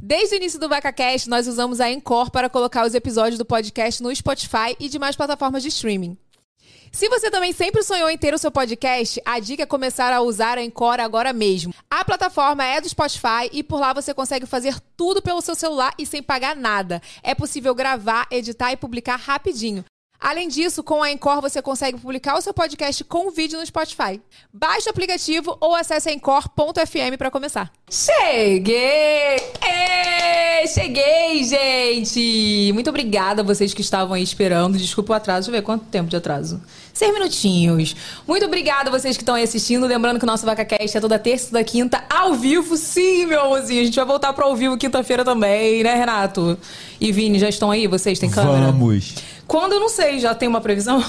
Desde o início do VacaCast, nós usamos a Encore para colocar os episódios do podcast no Spotify e demais plataformas de streaming. Se você também sempre sonhou em ter o seu podcast, a dica é começar a usar a Encore agora mesmo. A plataforma é do Spotify e por lá você consegue fazer tudo pelo seu celular e sem pagar nada. É possível gravar, editar e publicar rapidinho. Além disso, com a Encore você consegue publicar o seu podcast com vídeo no Spotify. Baixe o aplicativo ou acesse encore.fm para começar. Cheguei! Ei, cheguei, gente! Muito obrigada a vocês que estavam aí esperando. Desculpa o atraso. Deixa eu ver quanto tempo de atraso. Seis minutinhos. Muito obrigada a vocês que estão aí assistindo. Lembrando que o nosso VacaCast é toda terça e toda quinta, ao vivo. Sim, meu amorzinho. A gente vai voltar para ao vivo quinta-feira também, né, Renato? E Vini, já estão aí? Vocês têm câmera? Vamos. Quando eu não sei, já tem uma previsão?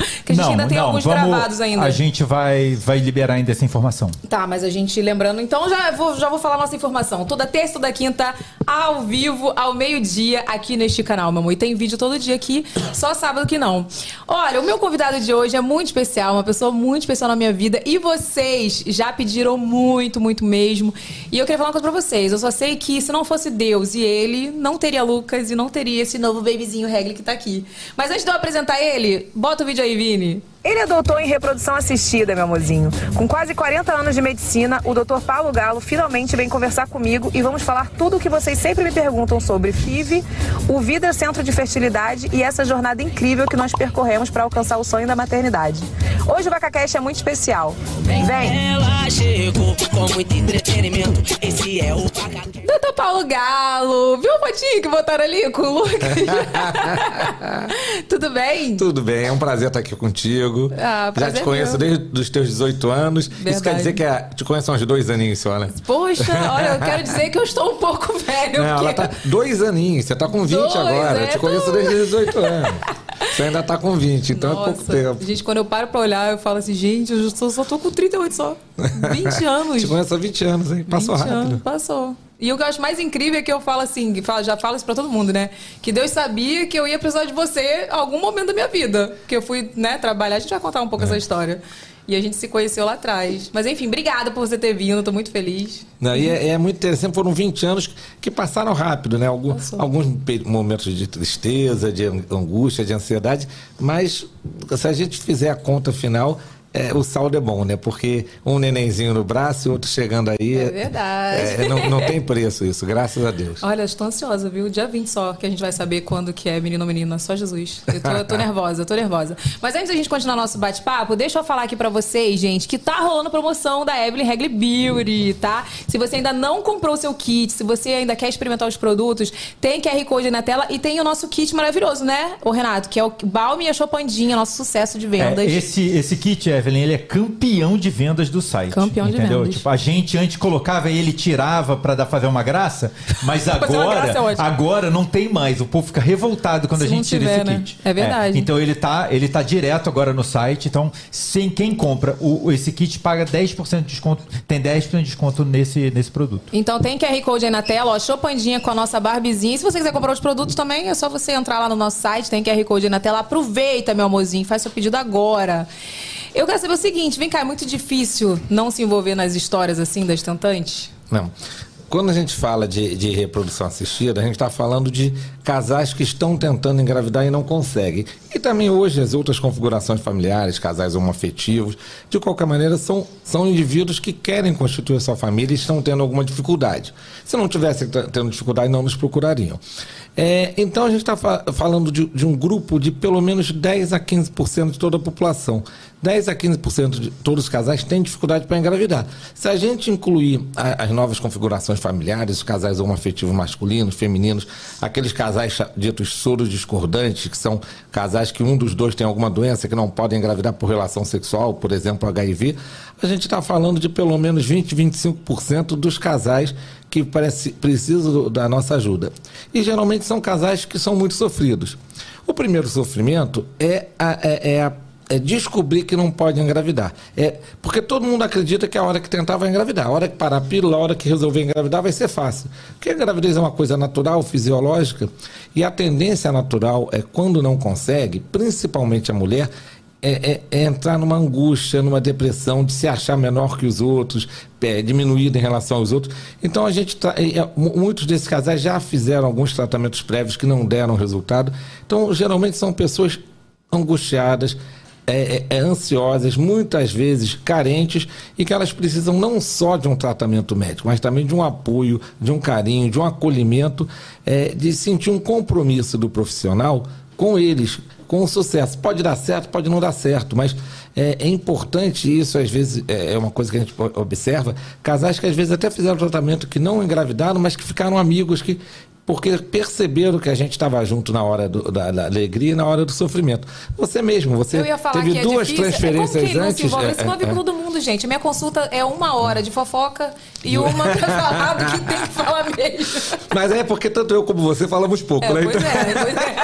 Que a gente não, ainda tem não, alguns vamos- gravados ainda. A gente vai, vai liberar ainda essa informação. Tá, mas a gente lembrando, então já vou, já vou falar nossa informação. Toda terça, toda quinta, ao vivo, ao meio-dia, aqui neste canal, meu amor. E tem vídeo todo dia aqui, só sábado que não. Olha, o meu convidado de hoje é muito especial, uma pessoa muito especial na minha vida. E vocês já pediram muito, muito mesmo. E eu queria falar uma coisa pra vocês. Eu só sei que se não fosse Deus e ele, não teria Lucas e não teria esse novo babyzinho Regli que tá aqui. Mas antes de eu apresentar ele, bota o vídeo aí, Vini. Ele é doutor em reprodução assistida, meu amorzinho. Com quase 40 anos de medicina, o doutor Paulo Galo finalmente vem conversar comigo e vamos falar tudo o que vocês sempre me perguntam sobre FIV, o Vida Centro de Fertilidade e essa jornada incrível que nós percorremos para alcançar o sonho da maternidade. Hoje o VacaCast é muito especial. Vem! Ela chegou com muito entretenimento. Esse é o. Doutor Paulo Galo, viu a fotinho que botaram ali com o Lucas? Tudo bem? Tudo bem, é um prazer estar aqui contigo. Ah, Já te conheço meu. desde os teus 18 anos. Isso Verdade. quer dizer que é, te conheço há uns dois aninhos só, né? Poxa, olha, eu quero dizer que eu estou um pouco velho. Não, porque- tá dois aninhos, você tá com 20 Dois, agora. é, Eu te conheço tô- desde os 18 anos. Você ainda tá com 20, então é pouco Nossa, tempo. Gente, quando eu paro pra olhar, eu falo assim, gente, eu só, só tô com 38 só. 20 anos. Te conheço há 20 anos, hein? Passou 20 rápido. anos, passou. E o que eu acho mais incrível é que eu falo assim, já falo isso pra todo mundo, né? Que Deus sabia que eu ia precisar de você em algum momento da minha vida. Que eu fui, né, trabalhar. A gente vai contar um pouco É. essa história. E a gente se conheceu lá atrás. Mas enfim, obrigada por você ter vindo, tô muito feliz. Não, e é, é muito interessante, foram 20 anos que passaram rápido, né? Algum- alguns momentos de tristeza, de an- angústia, de ansiedade, mas se a gente fizer a conta final, é, o saldo é bom, né? Porque um nenenzinho no braço e outro chegando aí. É verdade. é, não, não tem preço isso, graças a Deus. Olha, estou ansiosa, viu? Dia 20 só, que a gente vai saber quando que é menino ou menina, só Jesus. Eu tô, eu tô nervosa, eu tô nervosa. Mas antes da gente continuar nosso bate-papo, deixa eu falar aqui pra vocês, gente, que tá rolando promoção da Evelyn Regli Beauty, tá? Se você ainda não comprou o seu kit, se você ainda quer experimentar os produtos, tem QR Code aí na tela e tem o nosso kit maravilhoso, né, o Renato? Que é o Balme e a Chopandinha, nosso sucesso de vendas. É, esse, esse kit, Evelyn, ele é campeão de vendas do site. Campeão de entendeu? vendas. Tipo, a gente antes colocava e ele tirava pra dar, fazer uma graça, mas agora, graça é agora não tem mais. O povo fica revoltado quando Se a gente tira tiver, esse né? kit. É verdade. então ele tá, ele tá direto agora no site. Então, sem quem compra o, esse kit paga 10% de desconto, tem 10% de desconto nesse, nesse produto. Então tem QR Code aí na tela, ó, Chopandinha com a nossa Barbizinha. E se você quiser comprar os produtos também, é só você entrar lá no nosso site, tem QR Code aí na tela. Aproveita, meu amorzinho, faz seu pedido agora. Eu quero saber o seguinte, vem cá, é muito difícil não se envolver nas histórias assim das tentantes? Não. Quando a gente fala de, de reprodução assistida, a gente está falando de casais que estão tentando engravidar e não conseguem. E também hoje as outras configurações familiares, casais homoafetivos, de qualquer maneira, são, são indivíduos que querem constituir sua família e estão tendo alguma dificuldade. Se não tivessem tendo dificuldade, não nos procurariam. É, então a gente está falando de, de um grupo de pelo menos 10 a 15% de toda a população. 10 a 15% de todos os casais têm dificuldade para engravidar. Se a gente incluir a- as novas configurações familiares, os casais homoafetivos masculinos, femininos, aqueles casais ditos soros discordantes, que são casais que um dos dois tem alguma doença que não podem engravidar por relação sexual, por exemplo, HIV, a gente está falando de pelo menos 20, 25% dos casais que precisam da nossa ajuda. E geralmente são casais que são muito sofridos. O primeiro sofrimento é, a- é- é a- é descobrir que não pode engravidar. É, porque todo mundo acredita que a hora que tentar vai engravidar. A hora que parar a pílula, a hora que resolver engravidar vai ser fácil. Porque a gravidez é uma coisa natural, fisiológica, e a tendência natural é quando não consegue, principalmente a mulher, é, é- é entrar numa angústia, numa depressão, de se achar menor que os outros, é, diminuído em relação aos outros. Então a gente tá, é, é, mu- muitos desses casais já fizeram alguns tratamentos prévios que não deram resultado. Então geralmente são pessoas angustiadas, é, é, ansiosas, muitas vezes carentes, e que elas precisam não só de um tratamento médico, mas também de um apoio, de um carinho, de um acolhimento, é, de sentir um compromisso do profissional com eles, com sucesso. Pode dar certo, pode não dar certo, mas é, é importante isso, às vezes, é é uma coisa que a gente observa, casais que às vezes até fizeram tratamento que não engravidaram, mas que ficaram amigos, que porque perceberam que a gente estava junto na hora do- da, da alegria e na hora do sofrimento. Você mesmo, você Eu ia falar teve que é duas difícil. transferências é como que não se antes. envolve? é, se envolve é, com é. todo mundo, gente. Minha consulta é uma hora de fofoca e uma pra falar do que tem que falar mesmo. Mas é porque tanto eu como você falamos pouco, É, né? pois Então, é, pois é.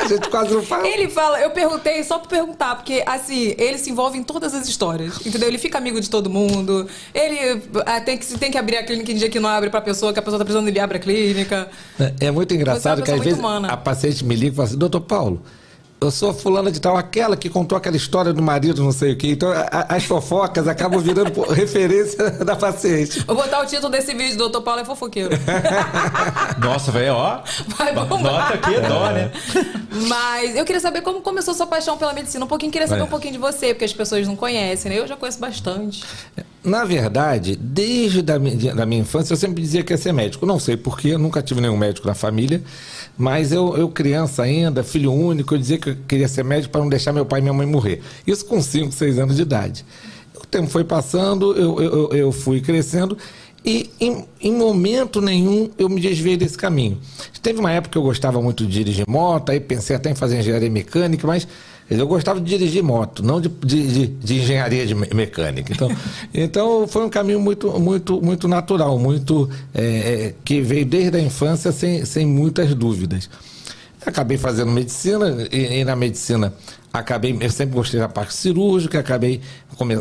a gente quase não fala. Ele fala, eu perguntei só pra perguntar, porque assim, ele se envolve em todas as histórias, entendeu? Ele fica amigo de todo mundo, ele ah, tem que, tem que abrir a clínica em dia que não abre pra pessoa, que a pessoa tá precisando, ele abre a clínica. É muito engraçado Você é que às vezes muito humana. a paciente me liga e fala assim, doutor Paulo, eu sou a fulana de tal, aquela que contou aquela história do marido, não sei o quê. Então a- as fofocas acabam virando referência da paciente. Vou botar o título desse vídeo, doutor Paulo é fofoqueiro. Nossa, velho, ó. Vai bombar. Nota que dó, né? Mas eu queria saber como começou sua paixão pela medicina. Um pouquinho, queria saber É. um pouquinho de você, porque as pessoas não conhecem, né? Eu já conheço bastante. Na verdade, desde da minha, da minha infância, eu sempre dizia que ia ser médico. Não sei porquê, nunca tive nenhum médico na família, mas eu, eu criança ainda, filho único, eu dizia que eu queria ser médico para não deixar meu pai e minha mãe morrer. Isso com 5, 6 anos de idade. O tempo foi passando, eu, eu, eu- fui crescendo e em, em momento nenhum eu me desviei desse caminho. Teve uma época que eu gostava muito de dirigir moto, aí pensei até em fazer engenharia mecânica, mas eu gostava de dirigir moto, não de, de, de- engenharia de me- mecânica. Então, então foi um caminho muito, muito, muito natural, muito é, é, que veio desde a infância sem, sem muitas dúvidas. Acabei fazendo medicina e, e na medicina acabei, eu sempre gostei da parte cirúrgica, acabei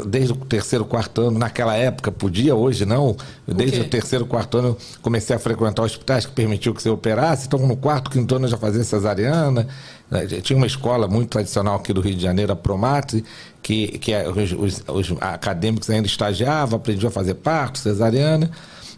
desde o terceiro, quarto ano, naquela época podia, hoje não, desde quê? o terceiro, quarto ano eu comecei a frequentar hospitais que permitiu que você operasse, então no quarto, quinto ano eu já fazia cesariana, né? tinha uma escola muito tradicional aqui do Rio de Janeiro, a Promate, que, que é- os, os- os acadêmicos ainda estagiavam, aprendiam a fazer parto, cesariana,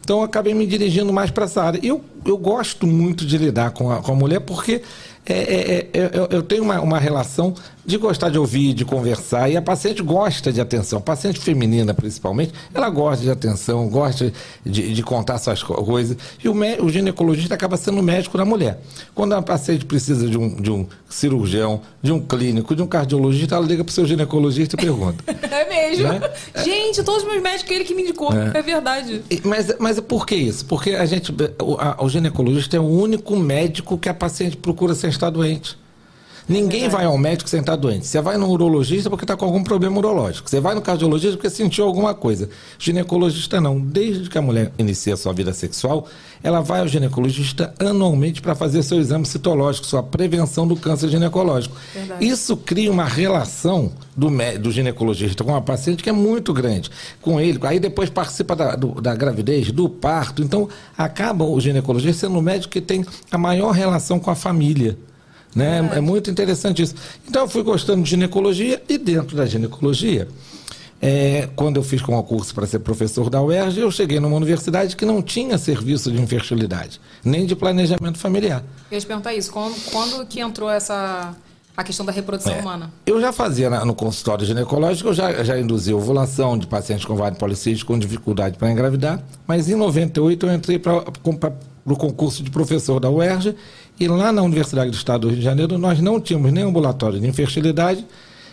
então eu acabei me dirigindo mais para essa área. E eu, eu gosto muito de lidar com a, com a mulher porque é, é, é, eu, eu tenho uma, uma relação de gostar de ouvir, de conversar, e a paciente gosta de atenção. A paciente feminina, principalmente, ela gosta de atenção, gosta de, de contar suas co- coisas. E o, o ginecologista acaba sendo o médico da mulher. Quando a paciente precisa de um, de um cirurgião, de um clínico, de um cardiologista, ela liga para o seu ginecologista e pergunta. É mesmo. Né? Gente, todos os meus médicos, ele que me indicou. É, verdade. E- Mas, mas por que isso? Porque a gente, o, a- o ginecologista é o único médico que a paciente procura sem estar doente. Ninguém vai ao médico sem estar doente. Você vai no urologista porque está com algum problema urológico. Você vai no cardiologista porque sentiu alguma coisa. Ginecologista não. Desde que a mulher inicia a sua vida sexual, ela vai ao ginecologista anualmente para fazer seu exame citológico, sua prevenção do câncer ginecológico. Verdade. Isso cria uma relação do, do ginecologista com a paciente que é muito grande com ele. Aí depois participa da, do- da gravidez, do parto. Então, acaba o ginecologista sendo o médico que tem a maior relação com a família. Né? É muito interessante isso. Então, eu fui gostando de ginecologia e dentro da ginecologia. é, quando eu fiz concurso para ser professor da UERJ, eu cheguei numa universidade que não tinha serviço de infertilidade, nem de planejamento familiar. Eu ia te perguntar isso. Quando, quando que entrou essa... A questão da reprodução É. humana? Eu já fazia na- no consultório ginecológico, eu já, já induzia ovulação de pacientes com ovário policístico com dificuldade para engravidar, mas em 98 eu entrei para o concurso de professor da UERJ e lá na Universidade do Estado do Rio de Janeiro nós não tínhamos nem ambulatório de infertilidade,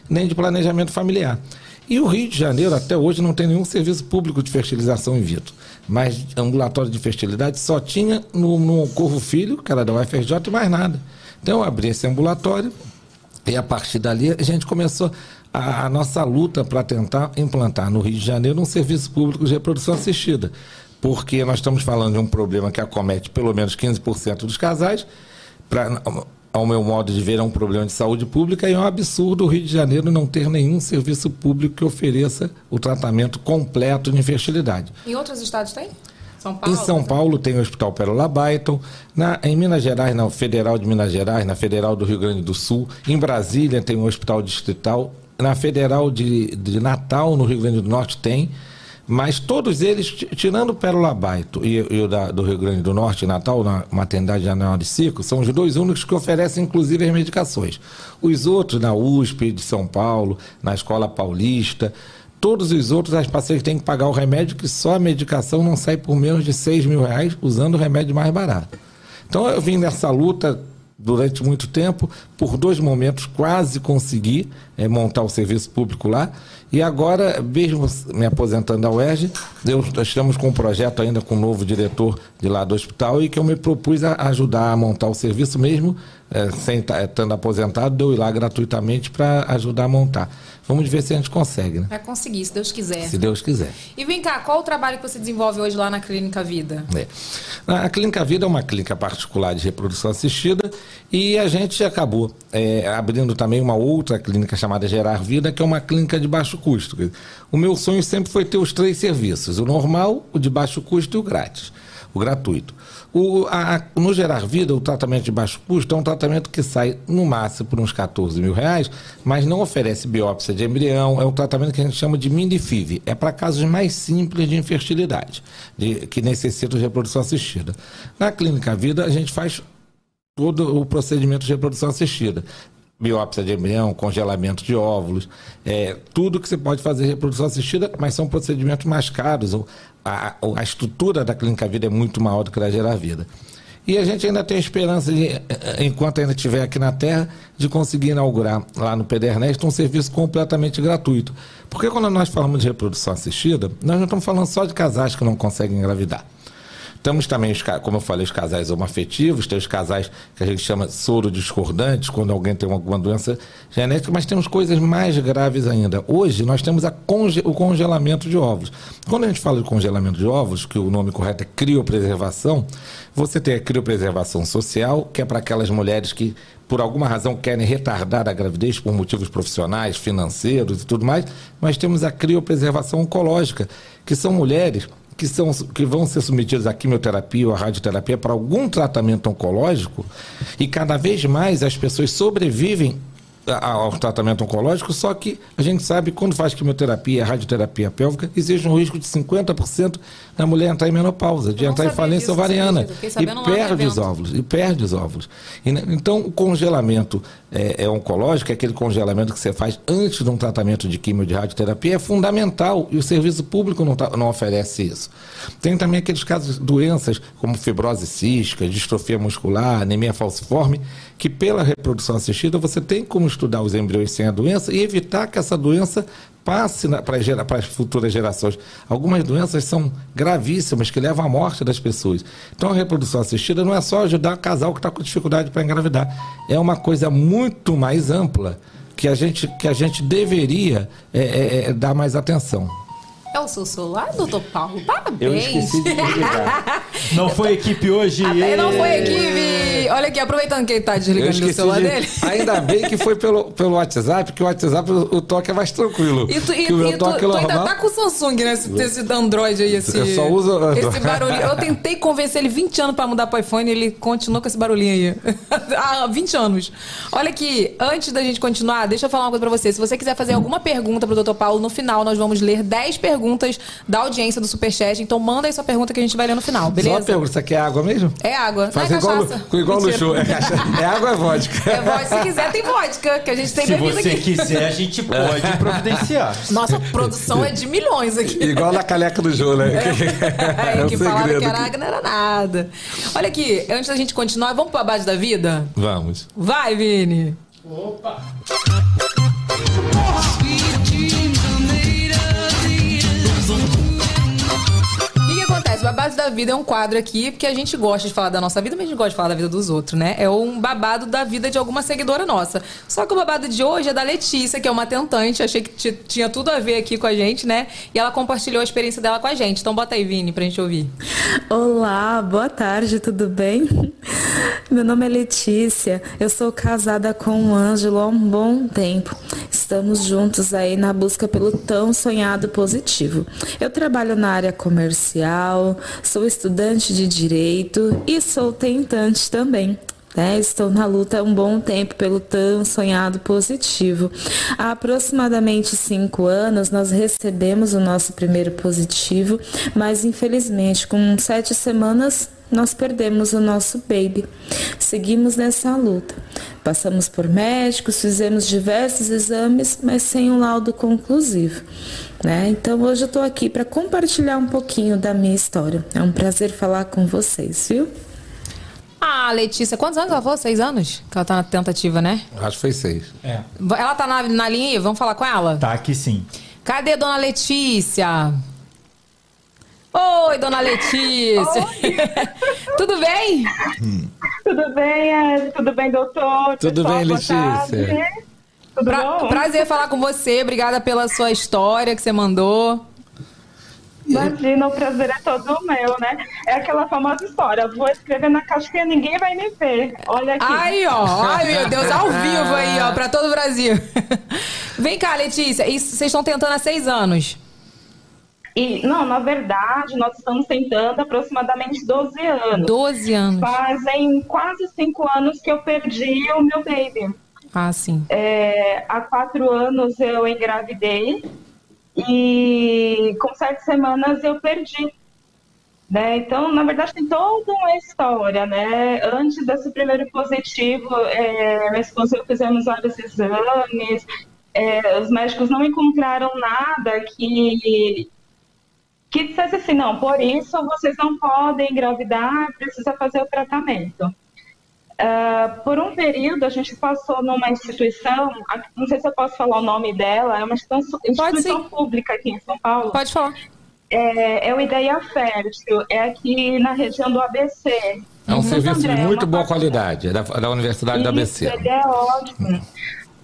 nem de planejamento familiar. E o Rio de Janeiro até hoje não tem nenhum serviço público de fertilização in vitro, mas ambulatório de fertilidade só tinha no, no Corvo Filho, que era da UFRJ, e mais nada. Então eu abri esse ambulatório, e a partir dali a gente começou a, a nossa luta para tentar implantar no Rio de Janeiro um serviço público de reprodução assistida. Porque nós estamos falando de um problema que acomete pelo menos 15% dos casais. Pra, ao meu modo de ver, é um problema de saúde pública e é um absurdo o Rio de Janeiro não ter nenhum serviço público que ofereça o tratamento completo de infertilidade. Em outros estados tem? São Paulo? Em São Paulo tem o Hospital Pérola Baiton, na, em Minas Gerais, na Federal de Minas Gerais, na Federal do Rio Grande do Sul, em Brasília tem o Hospital Distrital, na Federal de, de Natal, no Rio Grande do Norte, tem. Mas todos eles, ti- tirando Pérola Baito e, e o da- do Rio Grande do Norte, Natal, na maternidade de Anel de Cico, são os dois únicos que oferecem, inclusive, as medicações. Os outros, na USP de São Paulo, na Escola Paulista, todos os outros, as pacientes têm que pagar o remédio, que só a medicação não sai por menos de 6 mil reais, usando o remédio mais barato. Então eu vim nessa luta durante muito tempo, por dois momentos quase consegui eh, montar o serviço público lá. E agora, mesmo me aposentando da UERJ, eu, estamos com um projeto ainda com o novo diretor de lá do hospital e que eu me propus a ajudar a montar o serviço mesmo, eh, sem ta- estando aposentado, de eu ir lá gratuitamente para ajudar a montar. Vamos ver se a gente consegue, né? Vai conseguir, se Deus quiser. Se Deus quiser. E vem cá, qual o trabalho que você desenvolve hoje lá na Clínica Vida? É. A Clínica Vida é uma clínica particular de reprodução assistida e a gente acabou é, abrindo também uma outra clínica chamada Gerar Vida, que é uma clínica de baixo custo. O meu sonho sempre foi ter os três serviços: o normal, o de baixo custo e o grátis, o gratuito. O, a- a- no Gerar Vida, o tratamento de baixo custo é um tratamento que sai no máximo por uns 14 mil reais, mas não oferece biópsia de embrião, é um tratamento que a gente chama de mini-FIV. É para casos mais simples de infertilidade, de- que necessitam de reprodução assistida. Na Clínica Vida, a gente faz todo o procedimento de reprodução assistida. Biópsia de embrião, congelamento de óvulos, é, tudo que você pode fazer reprodução assistida, mas são procedimentos mais caros. A, a- estrutura da Clínica Vida é muito maior do que da Gerar Vida. E a gente ainda tem esperança, de, eh, enquanto ainda estiver aqui na Terra, de conseguir inaugurar lá no Pedernest um serviço completamente gratuito. Porque quando nós falamos de reprodução assistida, nós não estamos falando só de casais que não conseguem engravidar. Temos também, os como eu falei, os casais homoafetivos, tem os casais que a gente chama soro discordantes, quando alguém tem alguma doença genética, mas temos coisas mais graves ainda. Hoje, nós temos conge- o congelamento de ovos. Quando a gente fala de congelamento de ovos, que o nome correto é criopreservação, você tem a criopreservação social, que é para aquelas mulheres que, por alguma razão, querem retardar a gravidez por motivos profissionais, financeiros e tudo mais, mas temos a criopreservação oncológica, que são mulheres que, são, que vão ser submetidos à quimioterapia ou à radioterapia para algum tratamento oncológico, e cada vez mais as pessoas sobrevivem ao tratamento oncológico, só que a gente sabe que quando faz quimioterapia, radioterapia pélvica, existe um risco de 50% da mulher entrar em menopausa, de entrar em falência ovariana. E perde os óvulos, e perde os óvulos. E, né, então, o congelamento é, é oncológico, é aquele congelamento que você faz antes de um tratamento de quimio de radioterapia, é fundamental e o serviço público não, tá- não oferece isso. Tem também aqueles casos, doenças como fibrose cística, distrofia muscular, anemia falciforme, que pela reprodução assistida você tem como estudar os embriões sem a doença e evitar que essa doença passe para as futuras gerações. Algumas doenças são gravíssimas, que levam à morte das pessoas. Então, a reprodução assistida não é só ajudar o casal que está com dificuldade para engravidar. É uma coisa muito mais ampla que a gente, que a gente deveria é, é, é, dar mais atenção. É o seu celular, doutor Paulo? Parabéns. Eu esqueci de desligar. Não foi equipe hoje? Até não foi equipe. Olha aqui, aproveitando que ele tá desligando o celular de- dele. Ainda bem que foi pelo, pelo WhatsApp, que o WhatsApp o, toque é mais tranquilo. E tu, e, que o meu e tu, toque tu ainda tá com o Samsung, né? Esse, esse Android aí, esse. Eu só uso Android. Esse barulhinho. Eu tentei convencer ele 20 anos pra mudar pro iPhone e ele continua com esse barulhinho aí. Há 20 anos. Olha aqui, antes da gente continuar, deixa eu falar uma coisa pra você. Se você quiser fazer alguma pergunta pro Dr. Paulo, no final nós vamos ler 10 perguntas da audiência do Superchat. Então manda aí sua pergunta que a gente vai ler no final, Só uma beleza? pergunta, isso aqui é água mesmo? É água. Faz não é igual, cachaça. no, igual no show. É, é água ou é vodka? É vodka. Se quiser, tem vodka, que a gente tem Se bebida você aqui. quiser, a gente pode providenciar. Nossa produção é de milhões aqui. Igual na caleca do Jô, né? É, É o que falava que era água, não era nada. Olha aqui, antes da gente continuar, vamos pra base da vida? Vamos. Vai, Vini! O que, acontece? Babado da Vida é um quadro aqui porque a gente gosta de falar da nossa vida, mas a gente gosta de falar da vida dos outros, né? É um babado da vida de alguma seguidora nossa. Só que o babado de hoje é da Letícia, que é uma tentante. Achei que ti- tinha tudo a ver aqui com a gente, né? E ela compartilhou a experiência dela com a gente. Então bota aí, Vini, pra gente ouvir. Olá, boa tarde, tudo bem? Meu nome é Letícia, eu sou casada com o Ângelo há um bom tempo. Estamos juntos aí na busca pelo tão sonhado positivo. Eu trabalho na área comercial, sou estudante de direito e sou tentante também. Né? Estou na luta há um bom tempo pelo tão sonhado positivo. Há aproximadamente cinco anos nós recebemos o nosso primeiro positivo, mas infelizmente com sete semanas nós perdemos o nosso baby. Seguimos nessa luta. Passamos por médicos, fizemos diversos exames, mas sem um laudo conclusivo. Né? Então hoje eu estou aqui para compartilhar um pouquinho da minha história. É um prazer falar com vocês, viu? Ah, Letícia, quantos anos ela falou? Seis anos? Que ela tá na tentativa, né? Acho que foi seis. É. Ela tá na, na linha aí? Vamos falar com ela? Tá aqui sim. Cadê Dona Letícia? Oi, Dona Letícia! Tudo bem? Tudo bem, tudo bem, doutor? Tudo Pessoal, bem, Letícia? Tudo Pra- bom? prazer falar com você. Obrigada pela sua história que você mandou. Imagina, o prazer é todo meu, né? É aquela famosa história, vou escrever na caixa que ninguém vai me ver. Olha aqui. Aí, ó. Ai, meu Deus, ao vivo aí, ó, pra todo o Brasil. Vem cá, Letícia. Isso, vocês estão tentando há seis anos. E, não, na verdade, nós estamos tentando aproximadamente 12 anos. 12 anos. Fazem quase cinco anos que eu perdi o meu baby. Ah, sim. É, há quatro anos eu engravidei e com sete semanas eu perdi. Né? Então, na verdade, tem toda uma história. Né? Antes desse primeiro positivo, é, minha esposa e eu fizemos vários exames, é, os médicos não encontraram nada que, que dissesse assim: não, por isso vocês não podem engravidar, precisa fazer o tratamento. Ah, por um período, a gente passou numa instituição, não sei se eu posso falar o nome dela, é uma instituição, instituição pública aqui em São Paulo. Pode falar. É, é o Ideia Fértil, é aqui na região do ABC. É um em Santo serviço de André, muito boa parte- qualidade, é da, da Universidade da isso, ABC. ele é ótimo.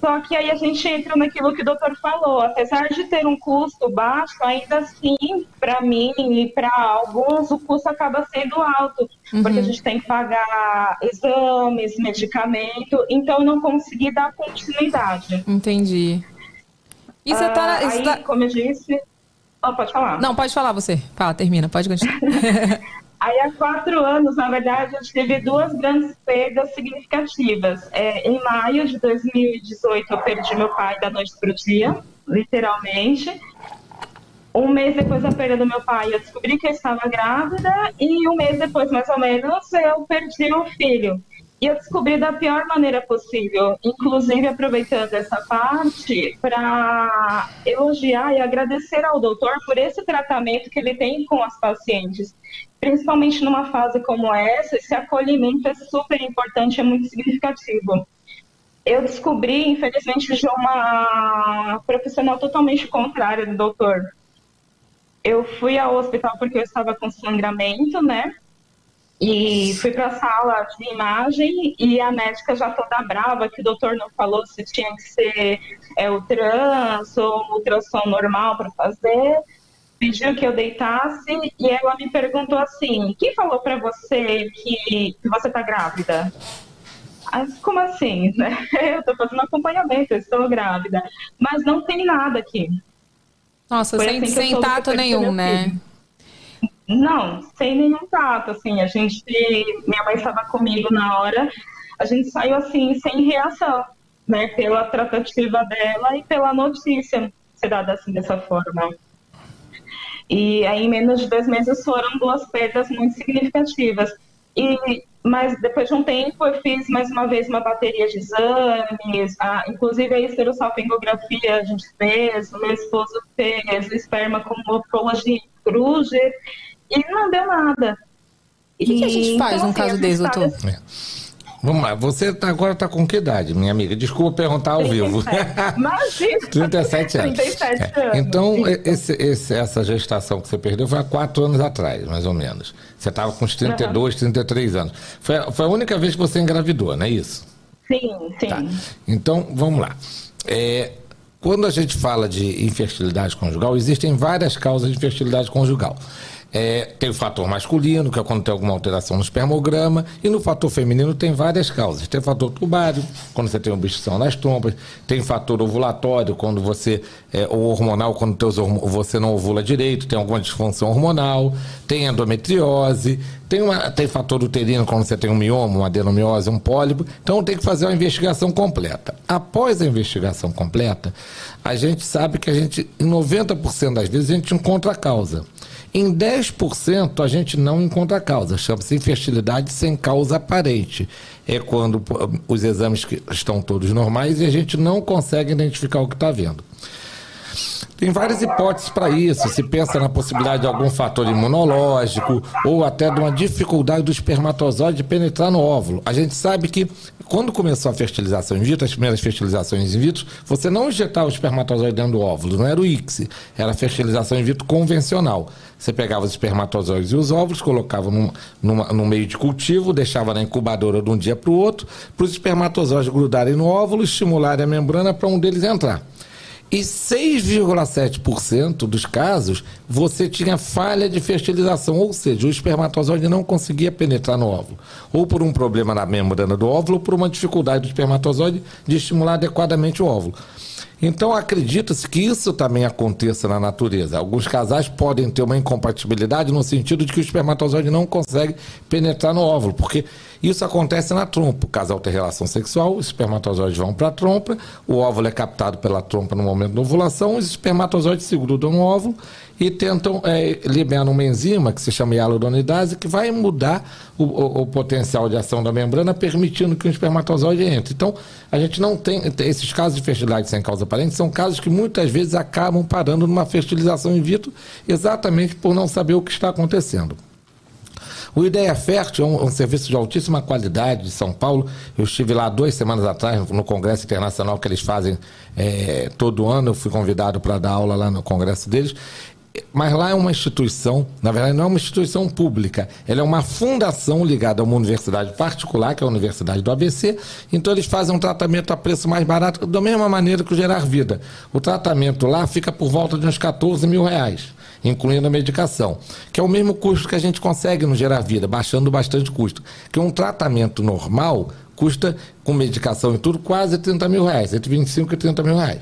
Só que aí a gente entra naquilo que o doutor falou. Apesar de ter um custo baixo, ainda assim, para mim e para alguns, o custo acaba sendo alto. Porque a gente tem que pagar exames, medicamento. Então, eu não consegui dar continuidade. Entendi. E você tá, Ah, aí, tá- como eu disse... Oh, pode falar. Não, pode falar você. Fala, termina. Pode continuar. Aí, há quatro anos, na verdade, eu tive duas grandes perdas significativas. É, em maio de 2018, eu perdi meu pai da noite para o dia, literalmente. Um mês depois da perda do meu pai, eu descobri que eu estava grávida, e um mês depois, mais ou menos, eu perdi o filho. E eu descobri da pior maneira possível, inclusive aproveitando essa parte para elogiar e agradecer ao doutor por esse tratamento que ele tem com as pacientes. Principalmente numa fase como essa, esse acolhimento é super importante, é muito significativo. Eu descobri, infelizmente, de uma profissional totalmente contrária do doutor. Eu fui ao hospital porque eu estava com sangramento, né? E fui para a sala de imagem e a médica já toda brava que o doutor não falou se tinha que ser é, o trans ou ultrassom normal para fazer. Pediu que eu deitasse e ela me perguntou assim: quem falou para você que, você está grávida? Como assim? né? Eu estou fazendo acompanhamento, eu estou grávida. Mas não tem nada aqui. Nossa, Foi sem, assim sem tato nenhum, né? Não, sem nenhum tato, assim, a gente, minha mãe estava comigo na hora, a gente saiu assim, sem reação, né, pela tratativa dela e pela notícia ser dada assim, dessa forma. E aí, em menos de dois meses, foram duas perdas muito significativas. E, mas depois de um tempo, eu fiz mais uma vez uma bateria de exames, a, inclusive a esterossalpingografia a gente fez, o meu esposo fez, o esperma com morfologia Kruger, e não deu nada. O que, que a gente faz num assim, caso desse, doutor? nesse- É. Vamos lá, você tá- agora está com que idade, minha amiga? Desculpa perguntar ao vivo. 37. Imagina! 37 anos. 37 É, anos. Então, Isso. esse- esse- essa gestação que você perdeu foi há quatro anos atrás, mais ou menos. Você estava com uns 32, 33 anos. Foi, a- foi a única vez que você engravidou, não é isso? Sim, sim. Tá. Então, vamos lá. É, quando a gente fala de infertilidade conjugal, existem várias causas de infertilidade conjugal. É, tem o fator masculino, que é quando tem alguma alteração no espermograma, e no fator feminino tem várias causas. Tem o fator tubário, quando você tem obstrução nas trompas, tem o fator ovulatório, quando você, é, ou hormonal, quando teus você não ovula direito, tem alguma disfunção hormonal, tem endometriose, tem, uma, tem fator uterino, quando você tem um mioma, uma adenomiose, um pólipo. Então tem que fazer uma investigação completa. Após a investigação completa, a gente sabe que a gente, em 90% das vezes, a gente encontra a causa. Em 10% a gente não encontra causa, chama-se infertilidade sem causa aparente. É quando pô, os exames estão todos normais e a gente não consegue identificar o que está vendo. Tem várias hipóteses para isso. Se pensa na possibilidade de algum fator imunológico ou até de uma dificuldade do espermatozoide de penetrar no óvulo. A gente sabe que quando começou a fertilização in vitro, as primeiras fertilizações in vitro, você não injetava o espermatozoide dentro do óvulo, não era o ICSI, era a fertilização in vitro convencional. Você pegava os espermatozoides e os óvulos, colocava num, numa, num meio de cultivo, deixava na incubadora de um dia para o outro, para os espermatozoides grudarem no óvulo, estimularem a membrana para um deles entrar. E 6,7% dos casos você tinha falha de fertilização, ou seja, o espermatozoide não conseguia penetrar no óvulo, ou por um problema na membrana do óvulo, ou por uma dificuldade do espermatozoide de estimular adequadamente o óvulo. Então acredita-se que isso também aconteça na natureza. Alguns casais podem ter uma incompatibilidade no sentido de que o espermatozoide não consegue penetrar no óvulo, porque isso acontece na trompa. O casal tem relação sexual, os espermatozoides vão para a trompa, o óvulo é captado pela trompa no momento da ovulação, os espermatozoides se grudam no óvulo e tentam é, liberar uma enzima que se chama hialuronidase, que vai mudar o, o- o potencial de ação da membrana, permitindo que o espermatozoide entre. Então, a gente não tem. Esses casos de fertilidade sem causa aparente são casos que muitas vezes acabam parando numa fertilização in vitro, exatamente por não saber o que está acontecendo. O Ideia Fértil é um, um serviço de altíssima qualidade de São Paulo. Eu estive lá duas semanas atrás no Congresso Internacional que eles fazem eh, todo ano. Eu fui convidado para dar aula lá no congresso deles. Mas lá é uma instituição, na verdade não é uma instituição pública, ela é uma fundação ligada a uma universidade particular, que é a Universidade do ABC, então eles fazem um tratamento a preço mais barato, da mesma maneira que o Gerar Vida. O tratamento lá fica por volta de uns 14 mil reais incluindo a medicação, que é o mesmo custo que a gente consegue no Gerar Vida, baixando bastante custo. Que um tratamento normal custa, com medicação e tudo, quase 30 mil reais, entre 25 e 30 mil reais.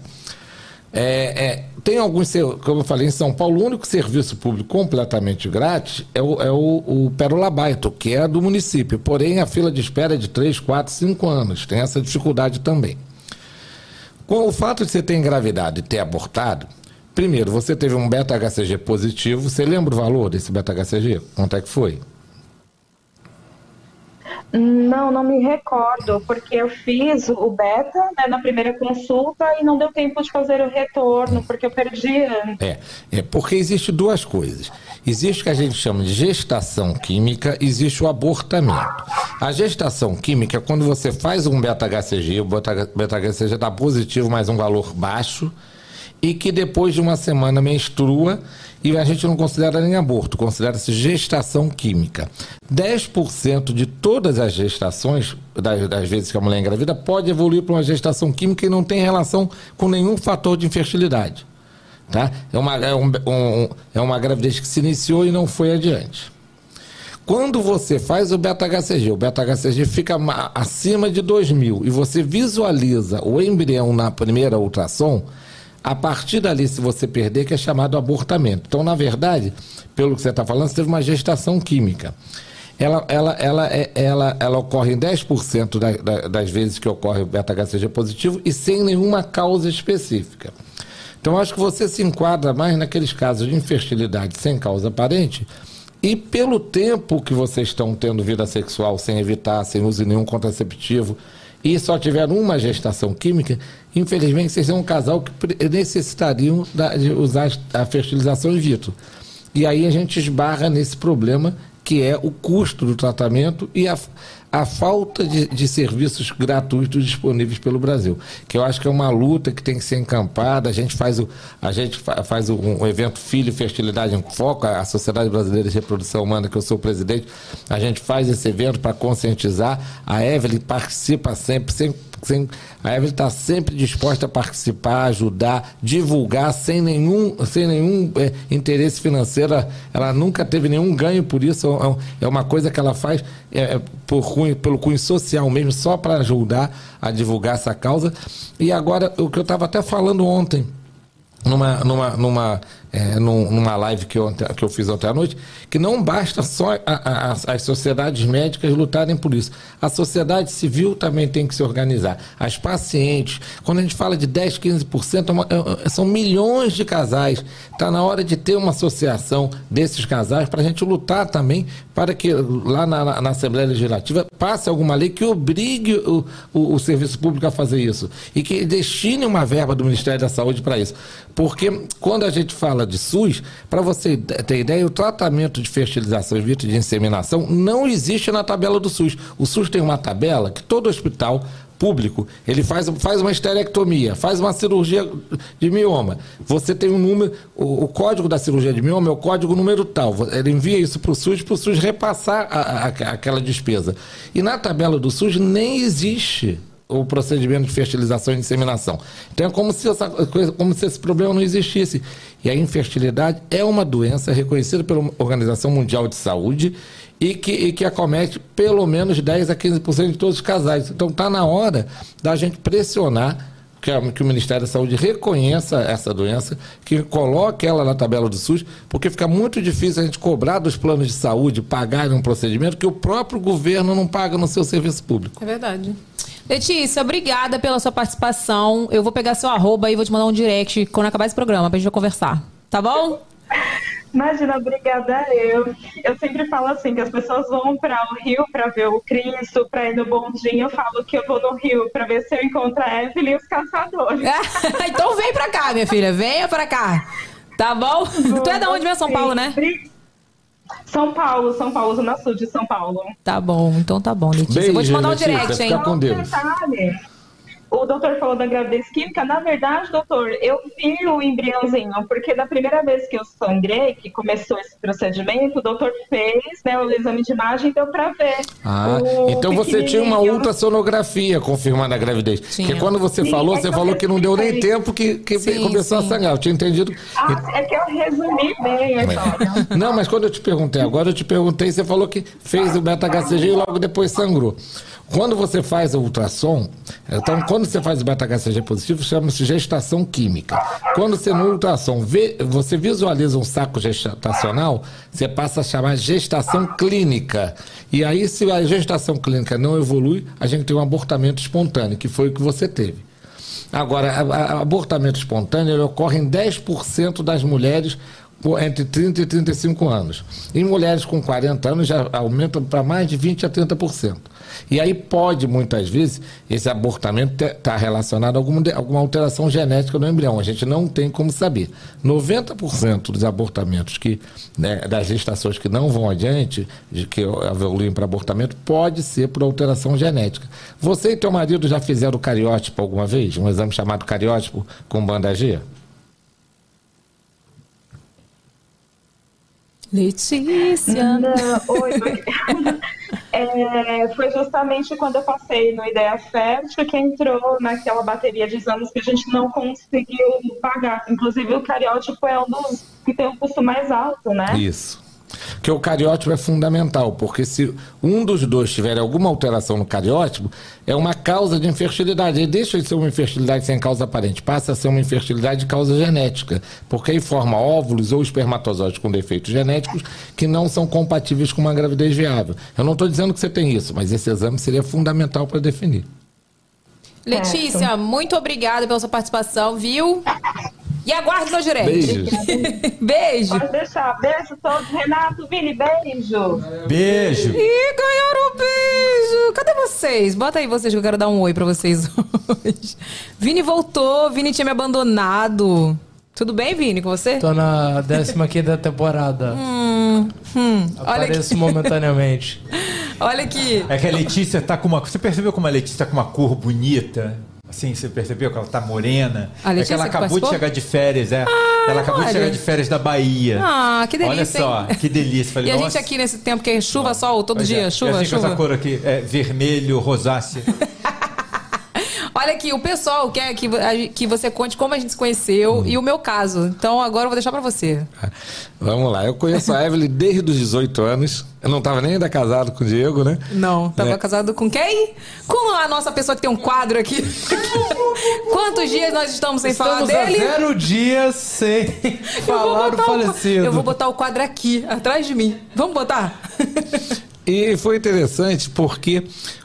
É, é, tem alguns, como eu falei, em São Paulo, o único serviço público completamente grátis é o, é o, o Pérola Baito, que é do município. Porém, a fila de espera é de 3, 4, 5 anos. Tem essa dificuldade também. Com o fato de você ter engravidado e ter abortado, primeiro, você teve um beta-HCG positivo. Você lembra o valor desse beta-HCG? Quanto é que foi? Não, não me recordo, porque eu fiz o beta né, na primeira consulta e não deu tempo de fazer o retorno, porque eu perdi antes. É, é porque existe duas coisas. Existe o que a gente chama de gestação química, existe o abortamento. A gestação química é quando você faz um beta-HCG, o beta- beta-HCG está positivo, mas um valor baixo, e que depois de uma semana menstrua, e a gente não considera nem aborto, considera-se gestação química. 10% de todas as gestações, das, das vezes que a mulher engravida, pode evoluir para uma gestação química e não tem relação com nenhum fator de infertilidade. Tá? É, uma, é, um- um- é uma gravidez que se iniciou e não foi adiante. Quando você faz o beta-HCG, o beta-HCG fica ma- acima de 2000 e você visualiza o embrião na primeira ultrassom, a partir dali, se você perder, que é chamado abortamento. Então, na verdade, pelo que você está falando, você teve uma gestação química. Ela, ela, ela, é- ela, ela ocorre em 10% da, da, das vezes que ocorre o beta-HCG positivo e sem nenhuma causa específica. Então, acho que você se enquadra mais naqueles casos de infertilidade sem causa aparente e pelo tempo que vocês estão tendo vida sexual sem evitar, sem uso nenhum contraceptivo e só tiveram uma gestação química, infelizmente vocês são um casal que necessitariam da- de usar a fertilização in vitro. E aí a gente esbarra nesse problema que é o custo do tratamento e a, a falta de, de serviços gratuitos disponíveis pelo Brasil, que eu acho que é uma luta que tem que ser encampada. A gente faz o, a gente fa- faz o- um, evento Filho Fertilidade em Foco, a Sociedade Brasileira de Reprodução Humana, que eu sou presidente, a gente faz esse evento para conscientizar. A Evelyn participa sempre, sempre a Evelyn está sempre disposta a participar, ajudar, divulgar sem nenhum, sem nenhum eh, interesse financeiro. Ela- nunca teve nenhum ganho por isso. É É uma coisa que ela faz eh, por cunho- pelo cunho social mesmo, só para ajudar a divulgar essa causa. E agora, o que eu estava até falando ontem, numa, numa, numa, é, num- numa live que eu, que eu fiz ontem à noite, que não basta só a- a- as, sociedades médicas lutarem por isso. A sociedade civil também tem que se organizar. As pacientes, quando a gente fala de 10, 15%, é uma- é- é- são milhões de casais. Está na hora de ter uma associação desses casais para a gente lutar também para que lá na- na Assembleia Legislativa passe alguma lei que obrigue o, o- o serviço público a fazer isso e que destine uma verba do Ministério da Saúde para isso. Porque quando a gente fala de SUS, para você ter ideia, o tratamento de fertilização in vitro de inseminação não existe na tabela do SUS. O SUS tem uma tabela que todo hospital público, ele faz, faz uma esterectomia, faz uma cirurgia de mioma. Você tem um número, o, o código da cirurgia de mioma é o código número tal. Ele envia isso para o SUS, para o SUS repassar a- a- aquela despesa. E na tabela do SUS nem existe o procedimento de fertilização e inseminação. Então é como se, essa como se esse problema não existisse. E a infertilidade é uma doença reconhecida pela Organização Mundial de Saúde e que, e que acomete pelo menos 10 a 15% de todos os casais. Então está na hora da gente pressionar que, que o Ministério da Saúde reconheça essa doença, que coloque ela na tabela do SUS, porque fica muito difícil a gente cobrar dos planos de saúde pagarem um procedimento que o próprio governo não paga no seu serviço público. É verdade. Letícia, obrigada pela sua participação. Eu vou pegar seu arroba e vou te mandar um direct quando acabar esse programa pra gente conversar. Tá bom? Imagina, obrigada eu. Eu sempre falo assim, que as pessoas vão para o Rio para ver o Cristo, para ir no bondinho. Eu falo que eu vou no Rio para ver se eu encontro a Evelyn e os caçadores. então vem pra cá, minha filha. Venha pra cá. Tá bom? tu é da onde mesmo? São Paulo, né? São Paulo, São Paulo, Zona Sul de São Paulo. Tá bom, então tá bom, Letícia. eu vou te Beijo, mandar um Letícia, direct, hein? fica com Deus. Detalhe, o doutor falou da gravidez química. Na verdade, doutor, eu vi o embriãozinho, porque da primeira vez que eu sangrei, que começou esse procedimento, o doutor fez né, o exame de imagem e deu pra ver. Ah, então você tinha uma ultrassonografia confirmando a gravidez. Porque quando você Sim, falou, é você falou que não deu nem tempo que, que Sim, começou a sim. sangrar. Eu tinha entendido. Ah, é que eu resumi bem a história. Não, mas quando eu te perguntei agora, eu te perguntei, você falou que fez o beta-HCG e logo depois sangrou. Quando você faz o ultrassom, então quando você faz o beta-HCG positivo, chama-se gestação química. Quando você no ultrassom vê, você visualiza um saco gestacional, você passa a chamar gestação clínica. E aí, se a gestação clínica não evolui, a gente tem um abortamento espontâneo, que foi o que você teve. Agora, a- a- abortamento espontâneo ocorre em 10% das mulheres entre 30 e 35 anos. Em mulheres com 40 anos já aumenta para mais de 20 a 30%. E aí pode, muitas vezes, esse abortamento estar relacionado a alguma, alguma alteração genética no embrião. A gente não tem como saber. 90% dos abortamentos que, né, das gestações que não vão adiante, de que evoluem para abortamento, pode ser por alteração genética. Você e teu marido já fizeram cariótipo alguma vez? Um exame chamado cariótipo com banda G? Letícia. Não, oi, É, foi justamente quando eu passei no Ideia Fértil que entrou naquela bateria de exames que a gente não conseguiu pagar. Inclusive, o cariótipo é um dos que tem um custo mais alto, né? Isso. Que o cariótipo é fundamental, porque se um dos dois tiver alguma alteração no cariótipo, é uma causa de infertilidade. Ele deixa de ser uma infertilidade sem causa aparente, passa a ser uma infertilidade de causa genética, porque aí forma óvulos ou espermatozoides com defeitos genéticos que não são compatíveis com uma gravidez viável. Eu não estou dizendo que você tem isso, mas esse exame seria fundamental para definir. Letícia, muito obrigada pela sua participação, viu? E aguarde meu direct. Beijos. Beijo. Pode deixar. Beijo todos. Renato, Vini, beijo. Beijo. Ih, ganharam um beijo. Cadê vocês? Bota aí vocês que eu quero dar um oi pra vocês hoje. Vini voltou, Vini tinha me abandonado. Tudo bem, Vini, com você? Tô na 15 temporada. Hum, hum. Apareço momentaneamente. Olha aqui. É que a Letícia tá com uma. Você percebeu como a Letícia tá com uma cor bonita? Assim, você percebeu que ela tá morena? A é que Letícia ela que acabou de chegar de férias, é. ela acabou olha. de chegar de férias da Bahia. Ah, que delícia, Olha só, hein? que delícia. Falei, E a gente aqui nesse tempo que é chuva, sol, todo dia, é, chuva, e assim, com chuva. essa cor aqui, é, vermelho, rosácea. Olha aqui, o pessoal quer que, que você conte como a gente se conheceu e o meu caso. Então agora eu vou deixar pra você. Vamos lá, eu conheço a Evelyn desde os 18 anos. Eu não estava nem ainda casado com o Diego, né? Não, tava É. casado com quem? Com a nossa pessoa que tem um quadro aqui. Quantos dias nós estamos sem falar Estamos a dele? zero dias sem falar do botar o- falecido. Eu vou botar o quadro aqui, atrás de mim. Vamos botar? E foi interessante porque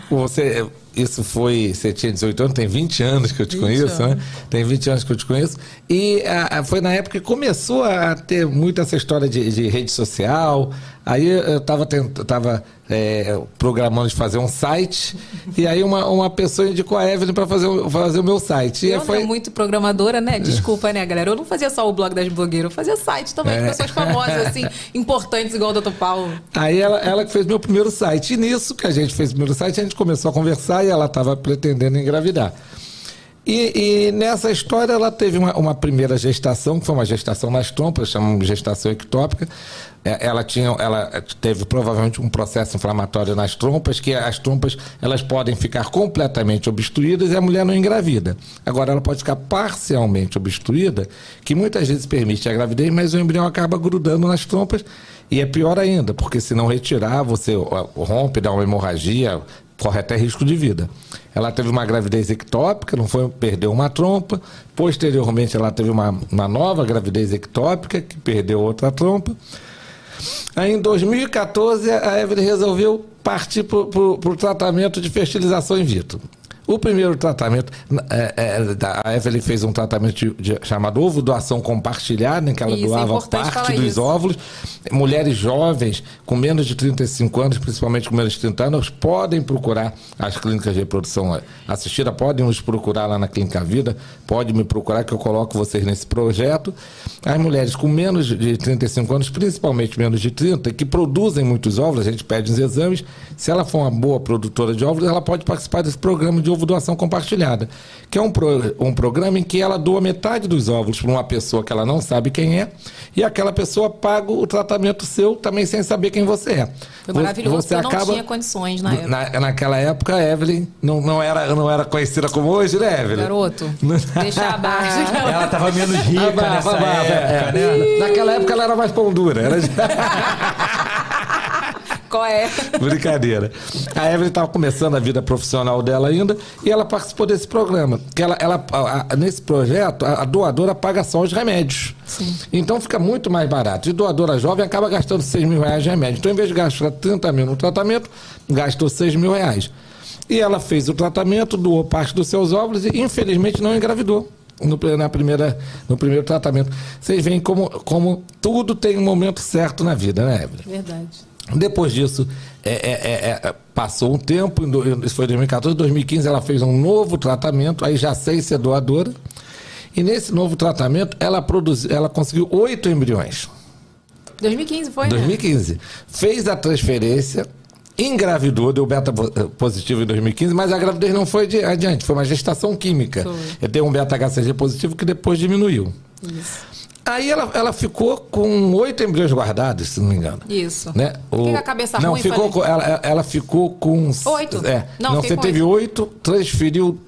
você. Isso foi. Você tinha 18 anos, tem 20 anos que eu te 20 conheço, né? anos. Tem 20 anos que eu te conheço. E ah, foi na época que começou a ter muito essa história de, de rede social. Aí eu estava tava, é, programando de fazer um site. e aí uma, uma pessoa indicou a Evelyn para fazer, o- fazer o meu site. E eu foi, não é muito programadora, né? Desculpa, né, galera? Eu não fazia só o blog das blogueiras, eu fazia site também de É. pessoas famosas, assim, importantes, igual o Dr. Paulo. Aí ela, ela que fez meu primeiro site. E nisso que a gente fez o primeiro site, a gente começou a conversar e ela estava pretendendo engravidar. E, e nessa história ela teve uma, uma primeira gestação, que foi uma gestação nas trompas, chamamos de gestação ectópica. É, Ela tinha, ela teve provavelmente um processo inflamatório nas trompas, que as trompas elas podem ficar completamente obstruídas e a mulher não engravida. Agora ela pode ficar parcialmente obstruída, que muitas vezes permite a gravidez, mas o embrião acaba grudando nas trompas e é pior ainda, porque se não retirar, você rompe, dá uma hemorragia, corre até risco de vida. Ela teve uma gravidez ectópica, não foi, perdeu uma trompa. Posteriormente, ela teve uma, uma nova gravidez ectópica, que perdeu outra trompa. Aí, em 2014, a Evelyn resolveu partir para o tratamento de fertilização in vitro. O primeiro tratamento, é, é, a Evelyn fez um tratamento de- de- chamado ovo doação compartilhada, em que ela Isso, é doava parte dos isso. óvulos. Mulheres jovens, com menos de 35 anos, principalmente com menos de 30 anos, podem procurar as clínicas de reprodução assistida, podem nos procurar lá na Clínica Vida, pode me procurar que eu coloco vocês nesse projeto. As mulheres com menos de 35 anos, principalmente menos de 30, que produzem muitos óvulos, a gente pede os exames. Se ela for uma boa produtora de óvulos, ela pode participar desse programa de ovo doação compartilhada, que é um, pro- um programa em que ela doa metade dos óvulos para uma pessoa que ela não sabe quem é, e aquela pessoa paga o tratamento seu também sem saber quem você é. Foi maravilhoso, porque eu não tinha condições na época. na- naquela época, a Evelyn não, não, era, não era conhecida como hoje, né, Evelyn? Garoto, deixa abaixo. Ela tava menos rica Abafa, nessa abafa, época, é. né? Naquela época ela era mais pão dura. Era... Qual é? Brincadeira. A Evelyn estava começando a vida profissional dela ainda e ela participou desse programa. Que ela, ela, a- a- nesse projeto, a, a doadora paga só os remédios. Então fica muito mais barato. E doadora jovem acaba gastando 6 mil reais de remédio. Então, em vez de gastar 30 mil no tratamento, gastou 6 mil reais. E ela fez o tratamento, doou parte dos seus óvulos e, infelizmente, não engravidou. No, na primeira, no primeiro tratamento. Vocês veem como, como tudo tem um momento certo na vida, né, Evelyn? Verdade. Depois disso, é, é, é, é, passou um tempo, isso foi 2014, 2015 ela fez um novo tratamento, aí já sei ser doadora. E nesse novo tratamento, ela, produziu, ela conseguiu oito embriões. 2015 foi, Em né? 2015. Fez a transferência, engravidou, deu beta eh, positivo em 2015, mas a gravidez não foi adiante, foi uma gestação química. Foi. Deu um beta-HCG positivo que depois diminuiu. Aí ela, ela ficou com oito embriões guardados, se não me engano. Isso. Né? Por que que a cabeça não, ruim ficou com, ela, ela ficou com. Oito? É. Não, Não, você com teve oito, transferiu.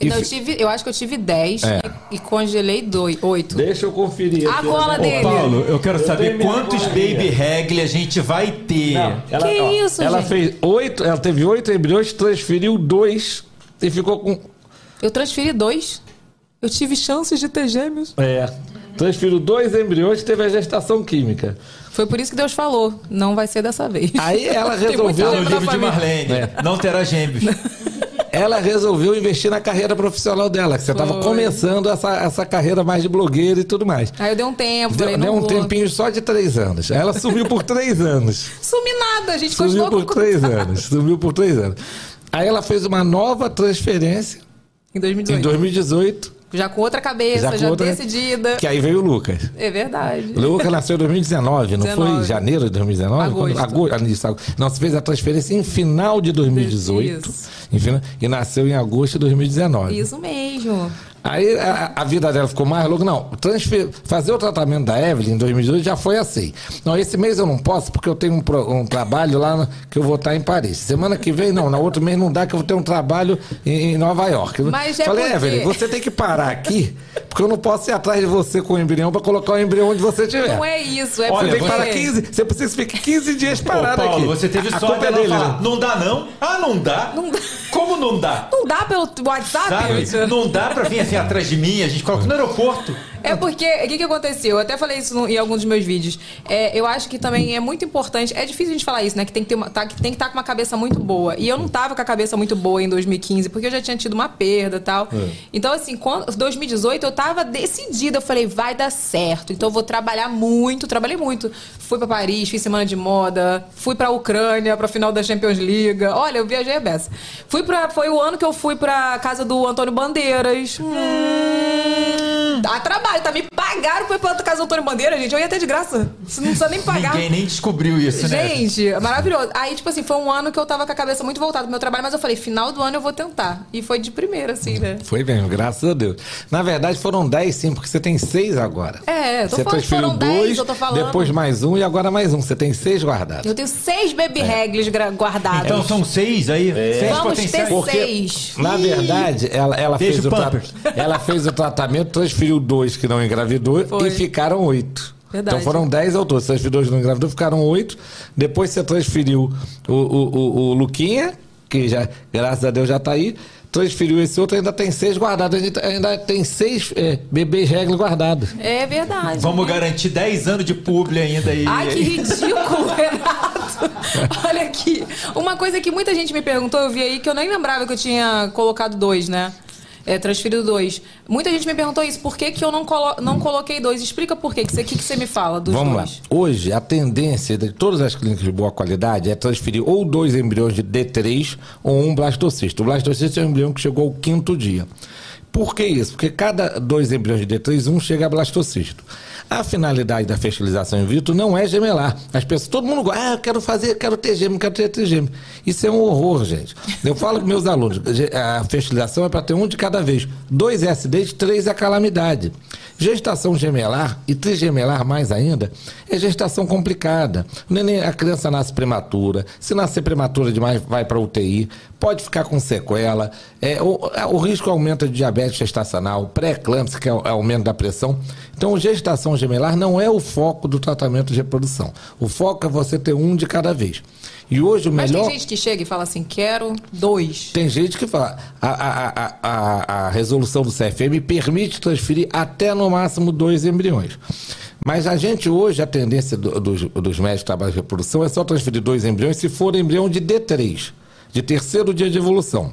e Não, eu, tive, eu acho que eu tive 10 É. e, e congelei dois, 8. Deixa eu conferir. A Ô, dele. Paulo, eu quero saber tenho minha quantos baby reggae a gente vai ter. Não, ela, Que ó, isso, Ela gente? fez oito, ela teve oito embriões, transferiu dois e ficou com. Eu transferi dois. Eu tive chances de ter gêmeos. É. Transferiu dois embriões e teve a gestação química. Foi por isso que Deus falou. Não vai ser dessa vez. Aí ela resolveu. No livro de. Marlene. É. Não terá gêmeos. Ela resolveu investir na carreira profissional dela, que você estava começando essa, essa carreira mais de blogueira e tudo mais. Aí eu dei um tempo, Deu, falei, deu um vou. tempinho só de três anos. Aí Ela sumiu por três anos. Sumi nada, a gente Sumiu continuou por com três anos. Sumiu por três anos. Aí ela fez uma nova transferência Em 2018. em 2018 Já com outra cabeça, já, com outra- decidida. Que aí veio o Lucas. É verdade. O Lucas nasceu em 2019, não foi 19. em janeiro de 2019? Agosto. agosto, ah, agosto. Não, você fez a transferência em final de 2018. Isso. em final- e nasceu em agosto de 2019. Isso mesmo. Aí a, a vida dela ficou mais louca. Não, transfer, fazer o tratamento da Evelyn em 2018 já foi assim. Não, esse mês eu não posso porque eu tenho um, pro- um trabalho lá no- que eu vou estar em Paris. Semana que vem, não, na outro mês não dá que eu vou ter um trabalho em, em Nova York. Mas é Falei, porque- Evelyn, você tem que parar aqui porque eu não posso ir atrás de você com o embrião para colocar o embrião onde você estiver. Não é isso, é Olha, Você tem que parar 15, você precisa ficar 15 dias Ô, parado Paulo, aqui. você teve A sorte culpa é dela dele, falar, né? não dá não? Ah, não dá? Não dá. Como não dá? Não dá pelo WhatsApp? Sabe? Não dá pra vir assim atrás de mim, a gente coloca no aeroporto. É porque, o que, que aconteceu? Eu até falei isso no- em alguns dos meus vídeos. É, eu acho que também é muito importante. É difícil a gente falar isso, né? Que tem que, ter uma, tá, que tem que estar com uma cabeça muito boa. E eu não tava com a cabeça muito boa em 2015, porque eu já tinha tido uma perda e tal. Então, assim, quando, 2018 eu tava decidida. Eu falei, vai dar certo. Então eu vou trabalhar muito. Trabalhei muito. Fui pra Paris, fiz semana de moda. Fui pra Ucrânia, pra final da Champions League. Olha, eu viajei a beça. Fui pra, foi o ano que eu fui pra casa do Antônio Bandeiras. Hum, dá trabalho, tá? Me pagaram pra ir pra casa do Antônio Bandeiras, gente. Eu ia ter de graça. Você não precisa nem pagar. Ninguém nem descobriu isso, né? Gente, maravilhoso. Aí, tipo assim, foi um ano que eu tava com a cabeça muito voltada pro meu trabalho, mas eu falei, final do ano eu vou tentar. E foi de primeira, assim, né? Foi mesmo, graças a Deus. Na verdade, foram 10 sim, porque você tem 6 agora. É, eu tô você falando que transferiu foram 10, dois, eu tô falando. depois mais um e agora mais um. Você tem 6 guardados. Eu tenho seis baby regles gra- guardados. Então são seis aí, seis Vamos potenciais. ter Porque, seis. na verdade, ela, ela, fez o o ela fez o tratamento, transferiu dois que não engravidou Foi. e ficaram oito. Verdade. Então foram 10 ao todo. Você transferiu dois que não engravidou, ficaram oito. Depois você transferiu o, o, o, o Luquinha, que já, graças a Deus, já tá aí. Transferiu esse outro, ainda tem seis guardados. Ainda, ainda tem seis é, bebês regras guardados. É verdade. Vamos garantir 10 anos de publi ainda aí. Ai, que ridículo, Renato. Olha aqui. Uma coisa que muita gente me perguntou, eu vi aí que eu nem lembrava que eu tinha colocado dois, né? É, transferido dois. Muita gente me perguntou isso. Por que, que eu não, colo não coloquei dois? Explica por quê. O que, que, que você me fala dos Vamos dois? lá. Hoje, a tendência de todas as clínicas de boa qualidade é transferir ou dois embriões de D3 ou um blastocisto. O blastocisto é um embrião que chegou ao quinto dia. Por que isso? Porque cada dois embriões de D3, um chega a blastocisto. A finalidade da fertilização in vitro não é gemelar. As pessoas, todo mundo gosta, ah, eu quero fazer, quero ter gêmeo, quero ter trigêmeo. Isso é um horror, gente. Eu falo com meus alunos, a fertilização é para ter um de cada vez. Dois acidente, três é calamidade. Gestação gemelar e trigemelar mais ainda é gestação complicada. O neném, a criança nasce prematura. Se nascer prematura demais, vai para UTI. Pode ficar com sequela. É, o, o risco aumenta de diabetes gestacional, pré-eclâmpsia, que é o aumento da pressão. Então, gestação gemelar não é o foco do tratamento de reprodução. O foco é você ter um de cada vez. E hoje o Mas melhor. tem gente que chega e fala assim, quero dois. Tem gente que fala, a, a, a, a, a resolução do CFM permite transferir até no máximo dois embriões. Mas a gente hoje, a tendência do- dos, dos médicos de trabalho de reprodução é só transferir dois embriões se for embrião de D3, de terceiro dia de evolução.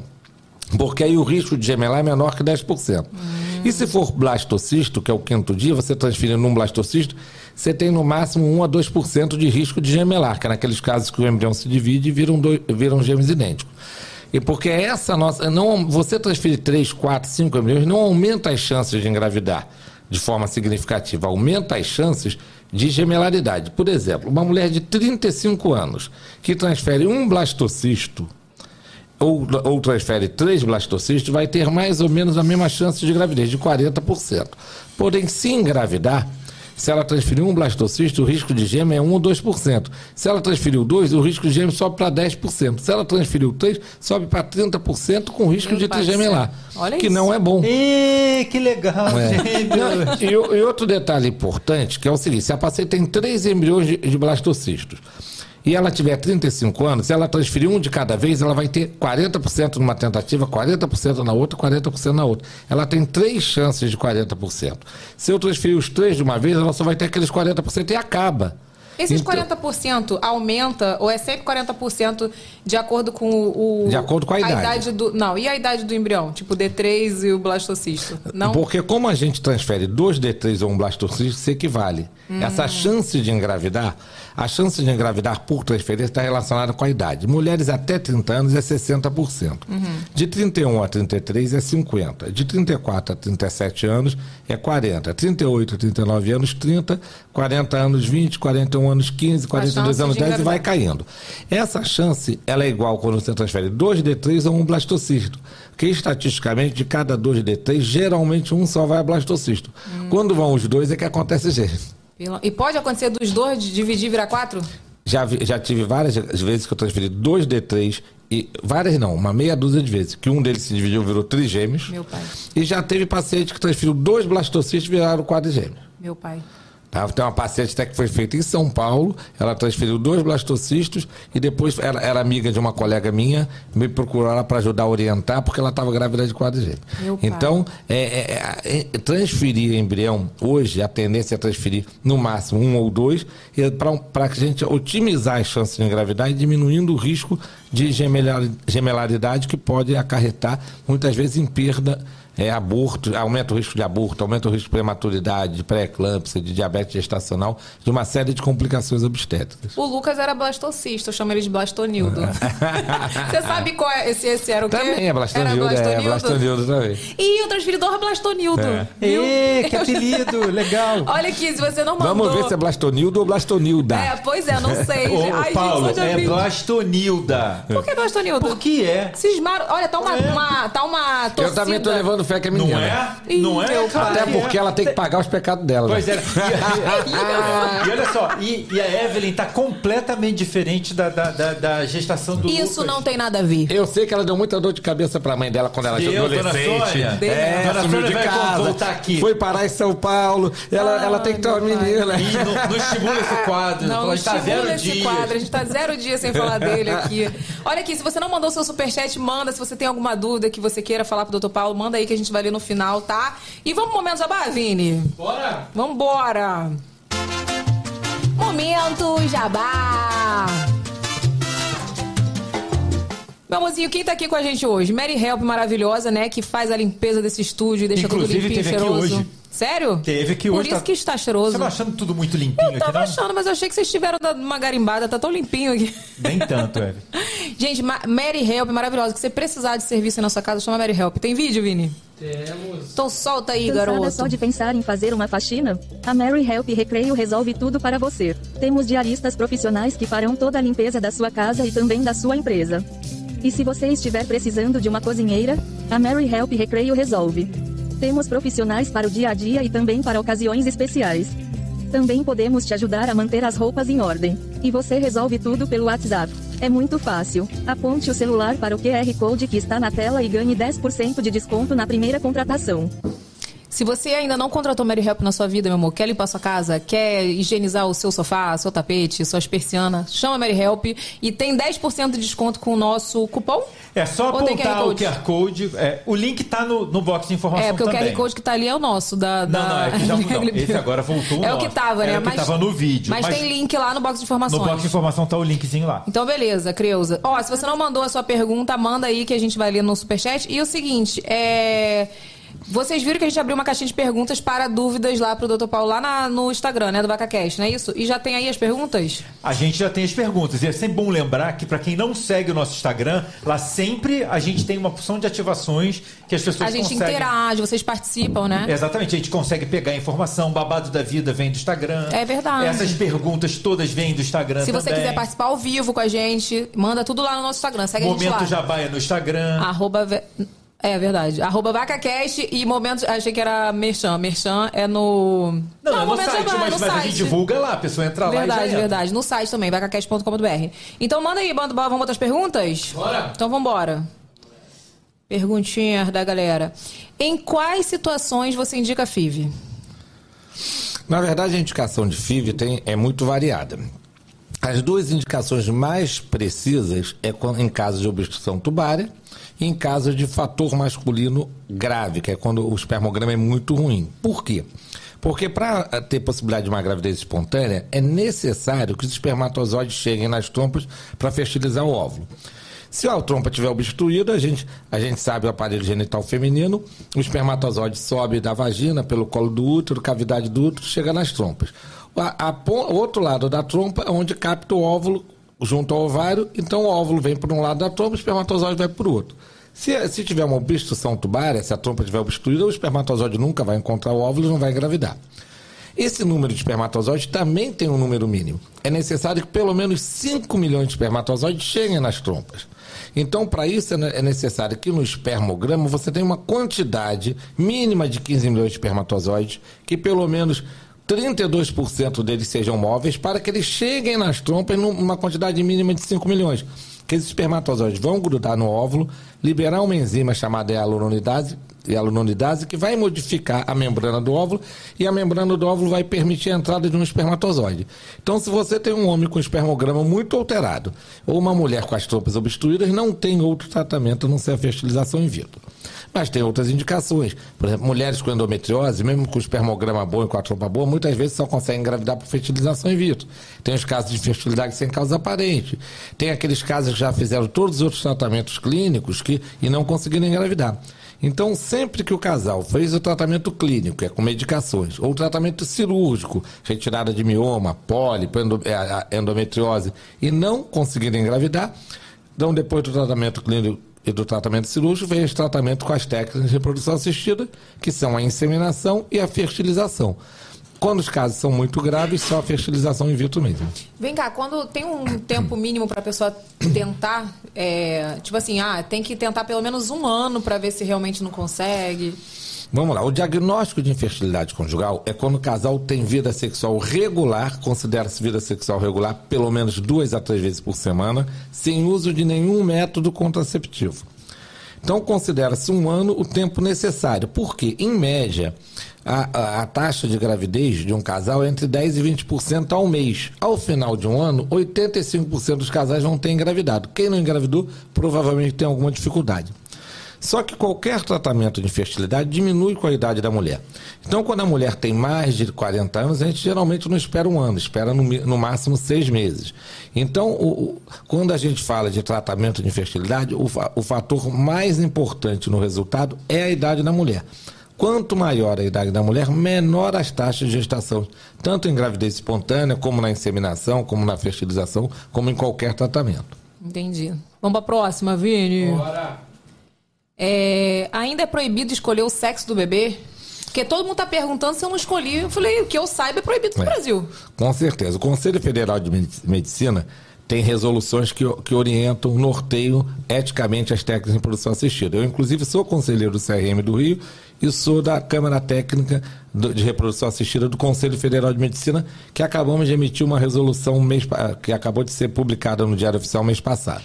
Porque aí o risco de gemelar é menor que 10%. E se for blastocisto, que é o quinto dia, você transferindo num blastocisto, você tem no máximo 1 a 2% de risco de gemelar, que é naqueles casos que o embrião se divide e viram, dois, viram gêmeos idênticos. E porque essa nossa. Não, você transferir 3, 4, 5 embriões não aumenta as chances de engravidar de forma significativa, aumenta as chances de gemelaridade. Por exemplo, uma mulher de 35 anos que transfere um blastocisto ou, ou transfere três blastocistos, vai ter mais ou menos a mesma chance de gravidez, de 40%. Porém, se engravidar, se ela transferir um blastocisto, o risco de gêmeo é 1 ou 2%. Se ela transferiu dois, o risco de gêmeo sobe para 10%. Se ela transferiu três, sobe para 30% com risco Meu de trigemelar. Olha que isso. não é bom. Ê, que legal, É. e, e outro detalhe importante, que é o seguinte, se a paciente tem três embriões de, de blastocistos e ela tiver 35 anos, se ela transferir um de cada vez, ela vai ter 40% numa tentativa, 40% na outra, 40% na outra. Ela tem três chances de 40%. Se eu transferir os três de uma vez, ela só vai ter aqueles 40% e acaba. Esses Então- 40% aumenta ou é sempre 40% de acordo com o. De acordo com a idade. do, não, e a idade do embrião? Tipo o D3 e o blastocisto? Não? Porque como a gente transfere dois D3 ou um blastocisto, se equivale. Hum. Essa chance de engravidar, a chance de engravidar por transferência está relacionada com a idade. Mulheres até 30 anos é 60%. Uhum. De 31 a 33 é 50. De 34 a 37 anos é 40. 38 a 39 anos 30, 40 anos 20, 41 anos 15, 42 chance anos de 10 e vai caindo. Essa chance ela é igual quando você transfere dois D3 ou um blastocisto. Que estatisticamente, de cada dois D3, geralmente um só vai a blastocisto. Hum. Quando vão os dois, é que acontece gêmeo. E pode acontecer dos dois de dividir e virar quatro? Já, já tive várias vezes que eu transferi dois D3 e várias não, uma meia dúzia de vezes, que um deles se dividiu virou trigêmeos. Meu pai. E já teve paciente que transferiu dois blastocistos e viraram quadrigêmeos. Meu pai. Tá? Tem uma paciente até que foi feita em São Paulo, ela transferiu dois blastocistos e depois ela era amiga de uma colega minha, me procurou ela para ajudar a orientar, porque ela estava grávida de quadrigêmeo. Então, é, é, é, é, transferir embrião, hoje a tendência é transferir no máximo um ou dois, para que a gente otimizar as chances de engravidar e diminuindo o risco de gemelar- gemelaridade que pode acarretar muitas vezes em perda é, aborto, aumenta o risco de aborto, aumenta o risco de prematuridade, de pré-eclâmpsia, de diabetes gestacional, de uma série de complicações obstétricas. O Lucas era blastocista, eu chamo ele de blastonildo. Você sabe qual é? Esse, esse era o quê? Também é blastonildo, Era é blastonildo também. Ih, eu transferi dois blastonildo. É. Viu? Ê, que Eu- apelido, legal. Olha aqui, se você não mandou... Vamos ver se é blastonildo ou blastonilda. É, pois é, não sei. Ô, Ai, Paulo, gente, é. Blastonilda. Por que blastonildo? Por que é? Cismaram. Olha, tá uma, uma- tá uma Eu torcida. também tô levando fé que é Não menina. é? Ih, Não é? cara? pai. Até porque ela tem que pagar os pecados dela. Pois é. E, e olha só, e, e a Evelyn tá completamente diferente da, da, da- da gestação do Isso Lucas. não tem nada a ver. Eu sei que ela deu muita dor de cabeça pra mãe dela quando ela dona adolescente. Sônia? Deu. É, Dona sumiu de vai casa. voltar aqui. Foi parar em São Paulo. Ela, ela tem que ter uma menina. E não, não estimula esse quadro. Não, não a gente tá estimula zero esse dias. quadro. A gente tá zero dias sem falar dele aqui. Olha aqui, se você não mandou seu superchat, manda. Se você tem alguma dúvida que você queira falar pro Dr. Paulo, manda aí que a gente vai ler no final, tá? E vamos pro momento jabá, Vini? Bora! Vambora! Momento Jabá! Meu amorzinho, quem tá aqui com a gente hoje? Mary Help maravilhosa, né? Que faz a limpeza desse estúdio e deixa Inclusive, tudo limpinho, teve aqui cheiroso. hoje. Sério? Teve aqui Por hoje, isso tá- que está cheiroso. Você tá achando tudo muito limpinho Eu aqui, tava não? achando, mas eu achei que vocês tiveram dado uma garimbada. Tá tão limpinho aqui. Nem tanto, Evelyn. Gente, Ma- Mary Help é maravilhosa. Que você precisar de serviço em nossa casa, chama Mary Help. Tem vídeo, Vini? Temos. Então solta aí, Cansada garoto. só de pensar em fazer uma faxina? A Mary Help Recreio resolve tudo para você. Temos diaristas profissionais que farão toda a limpeza da sua casa e também da sua empresa. E se você estiver precisando de uma cozinheira, a Mary Help Recreio resolve. Temos profissionais para o dia a dia e também para ocasiões especiais. Também podemos te ajudar a manter as roupas em ordem. E você resolve tudo pelo WhatsApp. É muito fácil. Aponte o celular para o QR Code que está na tela e ganhe 10% de desconto na primeira contratação. Se você ainda não contratou Mary Help na sua vida, meu amor, quer limpar sua casa, quer higienizar o seu sofá, seu tapete, suas persianas, chama Mary Help e tem 10% de desconto com o nosso cupom. É só Ou apontar o? QR Code. é, o link tá no, no box de informação É, porque também. o QR Code que tá ali é o nosso, da. Não, da... não, é que já mudou. Esse agora voltou É o que tava, né? Era o que tava no vídeo, Mas, mas- tem link lá no box de informações. No box de informação tá o linkzinho lá. Então, beleza, Creuza. Ó, se você não mandou a sua pergunta, manda aí que a gente vai ler no superchat. E o seguinte, é. Vocês viram que a gente abriu uma caixinha de perguntas para dúvidas lá pro Dr. Paulo, lá na- no Instagram, né, do VacaCast, não é isso? E já tem aí as perguntas? A gente já tem as perguntas. E é sempre bom lembrar que, para quem não segue o nosso Instagram, lá sempre a gente tem uma porção de ativações que as pessoas a gente conseguem. interage, vocês participam, né? Exatamente, a gente consegue pegar informação, babado da vida vem do Instagram. É verdade. Essas perguntas todas vêm do Instagram Se você também. quiser participar ao vivo com a gente, manda tudo lá no nosso Instagram. Segue a gente Momento lá. Jabá é no Instagram. Arroba... É verdade. Arroba VacaCast e momento... Achei que era Merchan. Merchan é no... Não, é no Momento site, é mas, no mas a site. gente divulga lá, a pessoa entra lá e já Verdade, verdade. No site também, vacacast.com.br. Então manda aí, banda, vamos outras perguntas? Bora. Então vambora. Perguntinhas da galera. Em quais situações você indica FIV? Na verdade, a indicação de FIV tem, é muito variada. As duas indicações mais precisas é quando- em caso de obstrução tubária em caso de fator masculino grave, que é quando o espermograma é muito ruim. Por quê? Porque para ter possibilidade de uma gravidez espontânea, é necessário que os espermatozoides cheguem nas trompas para fertilizar o óvulo. Se a trompa estiver obstruída, a gente, a gente sabe o aparelho genital feminino, o espermatozoide sobe da vagina, pelo colo do útero, cavidade do útero, chega nas trompas. A, a o outro lado da trompa é onde capta o óvulo junto ao ovário, então o óvulo vem por um lado da trompa, o espermatozoide vai por outro. Se, se tiver uma obstrução tubária, se a trompa estiver obstruída, o espermatozoide nunca vai encontrar o óvulo e não vai engravidar. Esse número de espermatozoides também tem um número mínimo. É necessário que pelo menos 5 milhões de espermatozoides cheguem nas trompas. Então, para isso, é é necessário que no espermograma você tenha uma quantidade mínima de 15 milhões de espermatozoides, que pelo menos 32% deles sejam móveis, para que eles cheguem nas trompas numa quantidade mínima de 5 milhões. Que esses espermatozoides vão grudar no óvulo, liberar uma enzima chamada hialuronidase, hialuronidase que vai modificar a membrana do óvulo e a membrana do óvulo vai permitir a entrada de um espermatozoide. Então, se você tem um homem com espermograma muito alterado ou uma mulher com as trompas obstruídas, não tem outro tratamento a não ser a fertilização in vitro. Mas tem outras indicações. Por exemplo, mulheres com endometriose, mesmo com espermograma bom e com a trompa boa, muitas vezes só conseguem engravidar por fertilização in vitro. Tem os casos de fertilidade sem causa aparente. Tem aqueles casos que já fizeram todos os outros tratamentos clínicos que, e não conseguiram engravidar. Então, sempre que o casal fez o tratamento clínico, que é com medicações, ou tratamento cirúrgico, retirada de mioma, pólipo, é, endometriose, e não conseguiram engravidar, então depois do tratamento clínico e do tratamento cirúrgico, vem esse tratamento com as técnicas de reprodução assistida, que são a inseminação e a fertilização. Quando os casos são muito graves, só a fertilização in vitro mesmo. Vem cá, quando tem um tempo mínimo pra pessoa tentar, é, tipo assim, ah, tem que tentar pelo menos um ano pra ver se realmente não consegue. Vamos lá, o diagnóstico de infertilidade conjugal é quando o casal tem vida sexual regular, considera-se vida sexual regular pelo menos duas a três vezes por semana, sem uso de nenhum método contraceptivo. Então, considera-se um ano o tempo necessário, porque, em média, a, a- a taxa de gravidez de um casal é entre 10% e 20% ao mês. Ao final de um ano, 85% dos casais vão ter engravidado. Quem não engravidou, provavelmente tem alguma dificuldade. Só que qualquer tratamento de infertilidade diminui com a idade da mulher. Então, quando a mulher tem mais de 40 anos, a gente geralmente não espera um ano, espera no, no máximo seis meses. Então, o- quando a gente fala de tratamento de infertilidade, o, o fator mais importante no resultado é a idade da mulher. Quanto maior a idade da mulher, menor as taxas de gestação, tanto em gravidez espontânea, como na inseminação, como na fertilização, como em qualquer tratamento. Entendi. Vamos pra próxima, Vini. É, ainda é proibido escolher o sexo do bebê? Porque todo mundo tá perguntando se eu não escolhi. Eu falei, o que eu saiba é proibido no É. Brasil. Com certeza. O Conselho Federal de Medici- Medicina tem resoluções que, que orientam, norteiam eticamente as técnicas de produção assistida. Eu, inclusive, sou conselheiro do CRM do Rio e sou da Câmara Técnica de Reprodução Assistida do Conselho Federal de Medicina, que acabamos de emitir uma resolução mês, que acabou de ser publicada no Diário Oficial mês passado.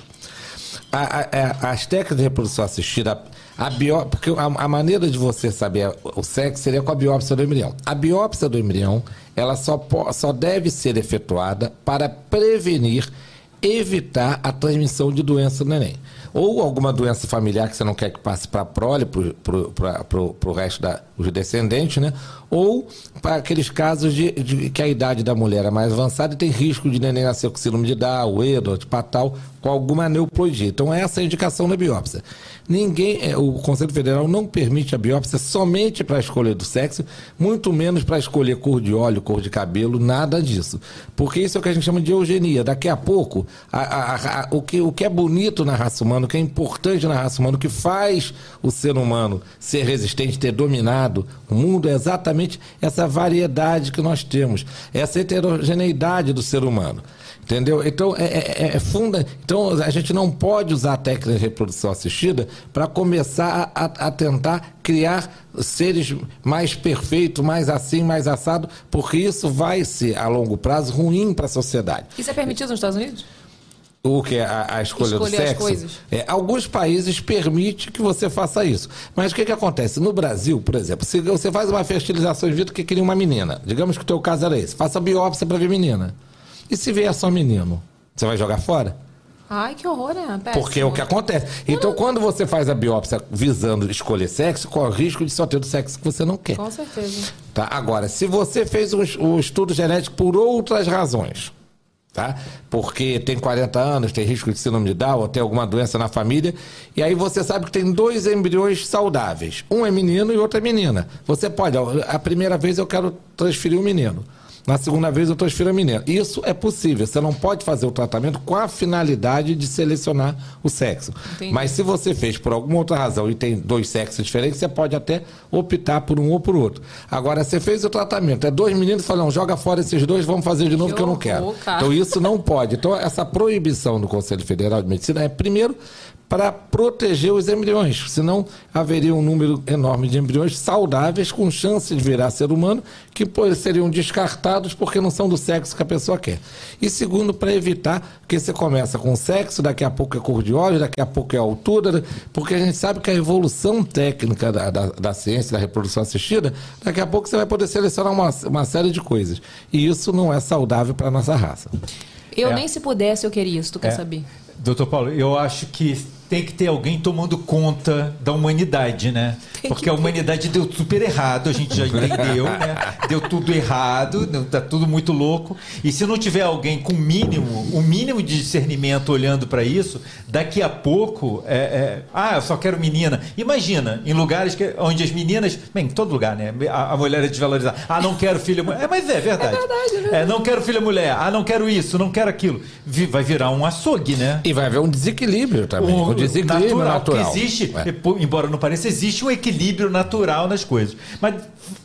A- a- a- as técnicas de reprodução assistida, a bió, porque a, maneira de você saber o sexo seria com a biópsia do embrião. A biópsia do embrião, ela só, só deve ser efetuada para prevenir, evitar a transmissão de doença do neném. Ou alguma doença familiar que você não quer que passe para a prole, para o resto da- dos descendentes, né? Ou para aqueles casos de, de que a idade da mulher é mais avançada e tem risco de neném nascer com síndrome de Down, Edward, Patal, com alguma neoploidia. Então, essa é a indicação da biópsia. Ninguém, é, o Conselho Federal não permite a biópsia somente para a escolha do sexo, muito menos para escolher cor de óleo, cor de cabelo, nada disso. Porque isso é o que a gente chama de eugenia. Daqui a pouco, a- a- a- o, que, o que é bonito na raça humana, o que é importante na raça humana, o que faz o ser humano ser resistente, ter dominado o mundo, é exatamente essa variedade que nós temos, essa heterogeneidade do ser humano. Entendeu? Então, é, é- é funda... então a gente não pode usar a técnica de reprodução assistida para começar a- a tentar criar seres mais perfeitos, mais assim, mais assado, porque isso vai ser, a longo prazo, ruim para a sociedade. Isso é permitido nos Estados Unidos? O que é a, a escolha Escolher do as sexo? coisas. É, alguns países permitem que você faça isso. Mas o que, que acontece? No Brasil, por exemplo, se você faz uma fertilização in vitro que queria uma menina, digamos que o teu caso era esse, faça biópsia para ver menina. E se vier só menino? Você vai jogar fora? Ai, que horror, né? Péssimo. Porque é o que acontece. Então, quando você faz a biópsia visando escolher sexo, corre o risco de só ter o sexo que você não quer. Com certeza. Tá? Agora, se você fez o, o estudo genético por outras razões, tá? Porque tem 40 anos, tem risco de síndrome de Down, ou tem alguma doença na família, e aí você sabe que tem dois embriões saudáveis. Um é menino e outro é menina. Você pode, a primeira vez eu quero transferir um menino. Na segunda vez eu transfiro a menina. Isso é possível. Você não pode fazer o tratamento com a finalidade de selecionar o sexo. Entendi. Mas se você fez por alguma outra razão e tem dois sexos diferentes, você pode até optar por um ou por outro. Agora, você fez o tratamento, é dois meninos fala, não, joga fora esses dois, vamos fazer de novo Que que, eu não quero. cara. Então isso não pode. Então essa proibição do Conselho Federal de Medicina é primeiro para proteger os embriões, senão haveria um número enorme de embriões saudáveis com chance de virar ser humano que seriam descartados porque não são do sexo que a pessoa quer. E segundo, para evitar que você começa com sexo, daqui a pouco é cor de olhos, daqui a pouco é altura, porque a gente sabe que a evolução técnica da, da, da ciência da reprodução assistida, daqui a pouco você vai poder selecionar uma, uma série de coisas. E isso não é saudável para a nossa raça. Eu É. nem se pudesse eu queria isso, tu quer É. saber? Doutor Paulo, eu acho que tem que ter alguém tomando conta da humanidade, né? Porque a humanidade deu super errado, a gente já entendeu, né? Deu tudo errado, tá tudo muito louco. E se não tiver alguém com mínimo, o mínimo de discernimento olhando para isso, daqui a pouco, é, é, ah, eu só quero menina. Imagina, em lugares que, onde as meninas, bem, em todo lugar, né? A, a mulher é desvalorizada. Ah, não quero filha mulher. É, mas é verdade. É verdade, é não quero filha mulher. Ah, não quero isso, não quero aquilo. Vai virar um açougue, né? E vai haver um desequilíbrio também. O- um desequilíbrio natural. Porque existe, É. embora não pareça, existe um equilíbrio natural nas coisas. Mas,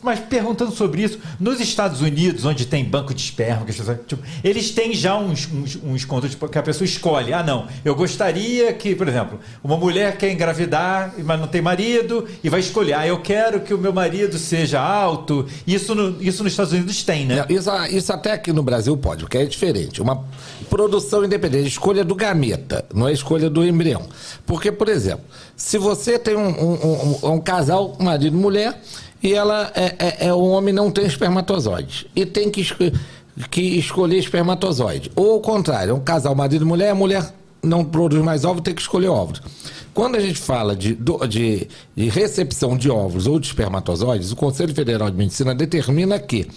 mas perguntando sobre isso, nos Estados Unidos, onde tem banco de esperma, que tipo, eles têm já uns, uns, uns contos que a pessoa escolhe. Ah, não, eu gostaria que, por exemplo, uma mulher quer engravidar, mas não tem marido, e vai escolher. Ah, eu quero que o meu marido seja alto. Isso, no, isso nos Estados Unidos tem, né? Não, Isso, isso até aqui no Brasil pode, porque é diferente. Uma produção independente, escolha do gameta, não é escolha do embrião. Porque, por exemplo, se você tem um, um- um- um casal, marido e mulher, e ela é, é, é- o homem não tem espermatozoides, e tem que, que escolher espermatozoide. Ou ao contrário, um casal, marido e mulher, a mulher não produz mais óvulos, tem que escolher óvulos. Quando a gente fala de, de, de recepção de óvulos ou de espermatozoides, o Conselho Federal de Medicina determina que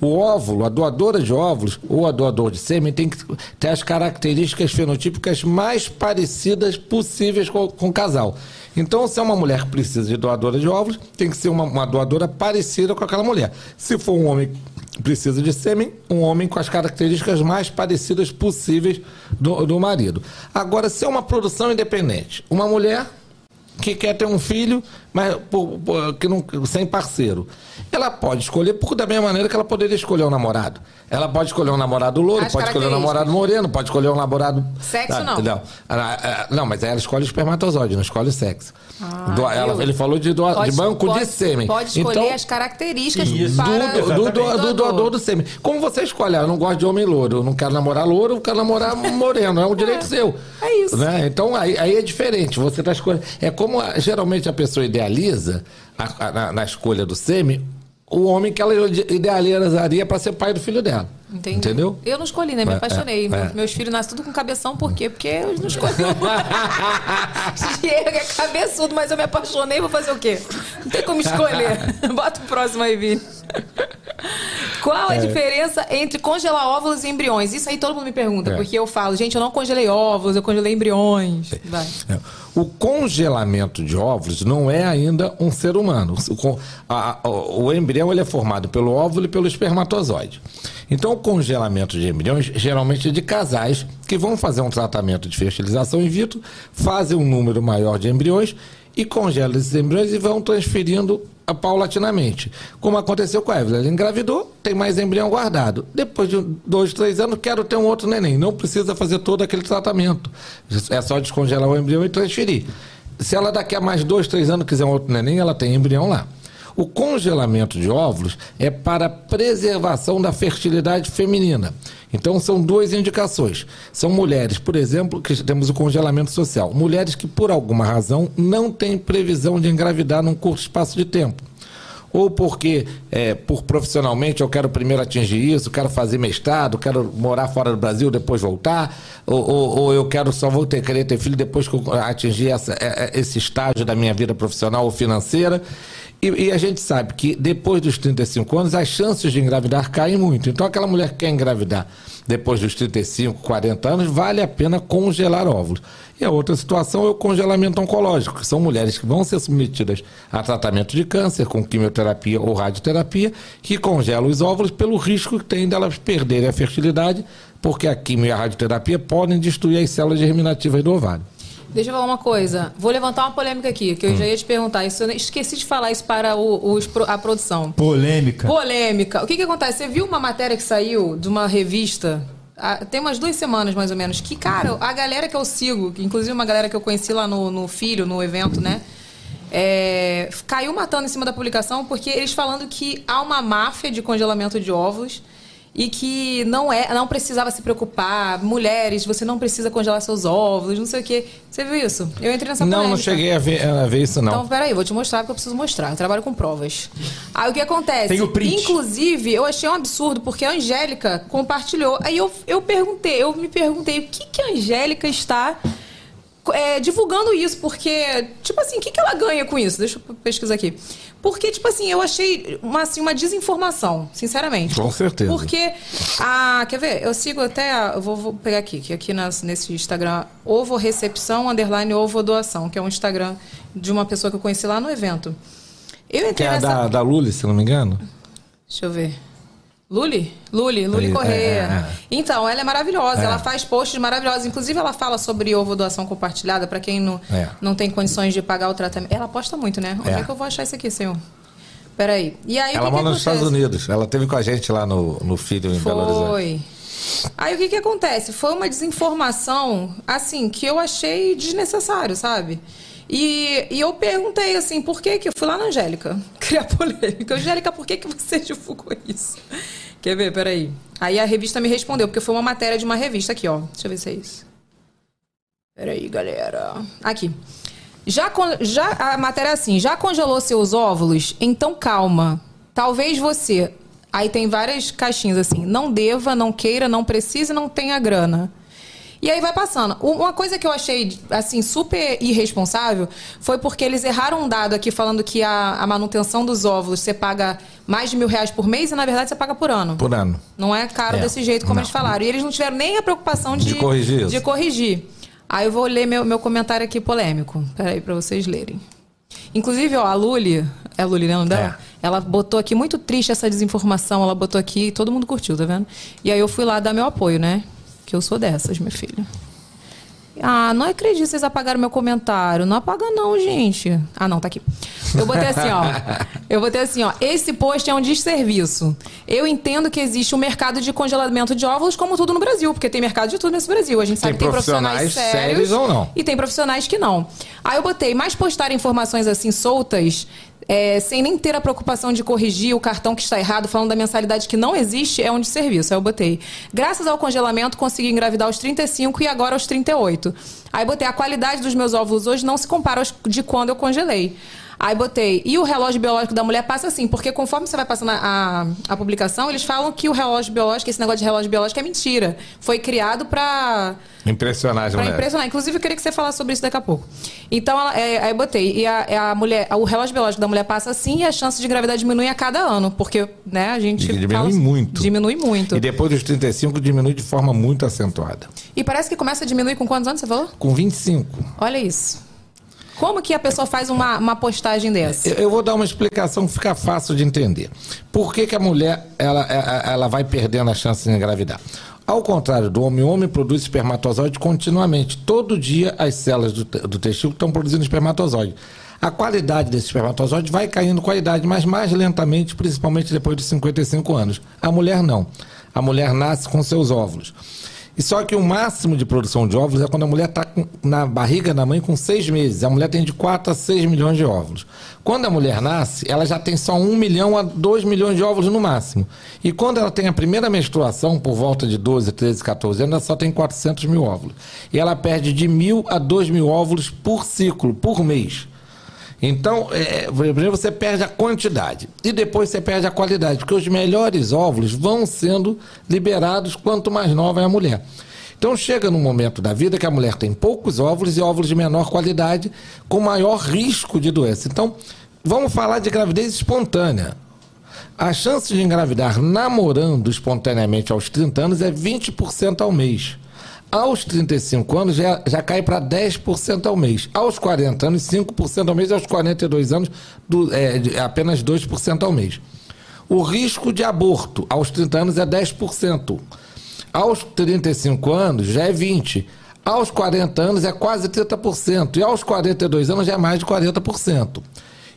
o óvulo, a doadora de óvulos ou a doador de sêmen tem que ter as características fenotípicas mais parecidas possíveis com, com o casal. Então, se é uma mulher que precisa de doadora de óvulos, tem que ser uma, uma doadora parecida com aquela mulher. Se for um homem que precisa de sêmen, um homem com as características mais parecidas possíveis do, do marido. Agora, se é uma produção independente, uma mulher que quer ter um filho, mas por- por- que não, sem parceiro. Ela pode escolher por da mesma maneira que ela poderia escolher um namorado. Ela pode escolher um namorado louro, As pode escolher um namorado moreno, pode escolher um namorado. Sexo, Ah, não. Não, Ah, ah, não mas aí ela escolhe espermatozoide, não escolhe sexo. Do- ela- ele falou de, do- de banco pode, de sêmen. Pode escolher Então, as características Isso. para do, do, do, doador do sêmen. Como você escolhe? Ah, eu não gosto de homem louro, eu não quero namorar louro, eu quero namorar moreno. É um direito seu. é isso. Né? Então aí, aí é diferente. Você tá escolhendo. É como ah, geralmente a pessoa idealiza a- a- na, na escolha do sêmen o homem que ela idealizaria para ser pai do filho dela. Entendi. Entendeu? Eu não escolhi, né? Me É, apaixonei. é, Meus, é. meus filhos nascem tudo com cabeção, por quê? Porque eu não escolhi. Diego é cabeçudo, mas eu me apaixonei, vou fazer o quê? Não tem como escolher. Bota o próximo aí, Vini. Qual É. a diferença entre congelar óvulos e embriões? Isso aí todo mundo me pergunta, É. porque eu falo, gente, eu não congelei óvulos, eu congelei embriões. É. O congelamento de óvulos não é ainda um ser humano. O, a- a- o embrião ele é formado pelo óvulo e pelo espermatozoide. Então, o congelamento de embriões geralmente de casais que vão fazer um tratamento de fertilização in vitro, fazem um número maior de embriões e congelam esses embriões e vão transferindo a- paulatinamente. Como aconteceu com a Evelyn. Ela engravidou, tem mais embrião guardado. Depois de dois, três anos, quero ter um outro neném. Não precisa fazer todo aquele tratamento. É só descongelar o embrião e transferir. Se ela daqui a mais dois, três anos quiser um outro neném, ela tem embrião lá. O congelamento de óvulos é para preservação da fertilidade feminina. Então são duas indicações. São mulheres, por exemplo, que temos o congelamento social. Mulheres que por alguma razão não têm previsão de engravidar num curto espaço de tempo. ou porque é, por profissionalmente eu quero primeiro atingir isso, quero fazer mestrado, quero morar fora do Brasil, depois voltar, ou, ou, ou eu quero só vou ter, querer ter filho depois que eu atingir essa, é, é, esse estágio da minha vida profissional ou financeira. E, e, a gente sabe que depois dos 35 anos as chances de engravidar caem muito. Então aquela mulher que quer engravidar depois dos 35, 40 anos, vale a pena congelar óvulos. E a outra situação é o congelamento oncológico, que são mulheres que vão ser submetidas a tratamento de câncer com quimioterapia ou radioterapia, que congelam os óvulos pelo risco que tem delas perderem a fertilidade, porque a quimio e a radioterapia podem destruir as células germinativas do ovário. Deixa eu falar uma coisa. Vou levantar uma polêmica aqui, que eu hum. já ia te perguntar. Isso, eu esqueci de falar isso para o, a produção. Polêmica. Polêmica. O que, que acontece? Você viu uma matéria que saiu de uma revista tem umas duas semanas, mais ou menos, que, cara, a galera que eu sigo, inclusive uma galera que eu conheci lá no, no Filho, no evento, né? É, caiu matando em cima da publicação porque eles falando que há uma máfia de congelamento de ovos e que não é, não precisava se preocupar. Mulheres, você não precisa congelar seus óvulos, não sei o quê. Você viu isso? Eu entrei nessa Não, não cheguei a ver, a ver isso, não. Então, peraí, vou te mostrar porque eu preciso mostrar. Eu trabalho com provas. Aí o que acontece? Tem o print. Inclusive, eu achei um absurdo, porque a Angélica compartilhou. Aí eu, eu perguntei, eu me perguntei, o que, que a Angélica está é, divulgando isso, porque, tipo assim, o que, que ela ganha com isso? Deixa eu pesquisar aqui. Porque, tipo assim, eu achei uma, assim, uma desinformação, sinceramente. Com certeza. Porque, a, quer ver? Eu sigo até, a, eu vou, vou, pegar aqui, que aqui nas, nesse Instagram, ovo recepção, underline ovo doação, que é um Instagram de uma pessoa que eu conheci lá no evento. Eu entrei que é nessa... da, da Lully, se não me engano? Deixa eu ver. Luli? Luli, Luli Correia. É, é, é. Então, ela é maravilhosa, é. ela faz posts maravilhosos. Inclusive, ela fala sobre ovo doação compartilhada para quem não, é. não tem condições de pagar o tratamento. Ela posta muito, né? Onde é, que eu vou achar isso aqui, senhor? Peraí. E aí, ela mora nos Estados Unidos. Ela teve com a gente lá no, no Filho em Foi. Belo Horizonte. Foi. Aí o que que acontece? Foi uma desinformação, assim, que eu achei desnecessário, sabe? E, e eu perguntei assim, por que que... Eu fui lá na Angélica, criar polêmica. Angélica, por que que você divulgou isso? Quer ver? Peraí. Aí a revista me respondeu, porque foi uma matéria de uma revista aqui, ó. Deixa eu ver se é isso. Peraí, galera. Aqui. Já, já a matéria é assim, já congelou seus óvulos? Então calma. Talvez você. Aí tem várias caixinhas assim. Não deva, não queira, não precise, não tenha grana. E aí vai passando. Uma coisa que eu achei, assim, super irresponsável foi porque eles erraram um dado aqui falando que a, a manutenção dos óvulos você paga mais de mil reais por mês e, na verdade, você paga por ano. Por ano. Não é caro é. desse jeito como não. eles falaram. E eles não tiveram nem a preocupação de, de corrigir. Isso. De corrigir. Aí eu vou ler meu, meu comentário aqui polêmico. Peraí, pra vocês lerem. Inclusive, ó, a Luli, é a Luli, né? É. Ela botou aqui muito triste essa desinformação, ela botou aqui e todo mundo curtiu, tá vendo? E aí eu fui lá dar meu apoio, né? Que eu sou dessas, minha filha. Ah, não acredito vocês apagaram meu comentário. Não apaga não, gente. Ah, não, tá aqui. Eu botei assim, ó. Eu botei assim, ó. Esse post é um desserviço. Eu entendo que existe um mercado de congelamento de óvulos, como tudo no Brasil, porque tem mercado de tudo nesse Brasil. A gente sabe tem que tem profissionais, profissionais sérios, sérios ou não. E tem profissionais que não. Aí eu botei, mais postar informações assim soltas é, sem nem ter a preocupação de corrigir o cartão que está errado, falando da mensalidade que não existe, é um desserviço. Aí eu botei. Graças ao congelamento, consegui engravidar aos 35 e agora aos 38. Aí botei. A qualidade dos meus óvulos hoje não se compara aos de quando eu congelei. Aí botei. E o relógio biológico da mulher passa assim, porque conforme você vai passando a, a, a, publicação, eles falam que o relógio biológico, esse negócio de relógio biológico é mentira. Foi criado para Impressionar Pra impressionar. Inclusive, eu queria que você falasse sobre isso daqui a pouco. Então, ela, é, aí botei. E a, a, mulher, o relógio biológico da mulher passa assim e a chance de gravidade diminui a cada ano. Porque, né, a gente. E diminui fala, muito. Diminui muito. E depois dos 35 diminui de forma muito acentuada. E parece que começa a diminuir com quantos anos você falou? Com 25. Olha isso. Como que a pessoa faz uma, uma postagem dessa? Eu, eu vou dar uma explicação que fica fácil de entender. Por que, que a mulher ela, ela, ela vai perdendo a chance de engravidar? Ao contrário do homem, o homem produz espermatozoide continuamente. Todo dia as células do, do testículo estão produzindo espermatozoide. A qualidade desse espermatozoide vai caindo com a idade, mas mais lentamente, principalmente depois de 55 anos. A mulher não. A mulher nasce com seus óvulos. E só que o máximo de produção de óvulos é quando a mulher está na barriga da mãe com seis meses. A mulher tem de 4 a 6 milhões de óvulos. Quando a mulher nasce, ela já tem só 1 milhão a 2 milhões de óvulos no máximo. E quando ela tem a primeira menstruação, por volta de 12, 13, 14 anos, ela só tem 400 mil óvulos. E ela perde de mil a 2 mil óvulos por ciclo, por mês. Então, é, primeiro você perde a quantidade e depois você perde a qualidade, porque os melhores óvulos vão sendo liberados quanto mais nova é a mulher. Então chega num momento da vida que a mulher tem poucos óvulos e óvulos de menor qualidade, com maior risco de doença. Então, vamos falar de gravidez espontânea. A chance de engravidar namorando espontaneamente aos 30 anos é 20% ao mês. Aos 35 anos já, já cai para 10% ao mês. Aos 40 anos, 5% ao mês. Aos 42 anos, do, é, apenas 2% ao mês. O risco de aborto aos 30 anos é 10%. Aos 35 anos já é 20%. Aos 40 anos é quase 30%. E aos 42 anos já é mais de 40%.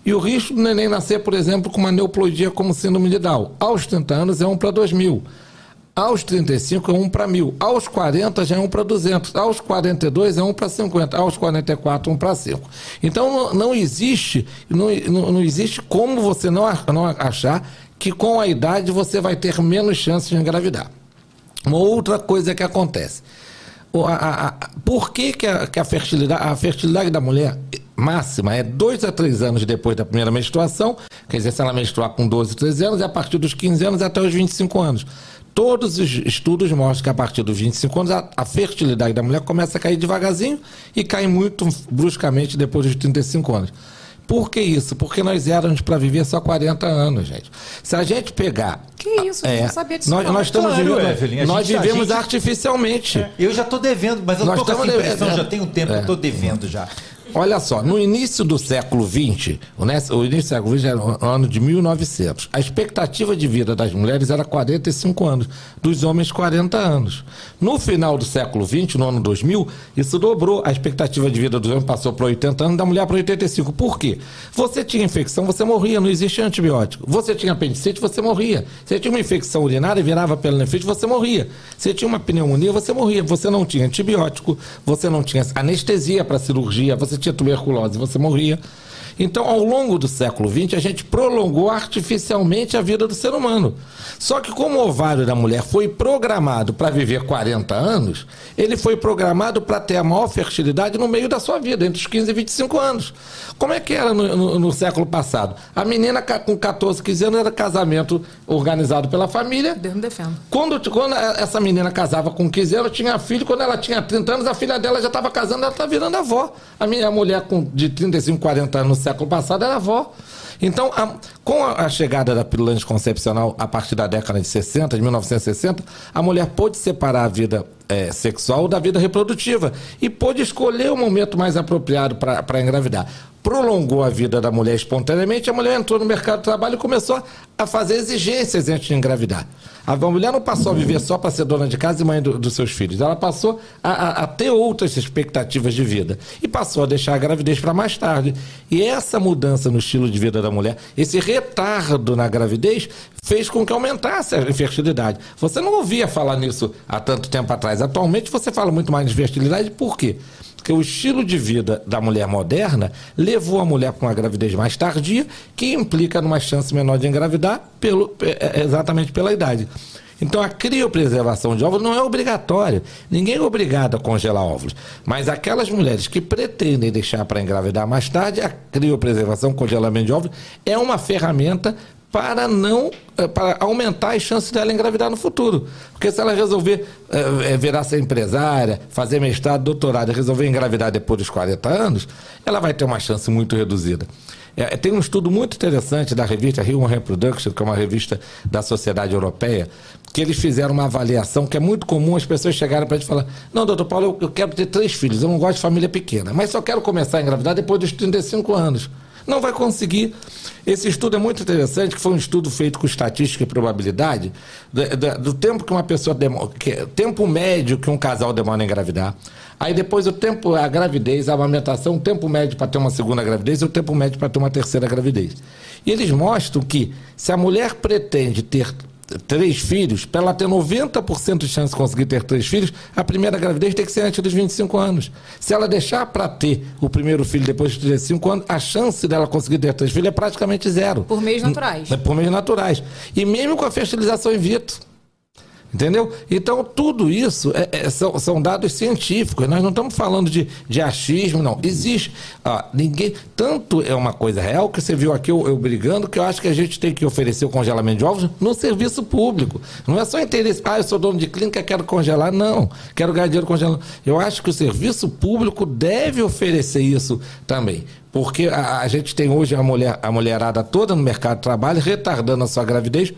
E o risco do neném nascer, por exemplo, com uma neoplodia como síndrome de Down, aos 30 anos é 1 para 2 mil. Aos 35 é 1 para mil. Aos 40 já é 1 para 200. Aos 42 é 1 para 50. Aos 44, 1 para 5. Então não, existe, não, não, existe como você não, não achar que com a idade você vai ter menos chances de engravidar. Uma outra coisa que acontece. A, a, a, por que, que, a, que a, fertilidade, a fertilidade da mulher máxima é dois a três anos depois da primeira menstruação, quer dizer, se ela menstruar com 12, 13 anos, é a partir dos 15 anos até os 25 anos. Todos os estudos mostram que a partir dos 25 anos a, a fertilidade da mulher começa a cair devagarzinho e cai muito bruscamente depois dos 35 anos. Por que isso? Porque nós éramos para viver só 40 anos, gente. Se a gente pegar. Que isso? É, não sabia disso. Nós, nós estamos Claro, vivendo. Evelyn, nós gente- a vivemos gente- artificialmente. Eu já estou devendo, mas eu estou com essa impressão, devendo. já tem um tempo que eu estou devendo já. Olha só, no início do século XX, o né- o início do século XX era o ano de 1900, a expectativa de vida das mulheres era 45 anos, dos homens 40 anos. No final do século XX, no ano 2000, isso dobrou. A expectativa de vida dos homens passou para 80 anos, da mulher para 85. Por quê? Você tinha infecção, você morria, não existia antibiótico. Você tinha apendicite, você morria. Você tinha uma infecção urinária, virava pela nefrite, você morria. Você tinha uma pneumonia, você morria. Você não tinha antibiótico, você não tinha anestesia para cirurgia, você tinha tuberculose, você morria. Então, ao longo do século XX, a gente prolongou artificialmente a vida do ser humano. Só que, como o ovário da mulher foi programado para viver 40 anos, ele foi programado para ter a maior fertilidade no meio da sua vida, entre os 15 e 25 anos. Como é que era no, no- no século passado? A menina com 14, 15 anos era casamento organizado pela família, Deus me defenda. quando, quando essa menina casava com 15 anos, tinha filho. Quando ela tinha 30 anos, a filha dela já estava casando, ela estava virando avó. A minha mulher com, de 35, 40 anos no século passado era avó. Então, a- com a, a chegada da pílula anticoncepcional a partir da década de 60, de 1960, a mulher pôde separar a vida eh, sexual da vida reprodutiva e pôde escolher o momento mais apropriado para engravidar prolongou a vida da mulher espontaneamente, a mulher entrou no mercado de trabalho e começou a fazer exigências antes de engravidar. A mulher não passou a viver só para ser dona de casa e mãe do- dos seus filhos, ela passou a, a- a ter outras expectativas de vida e passou a deixar a gravidez para mais tarde. E essa mudança no estilo de vida da mulher, esse retardo na gravidez, fez com que aumentasse a infertilidade. Você não ouvia falar nisso há tanto tempo atrás. Atualmente você fala muito mais de fertilidade, por quê? Porque o estilo de vida da mulher moderna levou a mulher para uma gravidez mais tardia, que implica numa chance menor de engravidar pelo, é, é, exatamente pela idade. Então a criopreservação de óvulos não é obrigatória. Ninguém é obrigado a congelar óvulos. Mas aquelas mulheres que pretendem deixar para engravidar mais tarde, a criopreservação, congelamento de óvulos, é uma ferramenta para não eh, para aumentar as chances dela engravidar no futuro. Porque se ela resolver eh, virar ser empresária, fazer mestrado, doutorado e resolver engravidar depois dos 40 anos, ela vai ter uma chance muito reduzida. É, tem um estudo muito interessante da revista Human Reproduction, que é uma revista da Sociedade Europeia, que eles fizeram uma avaliação que é muito comum as pessoas chegarem para a gente falar: Não, doutor Paulo, eu, eu quero ter três filhos, eu não gosto de família pequena, mas só quero começar a engravidar depois dos 35 anos. Não vai conseguir. Esse estudo é muito interessante, que foi um estudo feito com estatística e probabilidade do, do- do tempo que uma pessoa demora, que, tempo médio que um casal demora a engravidar. Aí depois o tempo, a gravidez, a amamentação, o tempo médio para ter uma segunda gravidez e o tempo médio para ter uma terceira gravidez. E eles mostram que se a mulher pretende ter três filhos, para ela ter 90% de chance de conseguir ter três filhos, a primeira gravidez tem que ser antes dos 25 anos. Se ela deixar para ter o primeiro filho depois dos 35 anos, a chance dela conseguir ter três filhos é praticamente zero. Por meios naturais. Por meios naturais. E mesmo com a fertilização in vitro. Entendeu? Então, tudo isso é- é- são, são dados científicos. Nós não estamos falando de, de achismo, não. Existe. ninguém. Tanto é uma coisa real que você viu aqui eu, eu brigando, que eu acho que a gente tem que oferecer o congelamento de ovos no serviço público. Não é só interesse. Ah, eu sou dono de clínica, quero congelar. Não. Quero ganhar dinheiro congelando. Eu acho que o serviço público deve oferecer isso também. Porque a, a gente tem hoje a, mulher, a mulherada toda no mercado de trabalho retardando a sua gravidez.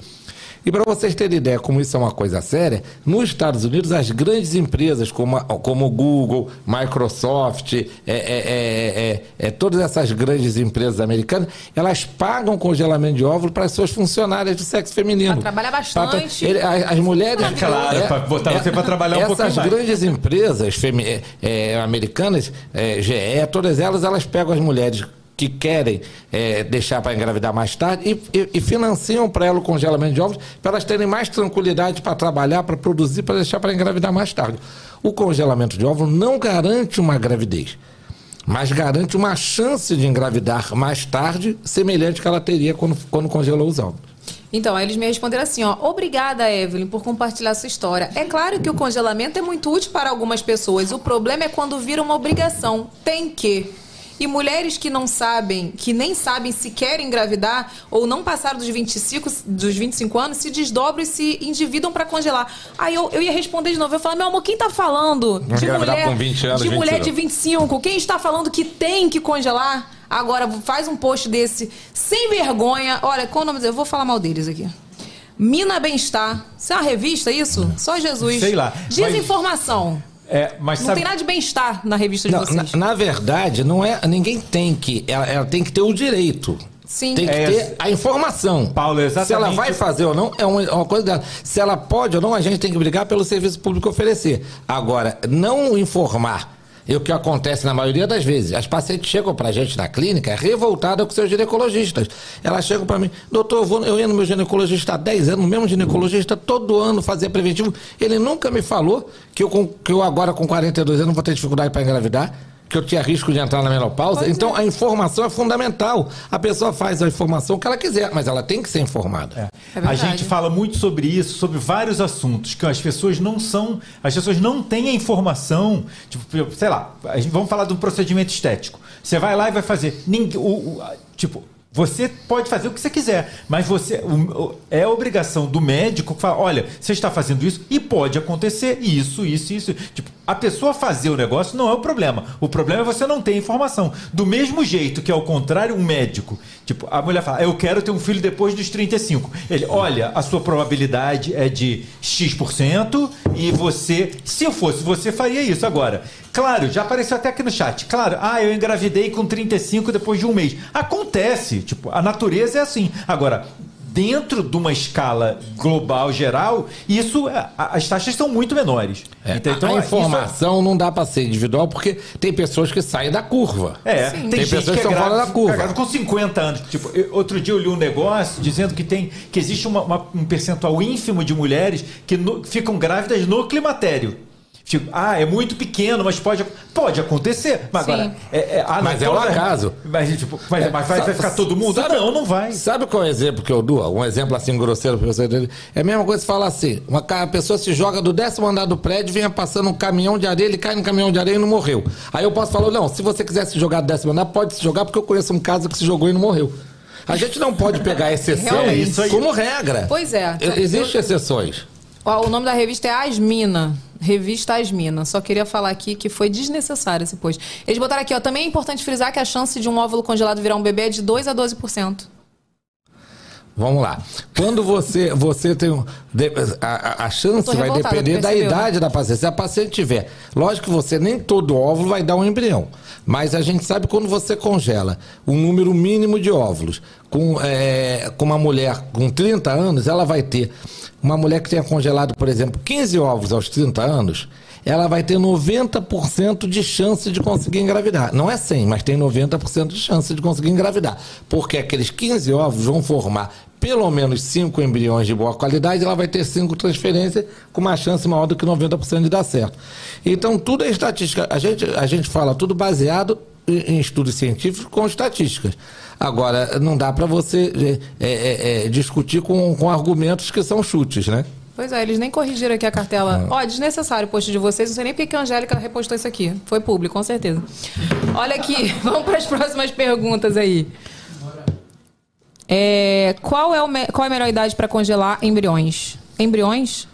E para vocês terem ideia como isso é uma coisa séria, nos Estados Unidos as grandes empresas como, como Google, Microsoft, é, é, é, é, é, todas essas grandes empresas americanas, elas pagam congelamento de óvulo para as suas funcionárias de sexo feminino. Pra trabalhar bastante. Pra- ele- as, as mulheres. Claro, pra botar você pra trabalhar um essas pouquinho mais. grandes empresas femi- é, é, americanas, é, GE, todas elas, elas pegam as mulheres que querem é, deixar para engravidar mais tarde e, e- e financiam para ela o congelamento de ovos para elas terem mais tranquilidade para trabalhar, para produzir, para deixar para engravidar mais tarde. O congelamento de óvulo não garante uma gravidez, mas garante uma chance de engravidar mais tarde, semelhante que ela teria quando, quando congelou os óvulos. Então, eles me responderam assim, ó, obrigada, Evelyn, por compartilhar sua história. É claro que o congelamento é muito útil para algumas pessoas. O problema é quando vira uma obrigação. Tem que. E mulheres que não sabem, que nem sabem se querem engravidar ou não passaram dos 25, dos 25 anos, se desdobram e se endividam para congelar. Aí eu, eu ia responder de novo. Eu falava, meu amor, quem tá falando de mulher, com 20 anos, de mulher 22. de 25? Quem está falando que tem que congelar? Agora, faz um post desse sem vergonha. Olha, qual o nome? Eu vou falar mal deles aqui. Mina Bem-Estar. Isso é uma revista, isso? Só Jesus. Sei lá, Desinformação. É, mas Não sabe, tem nada de bem-estar na revista de Não, na, vocês. na verdade, não é. Ninguém tem que. Ela, ela tem que ter o direito. Sim. Tem que É, ter a informação. Paulo, exatamente. Se ela vai fazer ou não, é uma, é uma coisa dela. Se ela pode ou não, a gente tem que brigar pelo serviço público oferecer. Agora, não informar. É o que acontece na maioria das vezes. As pacientes chegam pra gente na clínica revoltadas com seus ginecologistas. Elas chegam pra mim, doutor, eu, vou, eu ia no meu ginecologista há 10 anos, o mesmo ginecologista, todo ano fazia preventivo. Ele nunca me falou que eu, que eu agora com 42 anos vou ter dificuldade para engravidar. Que eu tinha risco de entrar na menopausa. então, a informação é fundamental. A pessoa faz a informação que ela quiser, mas ela tem que ser informada. É a verdade. gente fala muito sobre isso, sobre vários assuntos que as pessoas não são, as pessoas não têm a informação. Tipo, sei lá, a gente- vamos falar de um procedimento estético. Você vai lá e vai fazer. Ninguém, o- o- a- tipo, você pode fazer o que você quiser, mas você é a obrigação do médico falar, olha, você está fazendo isso e pode acontecer isso, isso, isso. Tipo, a pessoa fazer o negócio não é o problema. O problema é você não ter informação. Do mesmo jeito que ao contrário um médico, tipo, a mulher fala, eu quero ter um filho depois dos 35. Ele, olha, a sua probabilidade é de X% e você, se eu fosse, você faria isso agora. Claro, já apareceu até aqui no chat. Claro, ah, eu engravidei com 35 depois de um mês. Acontece, tipo, a natureza é assim. Agora, dentro de uma escala global geral, isso as taxas são muito menores. É, Então, a- então, a isso informação não dá para ser individual porque tem pessoas que saem da curva. É, Sim. tem, Tem pessoas que que é estão fora da curva. grávida com 50 anos. Tipo, eu- outro dia eu li um negócio dizendo que tem que existe uma- uma- um percentual ínfimo de mulheres que no- ficam grávidas no climatério. Tipo, ah, é muito pequeno, mas pode, pode acontecer. Mas Sim. agora. É, é, ah, não, Mas é um acaso. Mas, tipo, mas, mas vai, vai ficar todo mundo? Sabe- não, não vai. Sabe qual é o exemplo que eu dou? Um exemplo assim grosseiro para você entender. É a mesma coisa que falar assim: uma pessoa se joga do décimo andar do prédio, vinha passando um caminhão de areia, ele cai no caminhão de areia e não morreu. Aí eu posso falar: não, se você quiser se jogar do décimo andar, pode se jogar, porque eu conheço um caso que se jogou e não morreu. A gente não pode pegar. Isso aí. como regra. Pois é. Existem exceções. Ó, o nome da revista é Asmina. Revista Asmina. Só queria falar aqui que foi desnecessário esse post. Eles botaram aqui, ó. Também é importante frisar que a chance de um óvulo congelado virar um bebê é de 2 a 12%. Vamos lá. Quando você, você tem. um- A, a- chance vai depender da né? idade da paciente. Se a paciente tiver. Lógico que você nem todo óvulo vai dar um embrião. Mas a gente sabe quando você congela um número mínimo de óvulos com, é, com uma mulher com 30 anos, ela vai ter. Uma mulher que tenha congelado, por exemplo, 15 óvulos aos 30 anos, ela vai ter 90% de chance de conseguir engravidar. Não é 100, mas tem 90% de chance de conseguir engravidar. Porque aqueles 15 ovos vão formar pelo menos 5 embriões de boa qualidade, ela vai ter 5 transferências com uma chance maior do que 90% de dar certo. Então, tudo é estatística. A gente, a gente fala tudo baseado em estudos científicos com estatísticas. Agora, não dá para você é, é, é, discutir com, com argumentos que são chutes, né? Pois é, eles nem corrigiram aqui a cartela. Ó, desnecessário o post de vocês. Não sei nem porque que a Angélica repostou isso aqui. Foi público, com certeza. Olha aqui, vamos para as próximas perguntas aí. É, qual, é o me- qual é a melhor idade para congelar embriões? Embriões?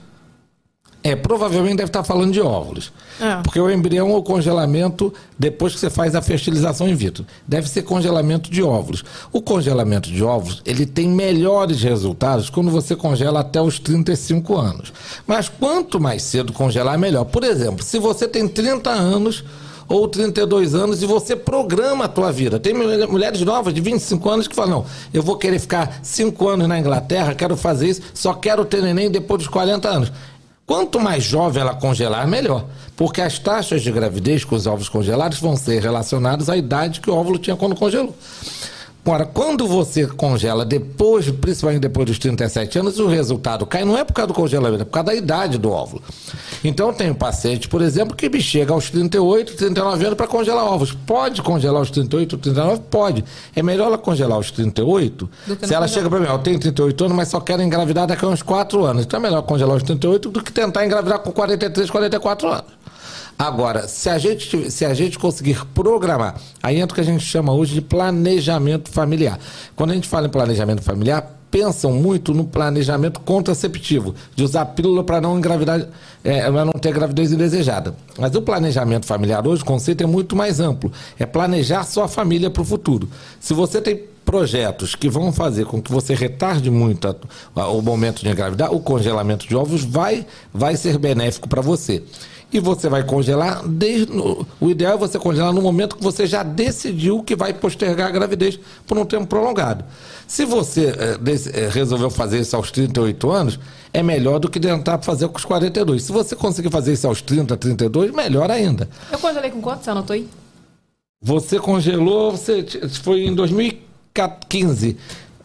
É, provavelmente deve estar falando de óvulos. É. Porque o embrião é o congelamento depois que você faz a fertilização in vitro. Deve ser congelamento de óvulos. O congelamento de óvulos, ele tem melhores resultados quando você congela até os 35 anos. Mas quanto mais cedo congelar, melhor. Por exemplo, se você tem 30 anos ou 32 anos e você programa a tua vida. Tem mulher- mulheres novas de 25 anos que falam, não, eu vou querer ficar 5 anos na Inglaterra, quero fazer isso, só quero ter neném depois dos 40 anos. Quanto mais jovem ela congelar, melhor. Porque as taxas de gravidez com os ovos congelados vão ser relacionadas à idade que o óvulo tinha quando congelou. Agora, quando você congela depois, principalmente depois dos 37 anos, o resultado cai. Não é por causa do congelamento, é por causa da idade do óvulo. Então, eu tenho paciente, por exemplo, que me chega aos 38, 39 anos para congelar ovos. Pode congelar aos 38, 39? Pode. É melhor ela congelar aos 38. Do que Se ela chega para mim, eu tenho 38 anos, mas só quero engravidar daqui a uns 4 anos. Então é melhor congelar aos 38 do que tentar engravidar com 43, 44 anos. Agora, se a gente, se a gente conseguir programar, aí entra o que a gente chama hoje de planejamento familiar. Quando a gente fala em planejamento familiar, pensam muito no planejamento contraceptivo, de usar pílula para não engravidar, é, não ter gravidez indesejada. Mas o planejamento familiar hoje, o conceito é muito mais amplo. É planejar sua família para o futuro. Se você tem projetos que vão fazer com que você retarde muito a- a- o momento de engravidar, o congelamento de ovos vai, vai ser benéfico para você. E você vai congelar desde. no- o ideal é você congelar no momento que você já decidiu que vai postergar a gravidez por um tempo prolongado. Se você eh, dec- eh, resolveu fazer isso aos 38 anos, é melhor do que tentar fazer com os 42. Se você conseguir fazer isso aos 30, 32, melhor ainda. Eu congelei com quanto? Você anotou aí? Você congelou, você foi em 2015.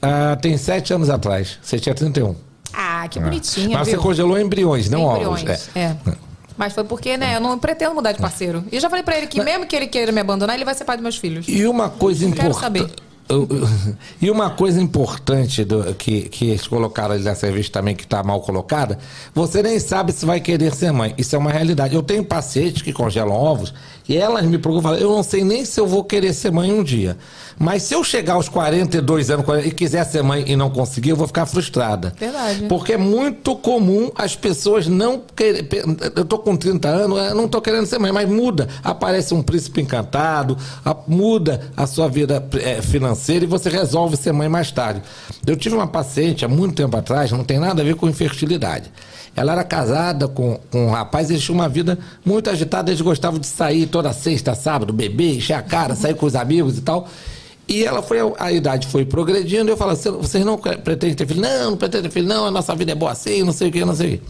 ah, tem sete anos atrás. Você tinha 31. Ah, que bonitinha, Mas você viu? congelou embriões, não Embriões, ovos. É. é. Mas foi porque, né, eu não pretendo mudar de parceiro. E eu já falei pra ele que mesmo que ele queira me abandonar, ele vai ser pai dos meus filhos. E uma coisa Quero saber. importante. E uma coisa importante do- que, que eles colocaram ali nessa revista também, que está mal colocada, você nem sabe se vai querer ser mãe. Isso é uma realidade. Eu tenho pacientes que congelam ovos e elas me procuram eu não sei nem se eu vou querer ser mãe um dia. Mas se eu chegar aos 42 anos 40 e quiser ser mãe e não conseguir, eu vou ficar frustrada. Verdade. Porque é muito comum as pessoas não querer. Eu tô com 30 anos, eu não tô querendo ser mãe, mas muda. Aparece um príncipe encantado, a- muda a sua vida eh, financeira e você resolve ser mãe mais tarde. Eu tive uma paciente há muito tempo atrás, não tem nada a ver com infertilidade. Ela era casada com, com um rapaz, eles tinham uma vida muito agitada, eles gostavam de sair toda sexta, sábado, beber, encher a cara, sair com os amigos e tal. E ela foi, a idade foi progredindo, eu falo, "Você- vocês não pretendem ter filho? Não, não pretendo ter filho, não, a nossa vida é boa assim, não sei o que, não sei o.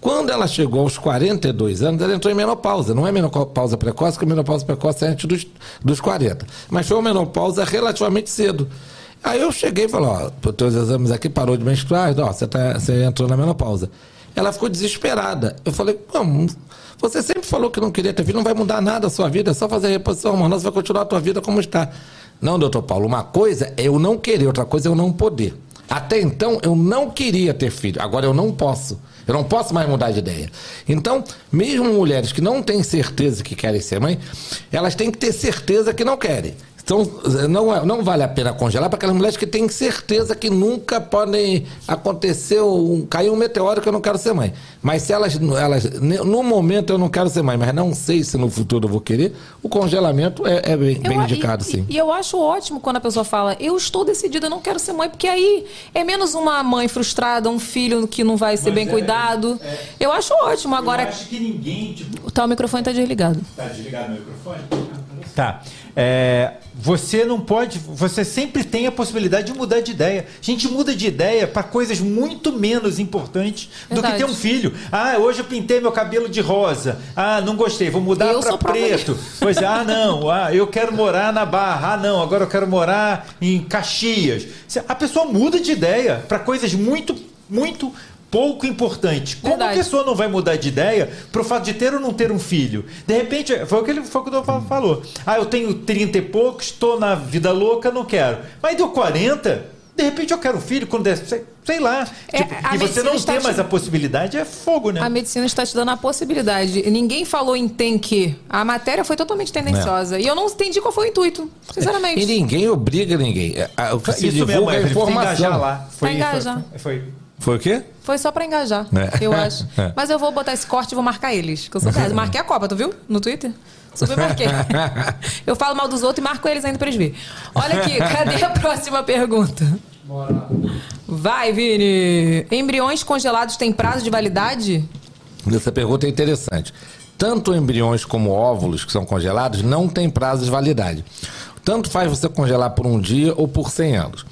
Quando ela chegou aos 42 anos, ela entrou em menopausa. Não é menopausa precoce, porque menopausa precoce é antes dos, dos 40. Mas foi uma menopausa relativamente cedo. Aí eu cheguei e falei, ó, teus exames aqui parou de menstruar, ó, você, tá, você entrou na menopausa. Ela ficou desesperada. Eu falei, como? Você sempre falou que não queria ter filho, não vai mudar nada a sua vida, é só fazer reposição hormonal, você vai continuar a tua vida como está. Não, doutor Paulo, uma coisa é eu não querer, outra coisa é eu não poder. Até então eu não queria ter filho, agora eu não posso. Eu não posso mais mudar de ideia. Então, mesmo mulheres que não têm certeza que querem ser mãe, elas têm que ter certeza que não querem. Então, não, é- não vale a pena congelar para aquelas mulheres que têm certeza que nunca podem acontecer, um, cair um meteoro que eu não quero ser mãe. Mas se elas, elas, no momento eu não quero ser mãe, mas não sei se no futuro eu vou querer, o congelamento é, é bem, bem Eu- indicado, e, sim. E, e eu acho ótimo quando a pessoa fala, eu estou decidida, eu não quero ser mãe, porque aí é menos uma mãe frustrada, um filho que não vai ser Mas bem é- cuidado. Eu acho ótimo. Agora, Eu acho que ninguém, tipo, tá, o microfone tá desligado. Tá desligado meu microfone? Tá. É, você não pode. Você sempre tem a possibilidade de mudar de ideia. A gente muda de ideia para coisas muito menos importantes do que Verdade. ter um filho. Ah, hoje eu pintei meu cabelo de rosa. Ah, não gostei, vou mudar para preto. Pois é, ah, não. Ah, eu quero morar na Barra. Ah, não. Agora eu quero morar em Caxias. A pessoa muda de ideia para coisas muito, muito pouco importantes. Como a Verdade. pessoa não vai mudar de ideia pro fato de ter ou não ter um filho? De repente, foi o que ele foi o que o Dom falou. Ah, eu tenho 30 e poucos, estou na vida louca, não quero. Mas deu 40, De repente eu quero um filho, quando der, sei, sei lá. É, Tipo, a e você não tem te- mais a possibilidade, é fogo, né? A medicina está te dando a possibilidade. Ninguém falou em tem que. A matéria foi totalmente tendenciosa. E eu não entendi qual foi o intuito, sinceramente. E ninguém obriga ninguém. É, a- O que se Isso mesmo, é a Evelyn, foi informação. engajar lá. Foi, engajar. Foi, foi- Foi o quê? Foi só pra engajar, É. eu acho. É. Mas eu vou botar esse corte e vou marcar eles. Que eu sou. Marquei a Copa, tu viu? No Twitter. Super marquei. eu falo mal dos outros e marco eles ainda pra eles verem. Olha aqui, cadê a próxima pergunta? Vai, Vini. Embriões congelados têm prazo de validade? Essa pergunta é interessante. Tanto embriões como óvulos que são congelados não têm prazo de validade. Tanto faz você congelar por um dia ou por 100 anos.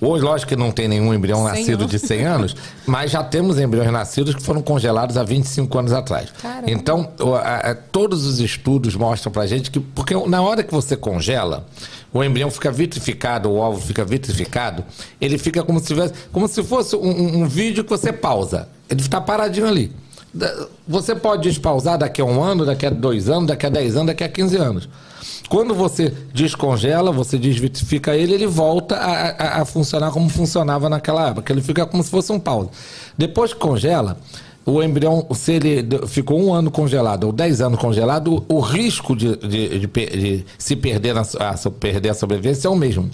Hoje, lógico que não tem nenhum embrião 100 nascido de 100 anos, mas já temos embriões nascidos que foram congelados há 25 anos atrás. Caramba. Então, o- a- a- todos os estudos mostram pra gente que, porque na hora que você congela, o embrião fica vitrificado, o óvulo fica vitrificado, ele fica como se, tivesse, como se fosse um, um- vídeo que você pausa. Ele está paradinho ali. Você pode despausar daqui a um ano, daqui a dois anos, daqui a 10 anos, daqui a 15 anos. Quando você descongela, você desvitrifica ele, ele volta a, a- a funcionar como funcionava naquela época. Ele fica como se fosse um pause. Depois que congela, o embrião, se ele ficou um ano congelado ou 10 anos congelado, o, risco de, de- de de se perder, na, a, perder a sobrevivência é o mesmo.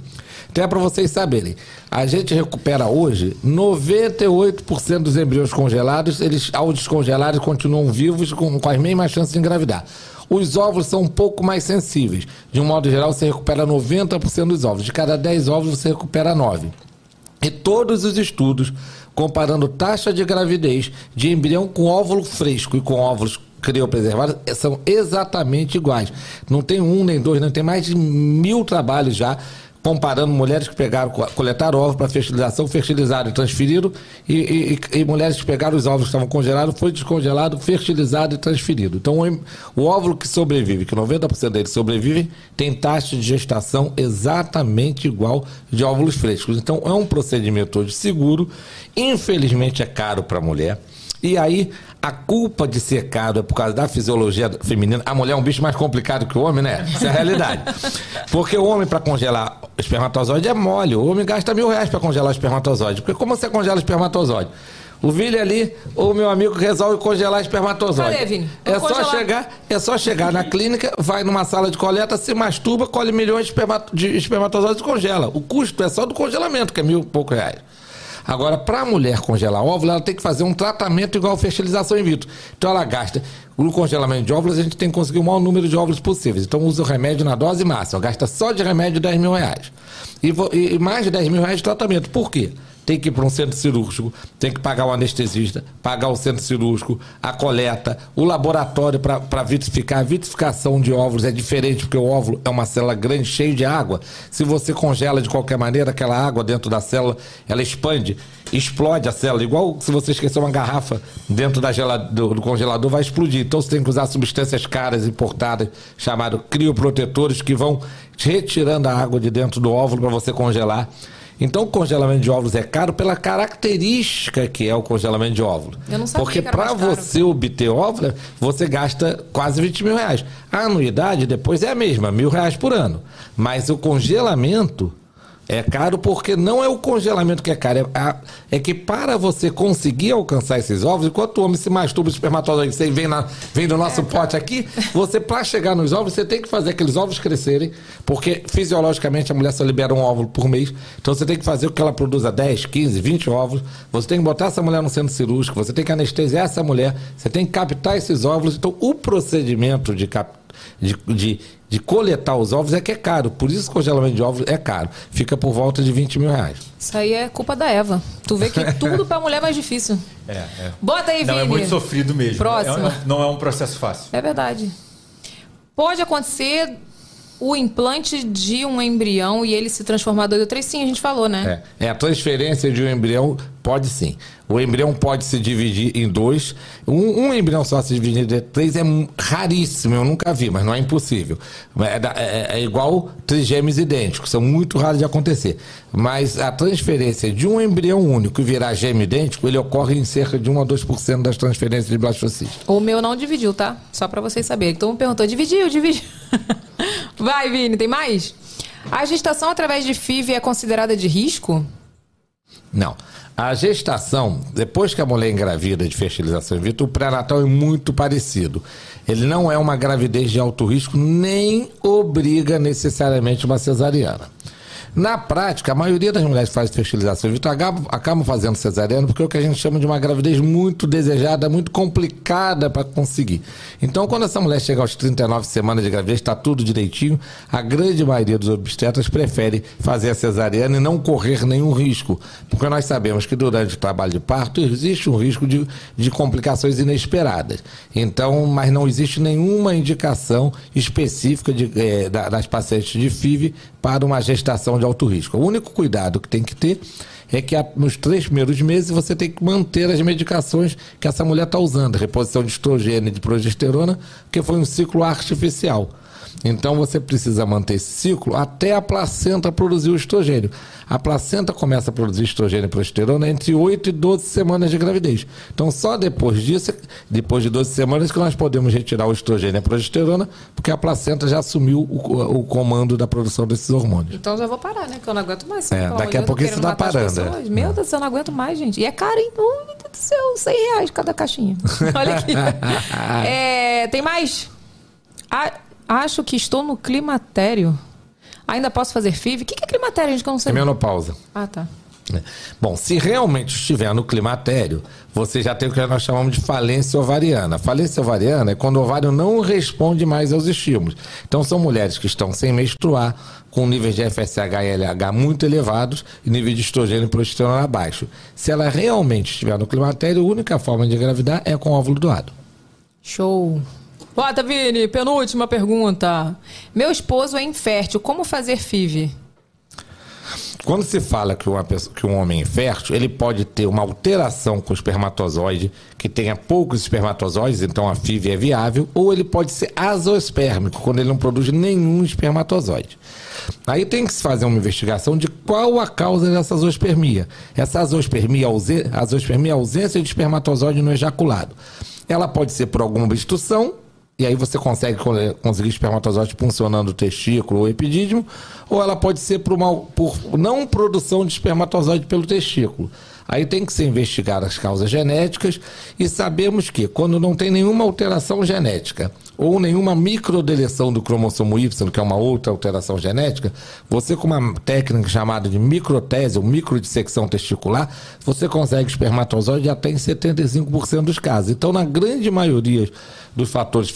Então é para vocês saberem. A gente recupera hoje 98% dos embriões congelados, eles ao descongelar continuam vivos com, com as mesmas chances de engravidar. Os óvulos são um pouco mais sensíveis. De um modo geral, você recupera 90% dos óvulos. De cada 10 óvulos, você recupera 9. E todos os estudos comparando taxa de gravidez de embrião com óvulo fresco e com óvulos criopreservados são exatamente iguais. Não tem um nem dois, não tem mais de mil trabalhos já comparando mulheres que pegaram, co- coletaram ovos para fertilização, fertilizaram e transferiram, e, e- e- mulheres que pegaram os ovos que estavam congelados, foi descongelado, fertilizado e transferido. Então, o, óvulo que sobrevive, que 90% deles sobrevivem, tem taxa de gestação exatamente igual de óvulos frescos. Então, é um procedimento hoje seguro, infelizmente é caro para a mulher. E aí, a culpa de ser caro é por causa da fisiologia feminina. A mulher é um bicho mais complicado que o homem, né? Isso é a realidade. Porque o homem, para congelar espermatozoide, é mole. O homem gasta mil reais para congelar espermatozoide. Porque como você congela espermatozoide? O Vili ali, o meu amigo resolve congelar espermatozoide. Cadê, Vini? É só, chegar, é só chegar na clínica, vai numa sala de coleta, se masturba, colhe milhões de, esperma- de espermatozoides e congela. O custo é só do congelamento, que é mil e pouco reais. Agora, para a mulher congelar óvulo, ela tem que fazer um tratamento igual fertilização in vitro. Então, ela gasta. No congelamento de óvulos, a gente tem que conseguir o maior número de óvulos possíveis. Então, usa o remédio na dose máxima. Gasta só de remédio 10 mil reais. E- e mais de 10 mil reais de tratamento. Por quê? Tem que ir para um centro cirúrgico, tem que pagar o anestesista, pagar o centro cirúrgico, a coleta, o laboratório para vitrificar. A vitrificação de óvulos é diferente, porque o óvulo é uma célula grande, cheia de água. Se você congela de qualquer maneira, aquela água dentro da célula, ela expande, explode a célula. Igual se você esquecer uma garrafa dentro da do, do congelador, vai explodir. Então você tem que usar substâncias caras, importadas, chamadas crioprotetores, que vão retirando a água de dentro do óvulo para você congelar. Então o congelamento de óvulos é caro pela característica que é o congelamento de óvulo. Eu não sabia Porque para você obter óvulo, você gasta quase 20 mil reais. A anuidade depois é a mesma, mil reais por ano. Mas o congelamento é caro porque não é o congelamento que é caro, é, a- é que para você conseguir alcançar esses óvulos, enquanto o homem se masturba os espermatozoides, você vem, na, vem do nosso pote aqui, você para chegar nos óvulos, você tem que fazer aqueles óvulos crescerem, porque fisiologicamente a mulher só libera um óvulo por mês, então você tem que fazer com que ela produza 10, 15, 20 óvulos, você tem que botar essa mulher no centro cirúrgico, você tem que anestesiar essa mulher, você tem que captar esses óvulos, então o procedimento de captar de, de, de coletar os ovos é que é caro. Por isso o congelamento de ovos é caro. Fica por volta de 20 mil reais. Isso aí é culpa da Eva. Tu vê que tudo pra mulher é mais difícil. É, é. Bota aí, Não, Vini. é muito sofrido mesmo. Próxima. É- é- não é um processo fácil. É verdade. Pode acontecer o implante de um embrião e ele se transformar dois ou três? Sim, a gente falou, né? É, é, a transferência de um embrião pode sim. O embrião pode se dividir em dois. Um, um embrião só se dividir em três é raríssimo, eu nunca vi, mas não é impossível. É, da- é- é igual trigêmeos idênticos, são muito raros de acontecer. Mas a transferência de um embrião único e virar gêmeo idêntico, ele ocorre em cerca de 1 a 2% das transferências de blastocista. O meu não dividiu, tá? Só pra vocês saberem. Então me perguntou, dividiu, dividiu. Vai, Vini, tem mais? A gestação através de FIV é considerada de risco? Não. A gestação, depois que a mulher engravida de fertilização in vitro, o pré-natal é muito parecido. Ele não é uma gravidez de alto risco, nem obriga necessariamente uma cesariana. Na prática, a maioria das mulheres que fazem fertilização in acabam, fazendo cesariana porque é o que a gente chama de uma gravidez muito desejada, muito complicada para conseguir. Então, quando essa mulher chega aos 39 semanas de gravidez, está tudo direitinho, a grande maioria dos obstetras prefere fazer a cesariana e não correr nenhum risco. Porque nós sabemos que durante o trabalho de parto existe um risco de, de complicações inesperadas. Então, mas não existe nenhuma indicação específica de, eh, da- das pacientes de FIV para uma gestação de alto risco. O único cuidado que tem que ter é que nos três primeiros meses você tem que manter as medicações que essa mulher está usando, reposição de estrogênio e de progesterona, porque foi um ciclo artificial. Então você precisa manter esse ciclo até a placenta produzir o estrogênio. A placenta começa a produzir estrogênio e progesterona entre 8 e 12 semanas de gravidez. Então só depois disso, depois de 12 semanas, que nós podemos retirar o estrogênio e a progesterona, porque a placenta já assumiu o, o comando da produção desses hormônios. Então já vou parar, né? Que eu não aguento mais. É, daqui a querendo matar as parando, é. Meu Deus, eu não aguento mais, gente. E é caro, hein? Oh, meu Deus do céu, 100 reais cada caixinha. Olha aqui. É, tem mais? A- acho que estou no climatério. Ainda posso fazer FIV? O que é climatério, gente? Não sei. É menopausa. Ah, tá. É. Bom, se realmente estiver no climatério, você já tem o que nós chamamos de falência ovariana. Falência ovariana é quando o ovário não responde mais aos estímulos. Então, são mulheres que estão sem menstruar, com níveis de FSH e LH muito elevados e nível de estrogênio e progesterona baixo. Se ela realmente estiver no climatério, a única forma de engravidar é com óvulo doado. Show. Bota, Vini, penúltima pergunta. Meu esposo é infértil, como fazer FIV? Quando se fala que, uma pessoa- que um homem é infértil, ele pode ter uma alteração com o espermatozoide, que tenha poucos espermatozoides, então a FIV é viável, ou ele pode ser azoespérmico, quando ele não produz nenhum espermatozoide. Aí tem que se fazer uma investigação de qual a causa dessa azoospermia. Essa azoospermia, ause- azoospermia é ausência de espermatozoide no ejaculado. Ela pode ser por alguma obstrução, e aí você consegue co- conseguir espermatozoide funcionando o testículo ou epidídimo, ou ela pode ser por, uma, por não produção de espermatozoide pelo testículo. Aí tem que ser investigado as causas genéticas e sabemos que quando não tem nenhuma alteração genética ou nenhuma microdeleção do cromossomo Y, que é uma outra alteração genética, você com uma técnica chamada de microtese ou microdissecção testicular, você consegue espermatozoide até em 75% dos casos. Então, na grande maioria dos fatores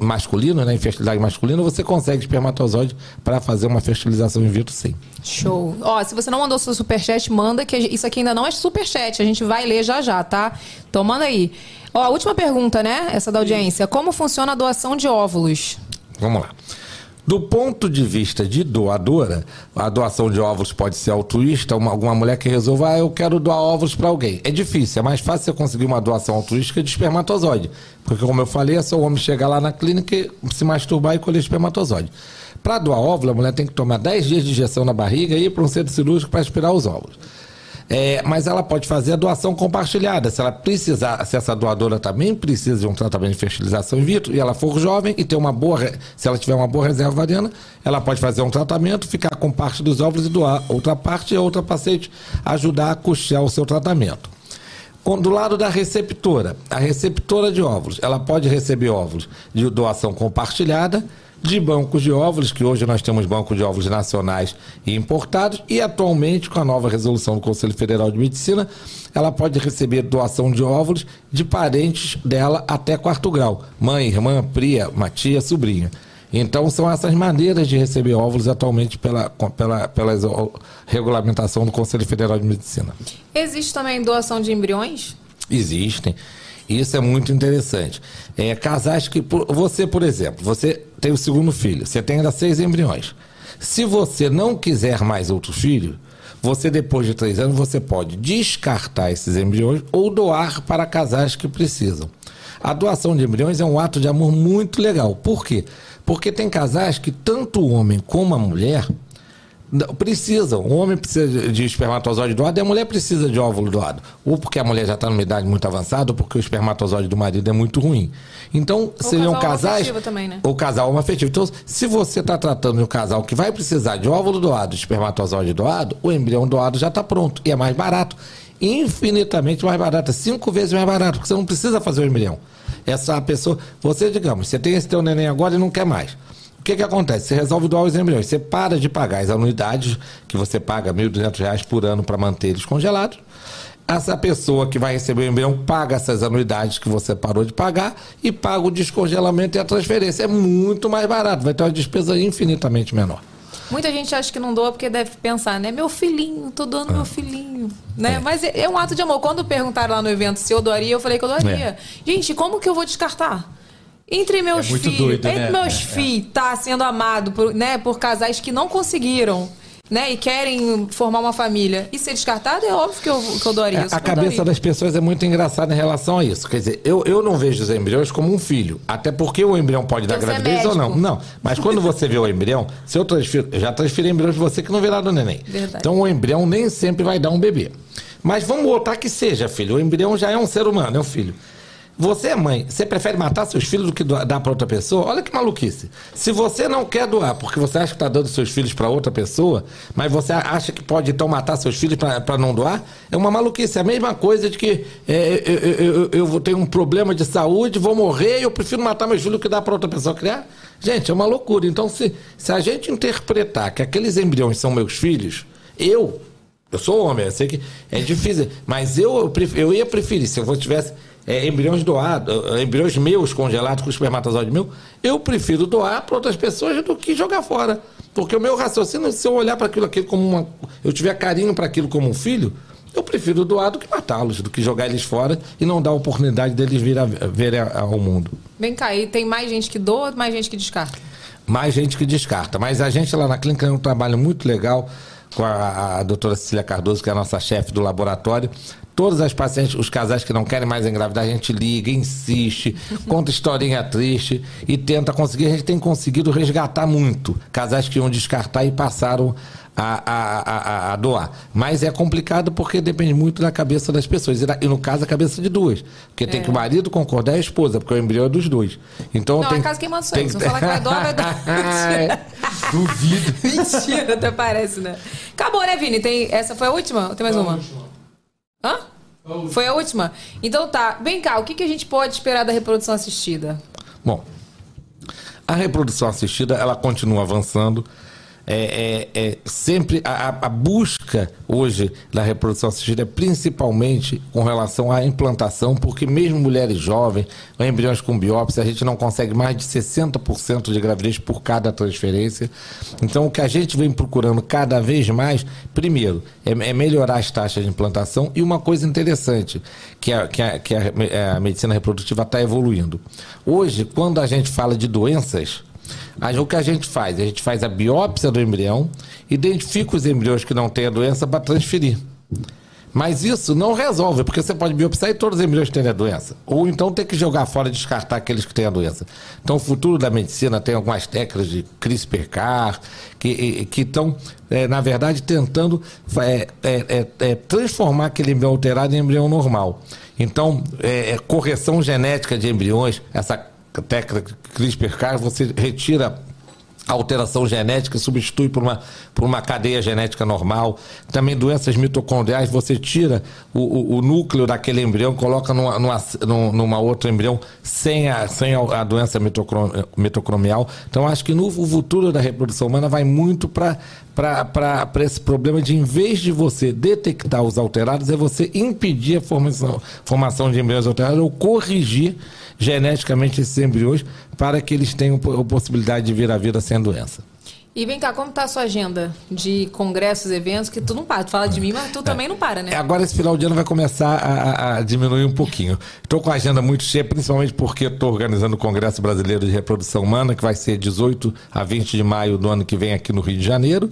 masculinos, né, infertilidade masculina, você consegue espermatozoide para fazer uma fertilização in vitro sim. Show. Ó, se você não mandou seu superchat, manda que isso aqui ainda não é superchat, a gente vai ler já já, tá? Então manda aí. Ó, a última pergunta, né? Essa da audiência. Como funciona a doação de óvulos? Vamos lá. Do ponto de vista de doadora, a doação de óvulos pode ser altruísta, uma, alguma mulher que resolva, ah, eu quero doar óvulos para alguém. É difícil, é mais fácil você conseguir uma doação altruística de espermatozoide. Porque, como eu falei, é só o homem chegar lá na clínica, e se masturbar e colher espermatozoide. Para doar óvulo, a mulher tem que tomar 10 dias de injeção na barriga e ir para um centro cirúrgico para aspirar os óvulos. É, mas ela pode fazer a doação compartilhada. Se ela precisar, se essa doadora também precisa de um tratamento de fertilização in vitro e ela for jovem e ter uma boa, se ela tiver uma boa reserva ovariana, ela pode fazer um tratamento, ficar com parte dos óvulos e doar outra parte e outra paciente ajudar a custear o seu tratamento. Do lado da receptora, a receptora de óvulos, ela pode receber óvulos de doação compartilhada, de bancos de óvulos, que hoje nós temos bancos de óvulos nacionais e importados, e atualmente, com a nova resolução do Conselho Federal de Medicina, ela pode receber doação de óvulos de parentes dela até quarto grau: mãe, irmã, pria, uma tia, sobrinha. Então, são essas maneiras de receber óvulos atualmente pela, pela, pela regulamentação do Conselho Federal de Medicina. Existe também doação de embriões? Existem. Isso é muito interessante. É, casais que. Você, por exemplo, você tem o segundo filho, você tem ainda seis embriões. Se você não quiser mais outro filho, você, depois de três anos, você pode descartar esses embriões ou doar para casais que precisam. A doação de embriões é um ato de amor muito legal. Por quê? Porque tem casais que tanto o homem como a mulher Não, Precisam. O homem precisa de- de espermatozoide doado e a mulher precisa de óvulo doado. Ou porque a mulher já está numa idade muito avançada, ou porque o espermatozoide do marido é muito ruim. Então, seriam casal casais. também, né? O casal homoafetivo. Então, se você está tratando de um casal que vai precisar de óvulo doado, espermatozoide doado, o embrião doado já está pronto. E é mais barato. Infinitamente mais barato. É Cinco vezes mais barato, porque você não precisa fazer o embrião. Essa pessoa. Você, digamos, você tem esse teu neném agora e não quer mais. O que, que acontece? Você resolve doar os embriões. Você para de pagar as anuidades, que você paga 1.200 reais por ano para manter eles congelados. Essa pessoa que vai receber o embrião paga essas anuidades que você parou de pagar e paga o descongelamento e a transferência. É muito mais barato, vai ter uma despesa infinitamente menor. Muita gente acha que não doa porque deve pensar, né? Meu filhinho, tô doando Ah. meu filhinho. Né? Mas é, é um ato de amor. Quando perguntaram lá no evento se eu doaria, eu falei que eu doaria. É. Gente, como que eu vou descartar? Entre meus É filhos, doido, entre né? meus É, filhos, tá sendo amado por, né, por casais que não conseguiram, né? E querem formar uma família. E ser descartado, é óbvio que eu, que eu doaria. É, eu a cabeça doaria. das pessoas é muito engraçada em relação a isso. Quer dizer, eu, eu não vejo os embriões como um filho. Até porque o embrião pode dar Então você é gravidez ou não. Não. Mas quando você vê o embrião, se eu transfiro. eu Já transferi embriões de você que não viraram neném. Verdade. Então o embrião nem sempre vai dar um bebê. Mas vamos botar que seja filho. O embrião já é um ser humano, é um filho. Você é mãe, você prefere matar seus filhos do que dar para outra pessoa? Olha que maluquice. Se você não quer doar porque você acha que está dando seus filhos para outra pessoa, mas você acha que pode então matar seus filhos para não doar, é uma maluquice. É a mesma coisa de que é, eu, ter um problema de saúde, vou morrer e eu prefiro matar meus filhos do que dar para outra pessoa criar. Gente, é uma loucura. Então, se, se a gente interpretar que aqueles embriões são meus filhos, eu eu sou homem, eu sei que é difícil, mas eu, eu, eu ia preferir, se eu tivesse é, embriões doados, eh, embriões meus congelados com espermatozoide meu, eu prefiro doar para outras pessoas do que jogar fora. Porque o meu raciocínio, se eu olhar para aquilo, aquilo como uma. Eu tiver carinho para aquilo como um filho, eu prefiro doar do que matá-los, do que jogar eles fora e não dar a oportunidade deles vir a, a- ao mundo. Vem cá, e tem mais gente que doa, mais gente que descarta. mais gente que descarta. Mas a gente lá na clínica tem um trabalho muito legal com a, a doutora Cecília Cardoso, que é a nossa chefe do laboratório. Todas as pacientes, os casais que não querem mais engravidar, a gente liga, insiste, conta historinha triste e tenta conseguir. A gente tem conseguido resgatar muito casais que iam descartar e passaram a, a, a- a doar. Mas é complicado porque depende muito da cabeça das pessoas. E, na- e no caso, a cabeça de duas. Porque tem que o marido concordar e a esposa, porque o embrião é dos dois. Então Não, tem é caso quem manda tem eu falar que vai doar, vai doar. Mentira. Duvido. Mentira, até parece, né? Acabou, né, Vini? Tem, essa foi a última? Ou tem mais uma? Hã? Foi a última? Então tá. Vem cá, o que, que a gente pode esperar da reprodução assistida? Bom, a reprodução assistida ela continua avançando. É, é- é sempre a, a- busca hoje da reprodução assistida é principalmente com relação à implantação, porque mesmo mulheres jovens, embriões com biópsia, a gente não consegue mais de 60% de gravidez por cada transferência. Então, o que a gente vem procurando cada vez mais, primeiro, é, é melhorar as taxas de implantação e uma coisa interessante, que que a, que a, a medicina reprodutiva está evoluindo. Hoje, quando a gente fala de doenças, Aí o que a gente faz? A gente faz a biópsia do embrião, identifica os embriões que não têm a doença para transferir. Mas isso não resolve, porque você pode biopsiar e todos os embriões terem a doença. Ou então ter que jogar fora e descartar aqueles que têm a doença. Então, o futuro da medicina tem algumas técnicas de CRISPR-Cas que que estão, eh, na verdade, tentando eh, eh, eh, eh, transformar aquele embrião alterado em embrião normal. Então, eh, correção genética de embriões, essa técnica CRISPR-Cas, você retira a alteração genética substitui por uma, por uma cadeia genética normal. Também doenças mitocondriais, você tira o, o- o núcleo daquele embrião, coloca numa, numa, num- numa outra embrião sem a, sem a, doença mitocrom- mitocromial. Então, acho que no futuro da reprodução humana vai muito para esse problema de, em vez de você detectar os alterados, é você impedir a formação, formação de embriões alterados ou corrigir geneticamente esses embriões para que eles tenham a possibilidade de vir à vida sem doença. E vem cá, como tá a sua agenda de congressos, eventos, que tu não para. Tu fala de mim, mas tu também não para, né? É, Agora esse final de ano vai começar a, a- a diminuir um pouquinho. Estou com a agenda muito cheia, principalmente porque estou organizando o Congresso Brasileiro de Reprodução Humana, que vai ser 18 a 20 de maio do ano que vem aqui no Rio de Janeiro.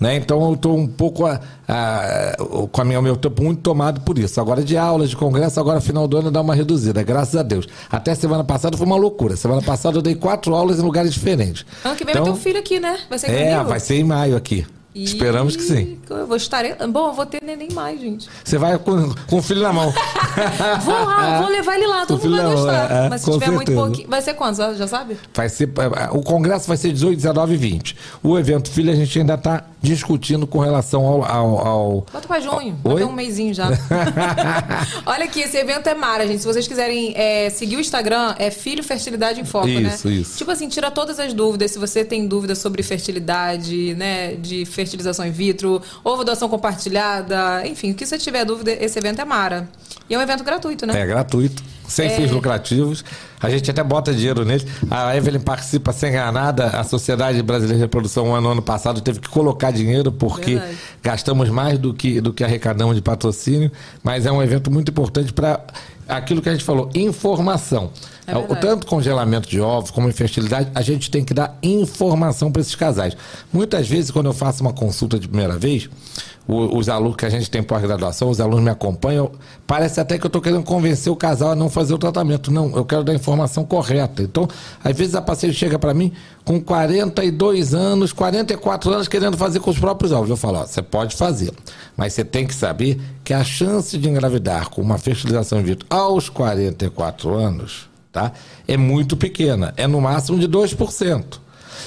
Né? Então eu estou um pouco a- a- com a minha, o meu tempo muito tomado por isso. Agora de aulas, de congresso, agora final do ano dá uma reduzida, graças a Deus. Até semana passada foi uma loucura. Semana passada eu dei quatro aulas em lugares diferentes. Ano que vem Então, vai ter um filho aqui, né? Vai ser em É, vai ser em maio aqui. E Esperamos que sim. Eu vou estar. Bom, eu vou ter neném mais, gente. Você vai com, com o filho na mão. Vou lá, vou levar ele lá, todo mundo vai gostar. é, é, Mas se tiver muito certeza. pouquinho. Vai ser quantos? Já sabe? Vai ser, o congresso vai ser 18, 19 e 20. O evento filho a gente ainda está discutindo com relação ao. ao, ao- Bota pra junho. Oi? Vai ter um mêsinho já. Olha aqui, esse evento é mara, gente. Se vocês quiserem é, seguir o Instagram, é Filho Fertilidade em Foco, né? Isso, isso. Tipo assim, tira todas as dúvidas. Se você tem dúvidas sobre fertilidade, né? De fertilização in vitro, ovo doação compartilhada, enfim, o que você tiver dúvida, esse evento é mara. E é um evento gratuito, né? É gratuito, sem É. fins lucrativos. A gente até bota dinheiro nele. A Evelyn participa sem ganhar nada. A Sociedade Brasileira de Reprodução, um ano, ano passado, teve que colocar dinheiro porque Verdade. gastamos mais do que, do que arrecadamos de patrocínio. Mas é um evento muito importante para aquilo que a gente falou, informação. É o verdade. tanto congelamento de ovos como infertilidade, a gente tem que dar informação para esses casais. Muitas vezes, quando eu faço uma consulta de primeira vez, o- os alunos que a gente tem pós-graduação, os alunos me acompanham, parece até que eu estou querendo convencer o casal a não fazer o tratamento. Não, eu quero dar a informação correta. Então, às vezes a paciente chega para mim com 42 anos, 44 anos, querendo fazer com os próprios ovos. Eu falo, ó, você pode fazer, mas você tem que saber que a chance de engravidar com uma fertilização in vitro aos 44 anos, tá? É muito pequena, é no máximo de 2%.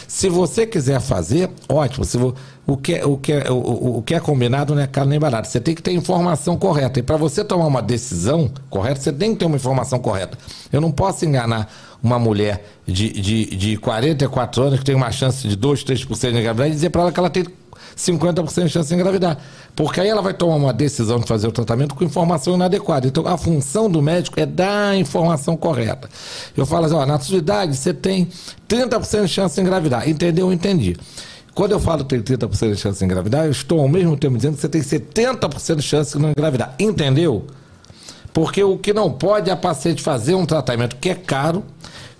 Se você quiser fazer, ótimo. Se vo- o, que, é- o, que, é- o, o- que é combinado não é caro nem barato. Você tem que ter informação correta. E para você tomar uma decisão correta, você tem que ter uma informação correta. Eu não posso enganar uma mulher de, de, de 44 anos que tem uma chance de 2, 3% de engravidar e dizer para ela que ela tem 50% de chance de engravidar. Porque aí ela vai tomar uma decisão de fazer o tratamento com informação inadequada. Então, a função do médico é dar a informação correta. Eu falo assim, ó, na sua idade você tem 30% de chance de engravidar. Entendeu? Entendi. Quando eu falo que tem 30% de chance de engravidar, eu estou ao mesmo tempo dizendo que você tem 70% de chance de não engravidar. Entendeu? Porque o que não pode é a paciente fazer um tratamento que é caro,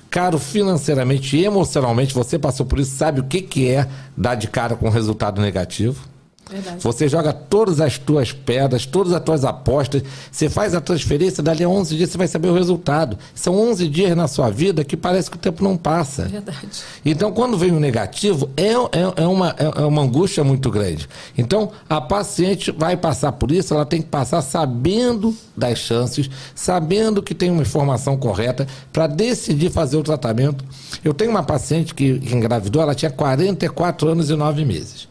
caro financeiramente e emocionalmente. Você passou por isso, sabe o que, que é dar de cara com resultado negativo. Verdade. Você joga todas as tuas pedras, todas as tuas apostas, você faz a transferência, dali a 11 dias você vai saber o resultado. São 11 dias na sua vida que parece que o tempo não passa. Verdade. Então, quando vem o negativo, é, é, é uma, é é uma angústia muito grande. Então, a paciente vai passar por isso, ela tem que passar sabendo das chances, sabendo que tem uma informação correta para decidir fazer o tratamento. Eu tenho uma paciente que, que engravidou, ela tinha 44 anos e 9 meses.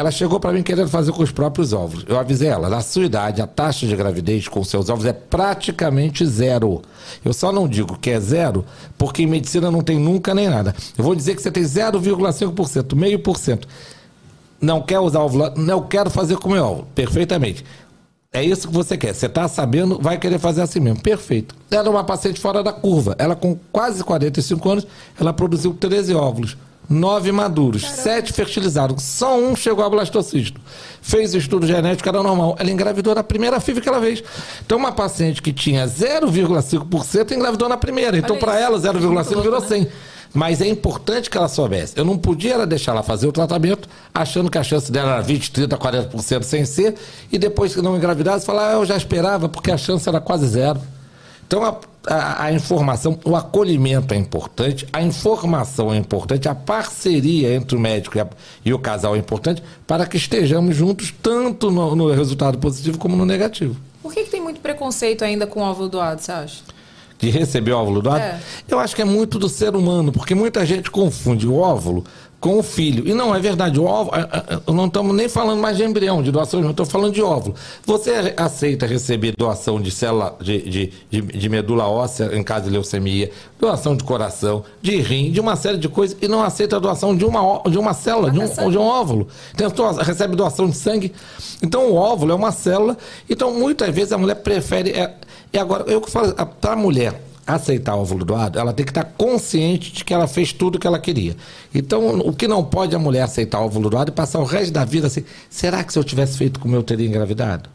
Ela chegou para mim querendo fazer com os próprios ovos. Eu avisei ela, na sua idade, a taxa de gravidez com seus ovos é praticamente zero. Eu só não digo que é zero, porque em medicina não tem nunca nem nada. Eu vou dizer que você tem 0,5%, meio por cento. Não quer usar ovo? Não, quero fazer com meu ovo. Perfeitamente. É isso que você quer. Você está sabendo, vai querer fazer assim mesmo. Perfeito. Ela é uma paciente fora da curva. Ela, com quase 45 anos, ela produziu 13 óvulos. Nove maduros, sete fertilizados. Só um chegou a blastocisto. Fez o estudo genético, era normal. Ela engravidou na primeira FIV que ela fez. Então, uma paciente que tinha 0,5% engravidou na primeira. Então, para ela, Muito 0,5 louco, virou né? 100. Mas é importante que ela soubesse. Eu não podia ela deixar ela fazer o tratamento achando que a chance dela era 20, 30, 40% sem ser, e depois que não engravidasse, falar, ah, eu já esperava, porque a chance era quase zero. Então a, a- a informação, o acolhimento é importante, a informação é importante, a parceria entre o médico e, a- e o casal é importante para que estejamos juntos tanto no, no resultado positivo como no negativo. Por que, que tem muito preconceito ainda com óvulo doado, você acha? de receber óvulo doado, É. eu acho que é muito do ser humano, porque muita gente confunde o óvulo com o filho. E não é verdade. O óvulo, ah, ah, ah, não estamos nem falando mais de embrião, de doação, não estou falando de óvulo. Você aceita receber doação de célula de, de, de, de medula óssea em caso de leucemia, doação de coração, de rim, de uma série de coisas, e não aceita a doação de uma, de uma célula, de um, de um óvulo. Então, recebe doação de sangue. Então, o óvulo é uma célula. Então, muitas vezes a mulher prefere. É, e agora, eu que falo, para a mulher aceitar o óvulo doado, ela tem que estar consciente de que ela fez tudo o que ela queria. Então, o que não pode a mulher aceitar o óvulo doado e passar o resto da vida assim, será que se eu tivesse feito como eu teria engravidado?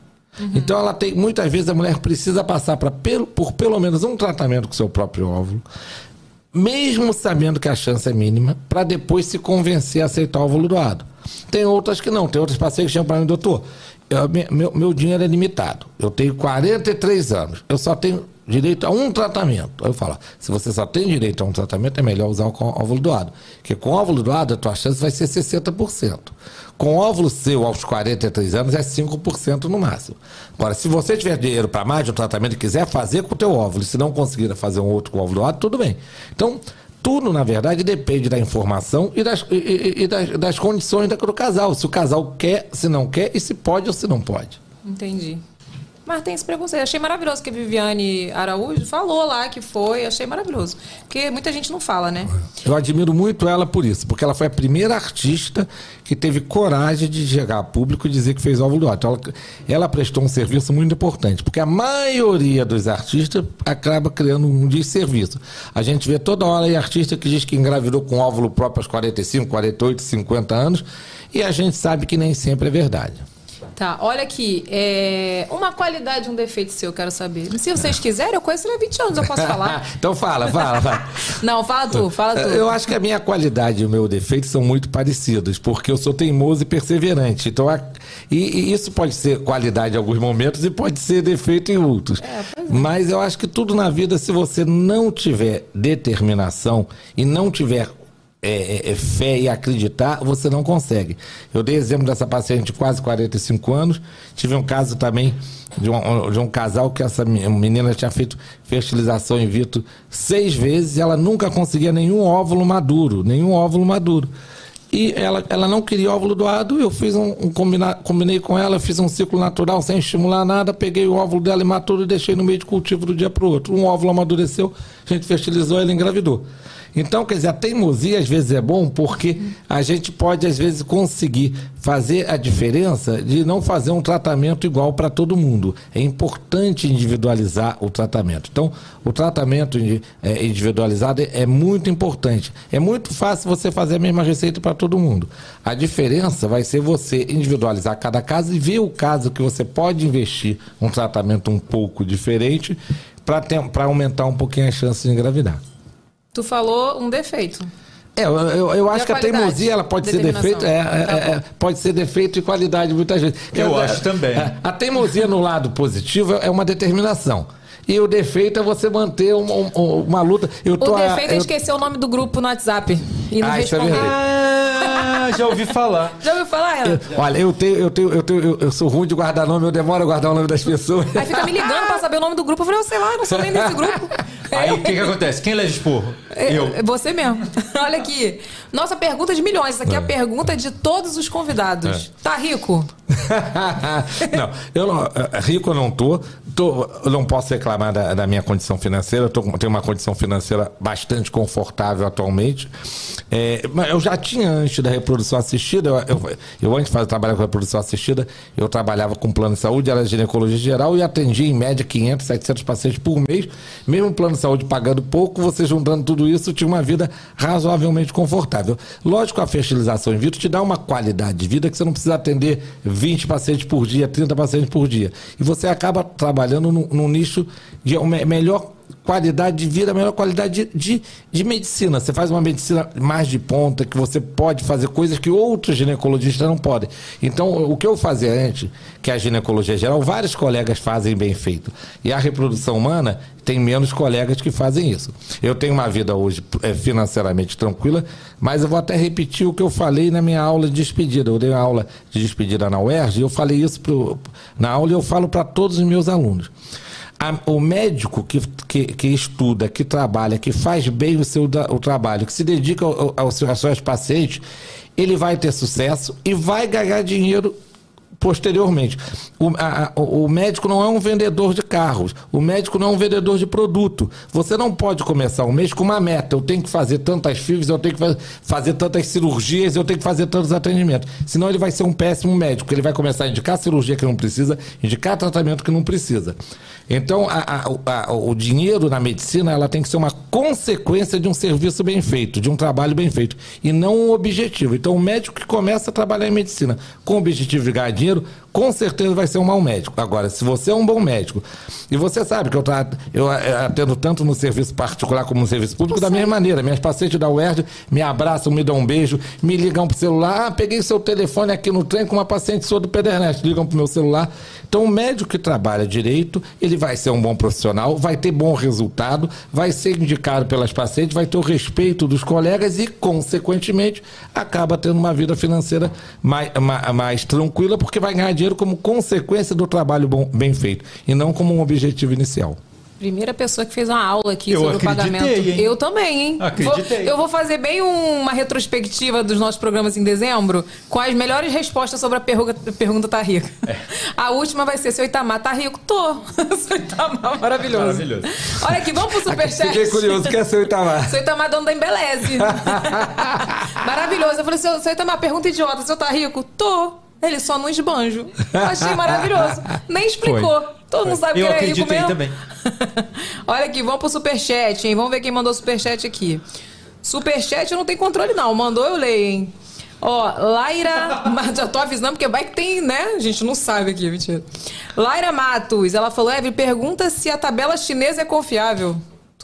Então ela tem, muitas vezes a mulher precisa passar pra, pelo- por pelo menos um tratamento com seu próprio óvulo, mesmo sabendo que a chance é mínima, para depois se convencer a aceitar o óvulo doado. Tem outras que não, tem outras pacientes que chegam para mim, doutor, eu- me- meu, meu dinheiro é limitado, eu tenho 43 anos, eu só tenho direito a um tratamento. Aí eu falo, se você só tem direito a um tratamento, é melhor usar o óvulo doado. Porque com óvulo doado, a tua chance vai ser 60%. Com óvulo seu aos 43 anos é 5% no máximo. Agora, se você tiver dinheiro para mais de um tratamento e quiser fazer com o teu óvulo, se não conseguir fazer um outro com óvulo doado, tudo bem. Então, tudo, na verdade, depende da informação e das, e, e- das, das condições do casal. Se o casal quer, se não quer, e se pode ou se não pode. Entendi. Mas tem esse preconceito. Achei maravilhoso que a Viviane Araújo falou lá que foi. Achei maravilhoso. Porque muita gente não fala, né? Eu admiro muito ela por isso, porque ela foi a primeira artista que teve coragem de chegar a público e dizer que fez óvulo doado. Então, ela, ela prestou um serviço muito importante, porque a maioria dos artistas acaba criando um desserviço. A gente vê toda hora aí artista que diz que engravidou com óvulo próprio aos 45, 48, 50 anos, e a gente sabe que nem sempre é verdade. Tá, olha aqui. é, Uma qualidade, um defeito seu, eu quero saber. Se vocês quiserem, eu conheço ele há 20 anos, eu posso falar. então fala, fala, fala. Não, fala tu, fala tu. Eu acho que a minha qualidade e o meu defeito são muito parecidos, porque eu sou teimoso e perseverante. Então, a- e, e isso pode ser qualidade em alguns momentos e pode ser defeito em outros. Mas eu acho que tudo na vida, se você não tiver determinação e não tiver é, é, é, fé e acreditar, você não consegue. Eu dei exemplo dessa paciente de quase 45 anos. Tive um caso também de um, de um casal que essa me- menina tinha feito fertilização in vitro seis vezes e ela nunca conseguia nenhum óvulo maduro, nenhum óvulo maduro. E ela, ela não queria óvulo doado, eu fiz um, um combina, combinei com ela, fiz um ciclo natural sem estimular nada, peguei o óvulo dela imaturo e deixei no meio de cultivo do dia para o outro. Um óvulo amadureceu, a gente fertilizou, ela engravidou. Então, quer dizer, a teimosia às vezes é bom porque a gente pode às vezes conseguir fazer a diferença de não fazer um tratamento igual para todo mundo. É importante individualizar o tratamento. Então, o tratamento é, individualizado é- muito importante. É muito fácil você fazer a mesma receita para todo mundo. A diferença vai ser você individualizar cada caso e ver o caso que você pode investir um tratamento um pouco diferente para aumentar um pouquinho as chances de engravidar. Tu falou um defeito. É, eu, eu, eu acho a que a teimosia ela pode ser defeito, é, é, Tá é, pode ser defeito e qualidade muitas vezes. Eu Quer acho também. A, a teimosia no lado positivo é uma determinação. E o defeito é você manter um- um- uma luta. Eu O tô a- defeito é eu- esquecer o nome do grupo no WhatsApp e não Ah, isso é responder. verdade. Ah, já ouvi falar. Já ouviu falar, ela? Olha, eu tenho, eu tenho, eu tenho, eu, eu sou ruim de guardar nome, eu demoro a guardar o nome das pessoas. Aí fica me ligando pra saber o nome do grupo. Eu falei, eu sei lá, eu não sou nem desse grupo. Aí o que, que acontece? Quem leva esporro? Eu. É você mesmo. Olha aqui. Nossa pergunta de milhões. Essa aqui é a pergunta de todos os convidados. Tá rico? não, eu não, eh, rico eu não tô, tô eu não posso reclamar da, da minha condição financeira, eu tenho uma condição financeira bastante confortável atualmente. É, mas eu já tinha antes da reprodução assistida, eu, eu, eu antes de trabalhar com reprodução assistida, eu trabalhava com plano de saúde, era ginecologia geral e atendia em média 500, 700 pacientes por mês. Mesmo plano de saúde pagando pouco, você juntando tudo isso, tinha uma vida razoavelmente confortável. Lógico, a fertilização in vitro te dá uma qualidade de vida que você não precisa atender 20 pacientes por dia, 30 pacientes por dia. E você acaba trabalhando num, num nicho de uma melhor qualidade de vida, melhor qualidade de, de, de medicina. Você faz uma medicina mais de ponta, que você pode fazer coisas que outros ginecologistas não podem. Então, o que eu fazia antes, que é a ginecologia geral, vários colegas fazem bem feito. E a reprodução humana tem menos colegas que fazem isso. Eu tenho uma vida hoje eh, financeiramente tranquila, mas eu vou até repetir o que eu falei na minha aula de despedida. Eu dei uma aula de despedida na UERJ e eu falei isso pro, na aula e eu falo para todos os meus alunos. A- o médico que, que, que estuda, que trabalha, que faz bem o seu o trabalho, que se dedica ao, ao- aos seus, pacientes, ele vai ter sucesso e vai ganhar dinheiro posteriormente. O, a- o médico não é um vendedor de carros, o médico não é um vendedor de produto. Você não pode começar um mês com uma meta. Eu tenho que fazer tantas FIVs, eu tenho que fa- fazer tantas cirurgias, eu tenho que fazer tantos atendimentos. Senão ele vai ser um péssimo médico. Ele vai começar a indicar cirurgia que não precisa, indicar tratamento que não precisa. Então, a- a- o- a- o dinheiro na medicina ela tem que ser uma consequência de um serviço bem feito, de um trabalho bem feito, e não um objetivo. Então, o médico que começa a trabalhar em medicina com o objetivo de ganhar dinheiro, com certeza vai ser um mau médico. Agora, se você é um bom médico, e você sabe que eu, tra- eu eh, atendo tanto no serviço particular como no serviço público da mesma maneira. Minhas pacientes da UERJ me abraçam, me dão um beijo, me ligam pro celular. Ah, peguei seu telefone aqui no trem com uma paciente sua do Pedernest. Ligam pro meu celular. Então, o médico que trabalha direito, ele vai ser um bom profissional, vai ter bom resultado, vai ser indicado pelas pacientes, vai ter o respeito dos colegas e, consequentemente, acaba tendo uma vida financeira mais, ma- mais tranquila, porque vai ganhar dinheiro como consequência do trabalho bom- bem feito e não como um objetivo inicial. Primeira pessoa que fez uma aula aqui Eu sobre o pagamento. hein? Eu também, hein? Acreditei. Vou- eu vou fazer bem um- uma retrospectiva dos nossos programas em dezembro com as melhores respostas sobre a pergunta, pergunta tá rica. É. A última vai ser: seu Itamar tá rico? Tô. seu Itamar, maravilhoso. Maravilhoso. Olha aqui, vamos pro superchat. Fiquei curioso, quer ser o Itamar? Seu Itamar dono da Embeleze. Maravilhoso. Eu falei, seu, seu Itamar, pergunta idiota, seu tá rico? Tô. Ele só não esbanjo. Achei maravilhoso. Nem explicou. Foi. Todo mundo sabe Eu que ele é rico acreditei mesmo. também. Olha aqui, vamos pro superchat, hein? Vamos ver quem mandou superchat aqui. Superchat eu não tenho controle, não. Mandou, eu leio, hein? Ó, Laira. Mas Já tô avisando, porque vai que tem, né? A gente não sabe aqui, mentira. Laira Matos, ela falou: Evelyn, pergunta se a tabela chinesa é confiável.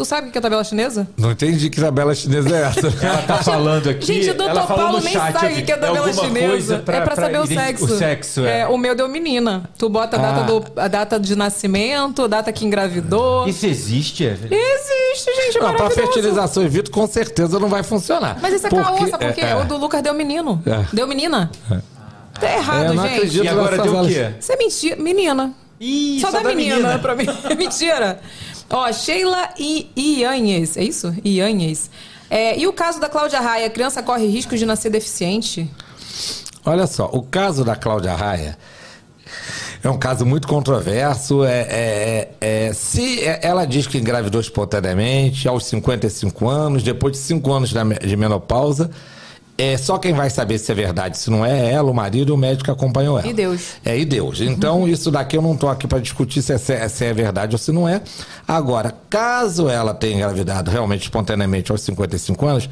Tu sabe o que é a tabela chinesa? Não entendi que tabela chinesa é essa. Ela tá falando aqui. Gente, o doutor ela falou Paulo nem chat sabe o que é tabela alguma chinesa. coisa é pra saber o sexo. O sexo, é. O meu deu menina. Tu bota a data, Ah. do, a data de nascimento, a data que engravidou. Isso existe, Evelyn? Existe, gente, é Não, pra fertilização in vitro, com certeza não vai funcionar. Mas isso é Porque- caô, sabe por quê? é, é. O do Lucas deu menino. É. Deu menina. Tá errado, É, eu não gente. acredito E agora deu o quê? Isso é mentira. Menina. Ih, só, só dá dá menina, menina. pra mim. É mentira. Ó, Sheila I Ianhes. É isso? Ianhes. É, e o caso da Cláudia Raia? A criança corre risco de nascer deficiente? Olha só, o caso da Cláudia Raia é um caso muito controverso. É, é- é- se ela diz que engravidou espontaneamente aos 55 anos, depois de 5 anos de menopausa, é só quem vai saber se é verdade, se não é ela, o marido, o médico que acompanhou ela. E Deus. É, e Deus. Então, isso daqui eu não estou aqui para discutir se é, se é- se é verdade ou se não é. Agora, caso ela tenha engravidado realmente espontaneamente aos 55 anos,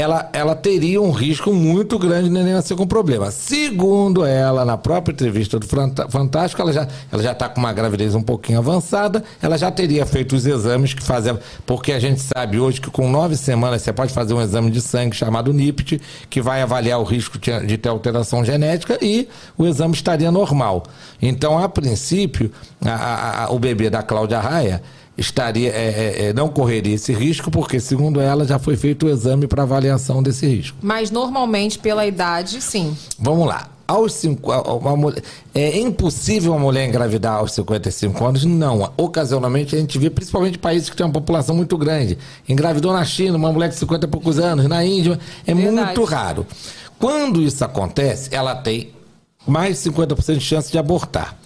ela, ela teria um risco muito grande de neném nascer com problema. Segundo ela, na própria entrevista do Fantástico, ela já ela já está com uma gravidez um pouquinho avançada, ela já teria feito os exames que fazem, porque a gente sabe hoje que com nove semanas você pode fazer um exame de sangue chamado NIPT, que vai avaliar o risco de de ter alteração genética e o exame estaria normal. Então, a princípio, a- a- a- o bebê da Cláudia Raia estaria é, é, é, não correria esse risco, porque, segundo ela, já foi feito o exame para avaliação desse risco. Mas normalmente, pela idade, sim. Vamos lá. Aos cinco, uma mulher- é impossível uma mulher engravidar aos 55 anos? Não. Ocasionalmente a gente vê, principalmente em países que têm uma população muito grande. Engravidou na China, uma mulher de 50 e poucos anos, na Índia. É Verdade. muito raro. Quando isso acontece, ela tem mais de 50% de chance de abortar.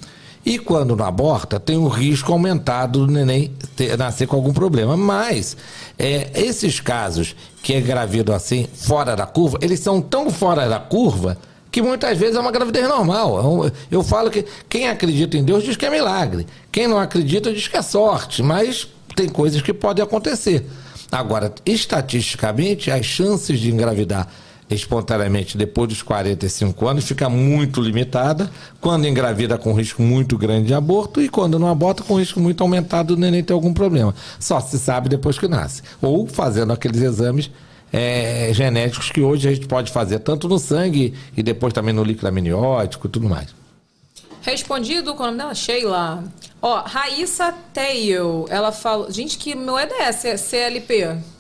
E quando não aborta, tem o risco aumentado do neném ter- nascer com algum problema. Mas é, esses casos que é gravido assim, fora da curva, eles são tão fora da curva que muitas vezes é uma gravidez normal. É um- Eu falo que quem acredita em Deus diz que é milagre. Quem não acredita diz que é sorte. Mas tem coisas que podem acontecer. Agora, estatisticamente, as chances de engravidar espontaneamente depois dos 45 anos fica muito limitada, quando engravida com risco muito grande de aborto e quando não aborta com risco muito aumentado do neném ter algum problema. Só se sabe depois que nasce. Ou fazendo aqueles exames eh, genéticos que hoje a gente pode fazer tanto no sangue e depois também no líquido amniótico e tudo mais. Respondido, é o nome dela? Sheila. Ó, Raíssa Teil, ela falou... Gente, que moeda é essa? CLP?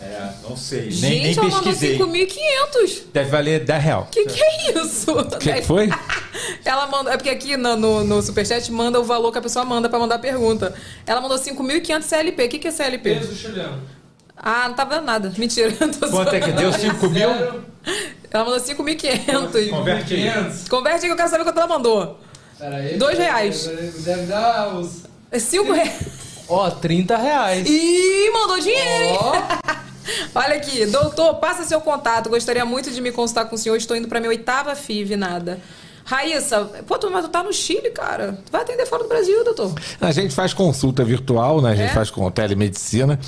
É, não sei. Nem, Gente, nem ela mandou pesquisei. 5.500. Deve valer 10 real. Que que é isso? O que, que foi? Ela mandou, é porque aqui no, no, no Superchat manda o valor que a pessoa manda pra mandar a pergunta. Ela mandou 5.500 CLP. O que, que é CLP? Peso chileno. Ah, não tá vendo nada. Mentira. Quanto é que deu? 5 mil? Ela mandou 5.500. Converte aí. 500. Converte aí que eu quero saber quanto ela mandou. Pera aí. Dois reais. Deve dar uns... É 5 reais. Ó, 30 reais. Ih, mandou dinheiro, hein? Ó, Olha aqui, doutor, passa seu contato. Gostaria muito de me consultar com o senhor. Estou indo pra minha oitava FIV, nada. Raíssa, pô, tu, mas tu tá no Chile, cara. Tu vai atender fora do Brasil, doutor. A gente faz consulta virtual, né? A gente É? faz com telemedicina.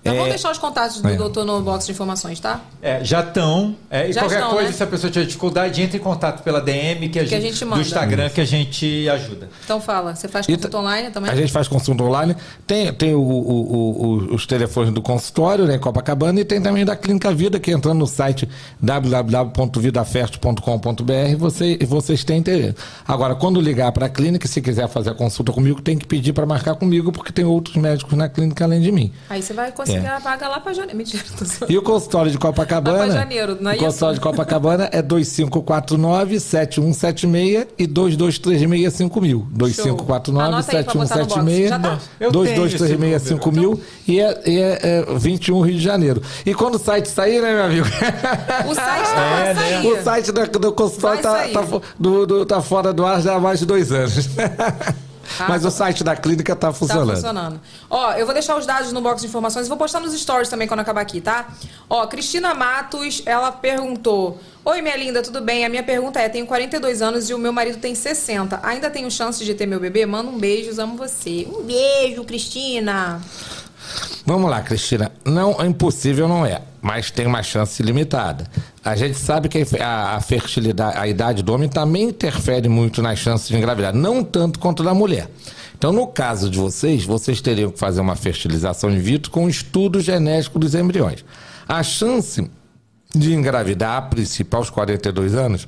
Então É, vamos deixar os contatos do é. doutor no box de informações, tá? É, já estão. e Já qualquer estão, coisa, né? se a pessoa tiver dificuldade, entre em contato pela DM que a Que a gente, gente do Instagram que a gente ajuda. Então fala, você faz E consulta online também? A gente faz consulta online, tem, tem o- o- o- o- os telefones do consultório, né, em Copacabana, e tem também da Clínica Vida, que entrando no site www.vidafest.com.br, você, vocês têm interesse. Agora, quando ligar para a clínica, se quiser fazer a consulta comigo, tem que pedir para marcar comigo, porque tem outros médicos na clínica além de mim. Aí você vai conseguir É. a vaga lá pra janeiro. Mentira. E o consultório de Copacabana. Lá pra janeiro, não é o consultório de Copacabana é 2549-7176 e 22365000. Anota aí pra botar no box. 22365000. Já tá? Eu tenho esse 22365000 e é, e é, é 21 Rio de Janeiro. E quando o site sair, né, meu amigo? O site tá É, né? o site do, do consultório tá, tá, do, do- tá fora do ar já há mais de dois anos. Mas o site da clínica tá Tá funcionando. funcionando. Ó, eu vou deixar os dados no box de informações vou postar nos stories também quando acabar aqui, tá? Ó, Cristina Matos, ela perguntou: Oi, minha linda, tudo bem? A minha pergunta é: tenho 42 anos e o meu marido tem 60. Ainda tenho chance de ter meu bebê? Manda um beijo, amo você. Um beijo, Cristina. Vamos lá, Cristina. Não é impossível, não é, mas tem uma chance limitada. A gente sabe que a, a fertilidade, a idade do homem também interfere muito nas chances de engravidar, não tanto quanto da mulher. Então, no caso de vocês, vocês teriam que fazer uma fertilização in vitro com estudo genético dos embriões. A chance de engravidar, a princípio, aos 42 anos,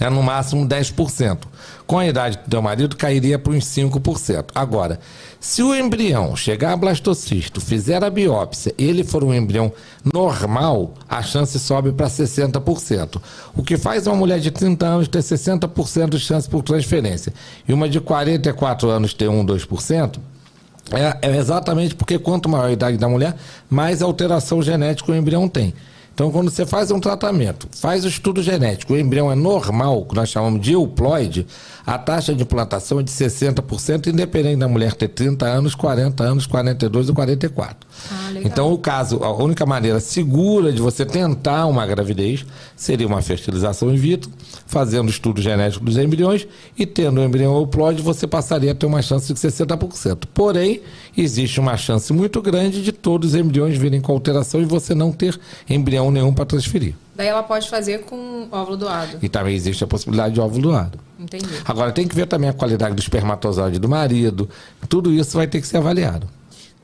é no máximo 10%. Com a idade do teu marido, cairia para uns 5%. Agora, se o embrião chegar a blastocisto, fizer a biópsia e ele for um embrião normal, a chance sobe para 60%. O que faz uma mulher de 30 anos ter 60% de chance por transferência e uma de 44 anos ter 1, 2%, é, é exatamente porque quanto maior a idade da mulher, mais alteração genética o embrião tem. Então, quando você faz um tratamento, faz o estudo genético, o embrião é normal, que nós chamamos de euploide, a taxa de implantação é de 60%, independente da mulher ter 30 anos, 40 anos, 42 ou 44. Ah. Então, o caso, a única maneira segura de você tentar uma gravidez seria uma fertilização in vitro, fazendo estudo genético dos embriões e tendo o embrião euploide, você passaria a ter uma chance de 60%. Porém, existe uma chance muito grande de todos os embriões virem com alteração e você não ter embrião nenhum para transferir. Daí ela pode fazer com óvulo doado. E também existe a possibilidade de óvulo doado. Entendi. Agora, tem que ver também a qualidade do espermatozoide do marido. Tudo isso vai ter que ser avaliado.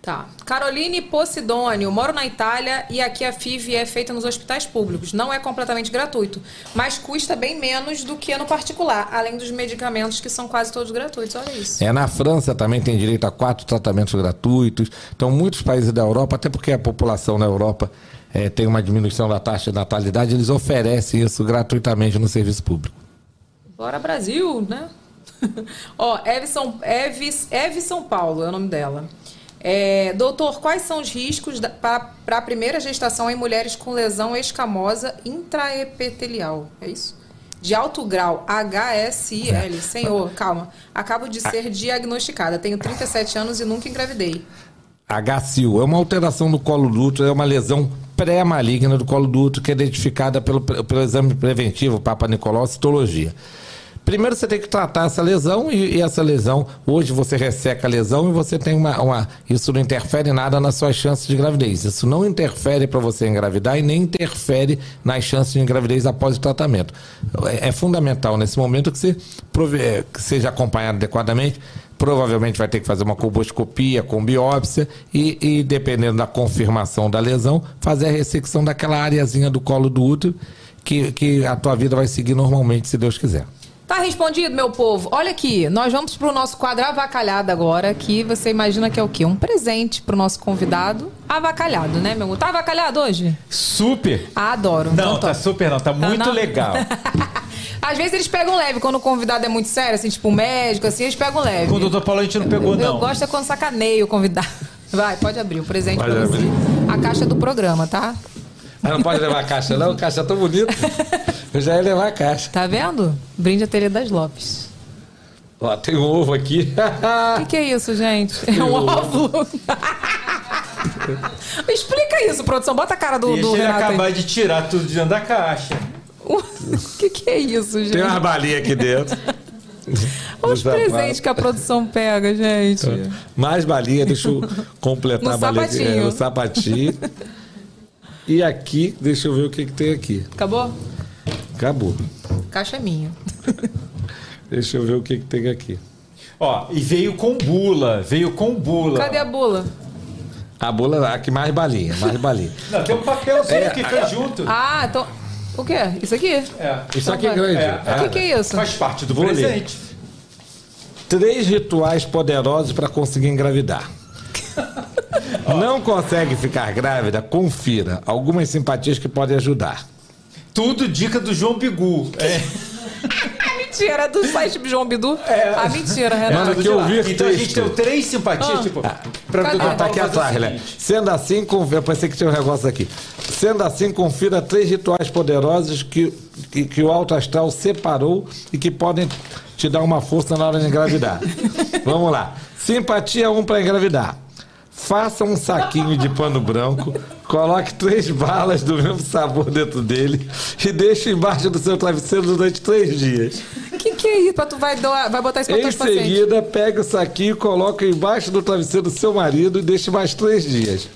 Tá. Caroline Posidônio, moro na Itália e aqui a FIV é feita nos hospitais públicos. Não é completamente gratuito, mas custa bem menos do que no particular, além dos medicamentos que são quase todos gratuitos. Olha isso. É, na França também tem direito a quatro tratamentos gratuitos. Então, muitos países da Europa, até porque a população na Europa eh, tem uma diminuição da taxa de natalidade, eles oferecem isso gratuitamente no serviço público. Bora Brasil, né? Ó, Eve São, Eve, Eve São Paulo é o nome dela. É, doutor, quais são os riscos para a primeira gestação em mulheres com lesão escamosa intraepitelial? É isso? De alto grau, HSIL. Senhor, calma. Acabo de ser diagnosticada. Tenho 37 anos e nunca engravidei. HCU é uma alteração do colo do útero, é uma lesão pré-maligna do colo do útero que é identificada pelo, pelo exame preventivo Papa Nicolau Citologia. Primeiro você tem que tratar essa lesão e, e essa lesão, hoje você resseca a lesão e você tem uma, uma- Isso não interfere nada nas suas chances de gravidez. Isso não interfere para você engravidar e nem interfere nas chances de gravidez após o tratamento. É, é fundamental nesse momento que você eh, que seja acompanhado adequadamente. Provavelmente vai ter que fazer uma colposcopia com biópsia e, e, dependendo da confirmação da lesão, fazer a ressecção daquela areazinha do colo do útero que, que a tua vida vai seguir normalmente, se Deus quiser. Tá respondido, meu povo. Olha aqui, nós vamos pro nosso quadro avacalhado agora, que você imagina que é o quê? Um presente pro nosso convidado. Avacalhado, né, meu amor? Tá avacalhado hoje? Super. Ah, adoro. Não, Então tá super não, tá muito não? legal. Às vezes eles pegam leve, quando o convidado é muito sério, assim, tipo um médico, assim, eles pegam leve. Com o doutor Paulo a gente não pegou, Eu não. gosto é quando sacaneio o convidado. Vai, pode abrir o presente Pode pra você. abrir. A caixa do programa, tá? Mas não pode levar a caixa, não? A caixa é tão bonita. Eu já ia levar a caixa. Tá vendo? Brinde Ateliê das Lopes. Ó, tem um ovo aqui. O que, que é isso, gente? É um óvulo. Explica isso, produção. Bota a cara do, Deixa do Renato acabar de tirar tudo de dentro da caixa. O que, que é isso, gente? Tem uma balinha aqui dentro. Olha os presentes que a produção pega, gente. Mais balinha, deixa eu completar No a balinha. aqui. sapatinho. É, o sapatinho. E aqui, deixa eu ver o que, que tem aqui. Acabou? Acabou. Caixa é minha. Deixa eu ver o que, que tem aqui. Ó, e veio com bula, veio com bula. Cadê a bula? A bula, aqui mais balinha, mais balinha. Não, tem um papelzinho É, que foi junto. Ah, então. O quê? Isso aqui? É. Isso aqui é vai. grande. É. O que, que é isso? Faz parte do Vou ler. presente. Três rituais poderosos para conseguir engravidar. Não consegue ficar grávida? Confira. Algumas simpatias que podem ajudar. Tudo dica do João Bigu. É. Mentira, é do site João Bidu? Ah, mentira, Manda Renato. aqui de eu vi Então a gente deu três simpatias, Ah. tipo, pra Cadê? Dudu Ah, tá aqui atrás, né? Sendo assim, conf- eu pensei que tinha um negócio aqui. Sendo assim, confira três rituais poderosos que, que, que o alto astral separou e que podem te dar uma força na hora de engravidar. Vamos lá. Simpatia 1 para engravidar. Faça um saquinho de pano branco, coloque três balas do mesmo sabor dentro dele e deixe embaixo do seu travesseiro durante três dias. O que, que é isso? Tu vai, doar, vai botar isso pra Em seguida, pegue o saquinho, coloque embaixo do travesseiro do seu marido e deixe mais três dias.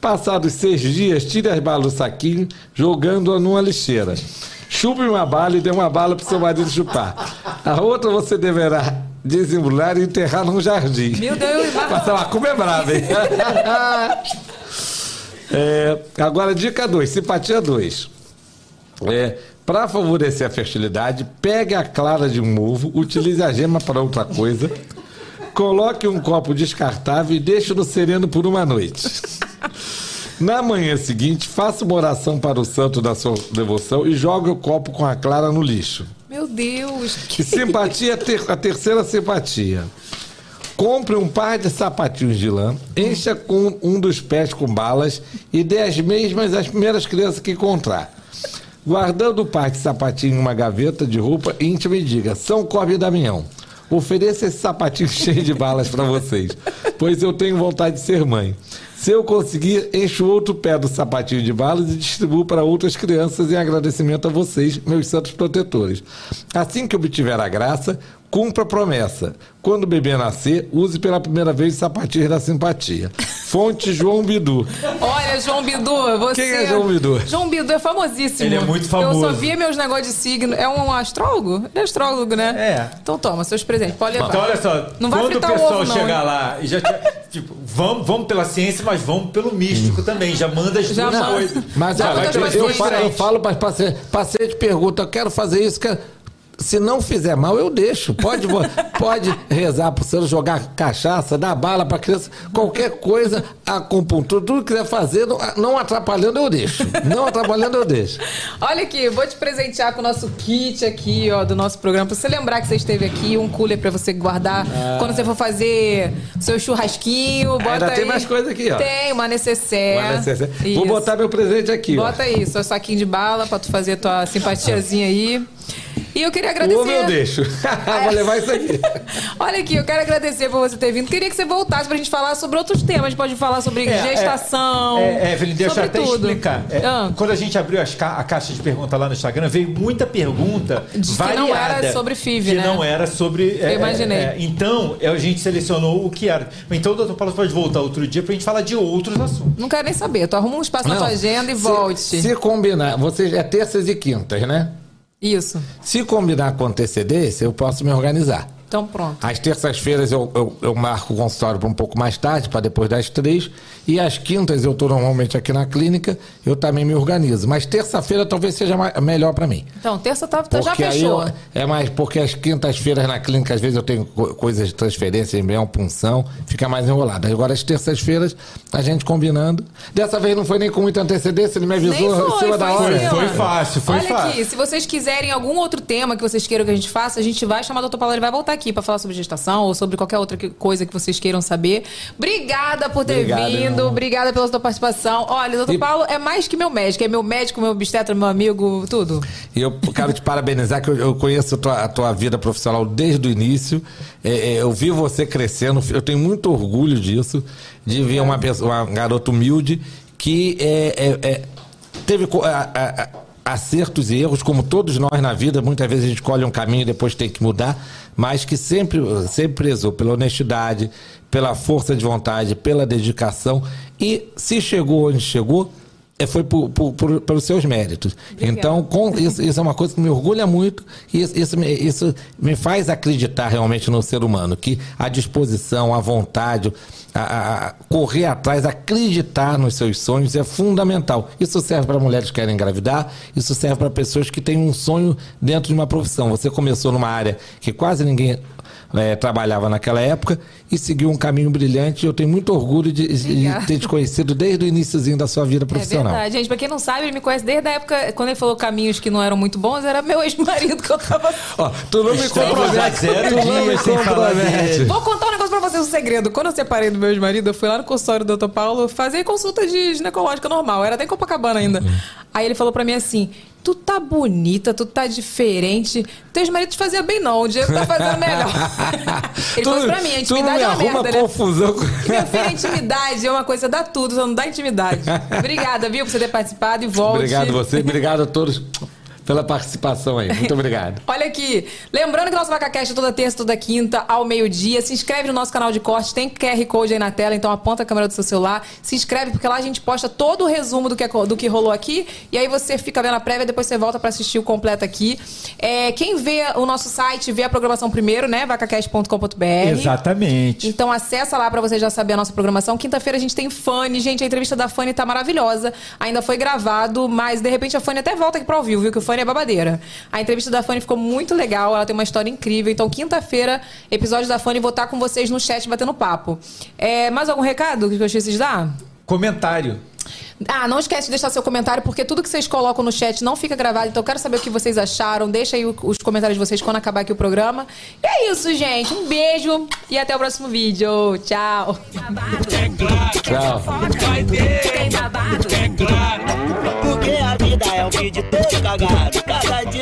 Passados seis dias, tire as balas do saquinho, jogando-a numa lixeira. Chupe uma bala e dê uma bala para o seu marido chupar. A outra você deverá desembrulhar e enterrar num jardim. Meu Deus, vai- Passa lá, como é brava, hein? É, agora, dica 2, simpatia 2. É, para favorecer a fertilidade, pegue a clara de um ovo, utilize a gema para outra coisa, coloque um copo descartável e deixe no sereno por uma noite. Na manhã seguinte, faça uma oração para o santo da sua devoção e jogue o copo com a clara no lixo. Meu Deus. Que simpatia, ter- a terceira simpatia. Compre um par de sapatinhos de lã, encha com um dos pés com balas e dê as mesmas às primeiras crianças que encontrar. Guardando o par de sapatinho em uma gaveta de roupa íntima e diga: São Cobre e Damião, ofereça esse sapatinho cheio de balas para vocês, pois eu tenho vontade de ser mãe. Se eu conseguir, encho outro pé do sapatinho de balas e distribuo para outras crianças em agradecimento a vocês, meus santos protetores. Assim que obtiver a graça, cumpra a promessa. Quando o bebê nascer, use pela primeira vez os sapatinhos da simpatia. Fonte João Bidu. Olha, João Bidu, você. Quem é João Bidu? João Bidu é famosíssimo. Ele é muito Eu só famoso. via meus negócios de signo. É um astrólogo? Ele é astrólogo, né? É. Então toma, seus presentes. Pode levar. Então, olha só, Não vai quando o pessoal ovo, não, chegar hein? lá e já. Tipo, vamos, vamos pela ciência, mas vamos pelo místico também. Já manda as Já duas manda. coisas. Mas Já olha, eu, as eu, falo, eu falo para paciente, paciente pergunta, eu quero fazer isso, quero... se não fizer mal, eu deixo. Pode, pode rezar pro santo, jogar cachaça, dar bala pra criança, qualquer coisa, acupuntura, tudo que quiser fazer, não, não atrapalhando, eu deixo. Não atrapalhando, eu deixo. Olha aqui, vou te presentear com o nosso kit aqui, ó, do nosso programa. Pra você lembrar que você esteve aqui, um cooler pra você guardar quando você for fazer seu churrasquinho. Bota Ah. Ainda tem aí. mais coisa aqui, ó. Tem, uma necessaire. É, é, Vou botar meu presente aqui, ó. Bota aí, seu saquinho de bala pra tu fazer tua simpatiazinha aí. E eu queria agradecer. O ovo eu deixo. Vou levar isso aqui. Olha aqui, eu quero agradecer por você ter vindo. Queria que você voltasse pra gente falar sobre outros temas. A gente pode falar sobre É, gestação. É, é, Evelyn, deixa eu sobre até tudo. explicar. É, Ah. Quando a gente abriu as ca- a caixa de pergunta lá no Instagram, veio muita pergunta Diz que variada. não era sobre FIV, que né? não era sobre... é, Eu imaginei. é, então, é, a gente selecionou o que era. Então, o doutor Paulo pode voltar outro dia pra gente falar de outros assuntos. Não quero nem saber. Tu arruma um espaço na Não, tua agenda e se- volte. Se combinar, vocês é terças e quintas, né? Isso. Se combinar com antecedência, eu posso me organizar. Então pronto. Às terças-feiras eu, eu, eu marco o consultório para um pouco mais tarde, para depois das três. E às quintas eu estou normalmente aqui na clínica, eu também me organizo. Mas terça-feira talvez seja ma- melhor para mim. Então, terça tá, tá já fechou. eu- é mais porque as quintas-feiras na clínica, às vezes eu tenho co- coisas de transferência, embrião, punção, fica mais enrolado. Agora as terças-feiras, a gente combinando. Dessa vez não foi nem com muita antecedência, ele me avisou Nem em foi, cima da foi hora. ó. Foi fácil, foi Olha fácil. aqui, se vocês quiserem algum outro tema que vocês queiram que a gente faça, a gente vai chamar o Dr. Paulo, ele vai voltar aqui pra falar sobre gestação ou sobre qualquer outra que- coisa que vocês queiram saber. Obrigada por ter Obrigado, vindo, irmão. obrigada pela sua participação. Olha, Dr. E- Paulo é mais que meu médico, é meu médico, meu obstetra, meu amigo, tudo. E eu quero te parabenizar, que eu, eu conheço a tua, a tua vida profissional desde o início. É, é, eu vi você crescendo, eu tenho muito orgulho disso, de ver uma pessoa, uma garota humilde que é, é, é, teve. a- a- acertos e erros, como todos nós na vida, muitas vezes a gente escolhe um caminho e depois tem que mudar, mas que sempre, sempre prezou pela honestidade, pela força de vontade, pela dedicação. E se chegou onde chegou, foi por, por, por- pelos seus méritos. Então, com- isso, isso é uma coisa que me orgulha muito e isso, isso, me, isso me faz acreditar realmente no ser humano, que a disposição, a vontade, a, a- correr atrás, acreditar nos seus sonhos é fundamental. Isso serve para mulheres que querem engravidar, isso serve para pessoas que têm um sonho dentro de uma profissão. Você começou numa área que quase ninguém eh, trabalhava naquela época e seguiu um caminho brilhante. Eu tenho muito orgulho de, de Obrigada. ter te conhecido desde o iníciozinho da sua vida É profissional. Verdade, gente. Pra quem não sabe, ele me conhece desde a época, quando ele falou caminhos que não eram muito bons, era meu ex-marido que eu tava. Ó, tu não me compromete, tu não me compromete. Vou contar um negócio pra vocês, um segredo. Quando eu separei do meu ex-marido, eu fui lá no consultório do Dr. Paulo fazer consulta de ginecológica normal. Era até em Copacabana ainda. Aí ele falou pra mim assim: Tu tá bonita, tu tá diferente. Teu ex-marido te fazia bem, não. O Diego tá fazendo melhor. ele falou pra mim: a tu intimidade é uma merda, né? confusão. Minha filha, a intimidade é uma coisa, dá tudo, só não dá intimidade. Obrigada, viu, por você ter participado e volte. Obrigado a você, obrigado a todos pela participação aí. Muito obrigado. Olha aqui, lembrando que nosso VacaCast é toda terça, toda quinta, ao meio-dia. Se inscreve no nosso canal de corte, tem QR Code aí na tela, então aponta a câmera do seu celular. Se inscreve, porque lá a gente posta todo o resumo do que, é- do que rolou aqui. E aí você fica vendo a prévia, depois você volta pra assistir o completo aqui. É, quem vê o nosso site, vê a programação primeiro, né? vacacast.com.br. Exatamente. Então acessa lá pra você já saber a nossa programação. Quinta-feira a gente tem Fanny. Gente, a entrevista da Fanny tá maravilhosa. Ainda foi gravado, mas de repente a Fanny até volta aqui pra ouvir, viu? Que o Fanny é babadeira. A entrevista da Fanny ficou muito legal, ela tem uma história incrível. Então quinta-feira, episódio da Fanny, vou estar com vocês no chat batendo papo. É, mais algum recado que de dar? Comentário. Ah, não esquece de deixar seu comentário, porque tudo que vocês colocam no chat não fica gravado. Então eu quero saber o que vocês acharam. Deixa aí os comentários de vocês quando acabar aqui o programa. E é isso, gente. Um beijo e até o próximo vídeo. Tchau. Tchau. Porque a vida é um vídeo todo cagado. Cada dia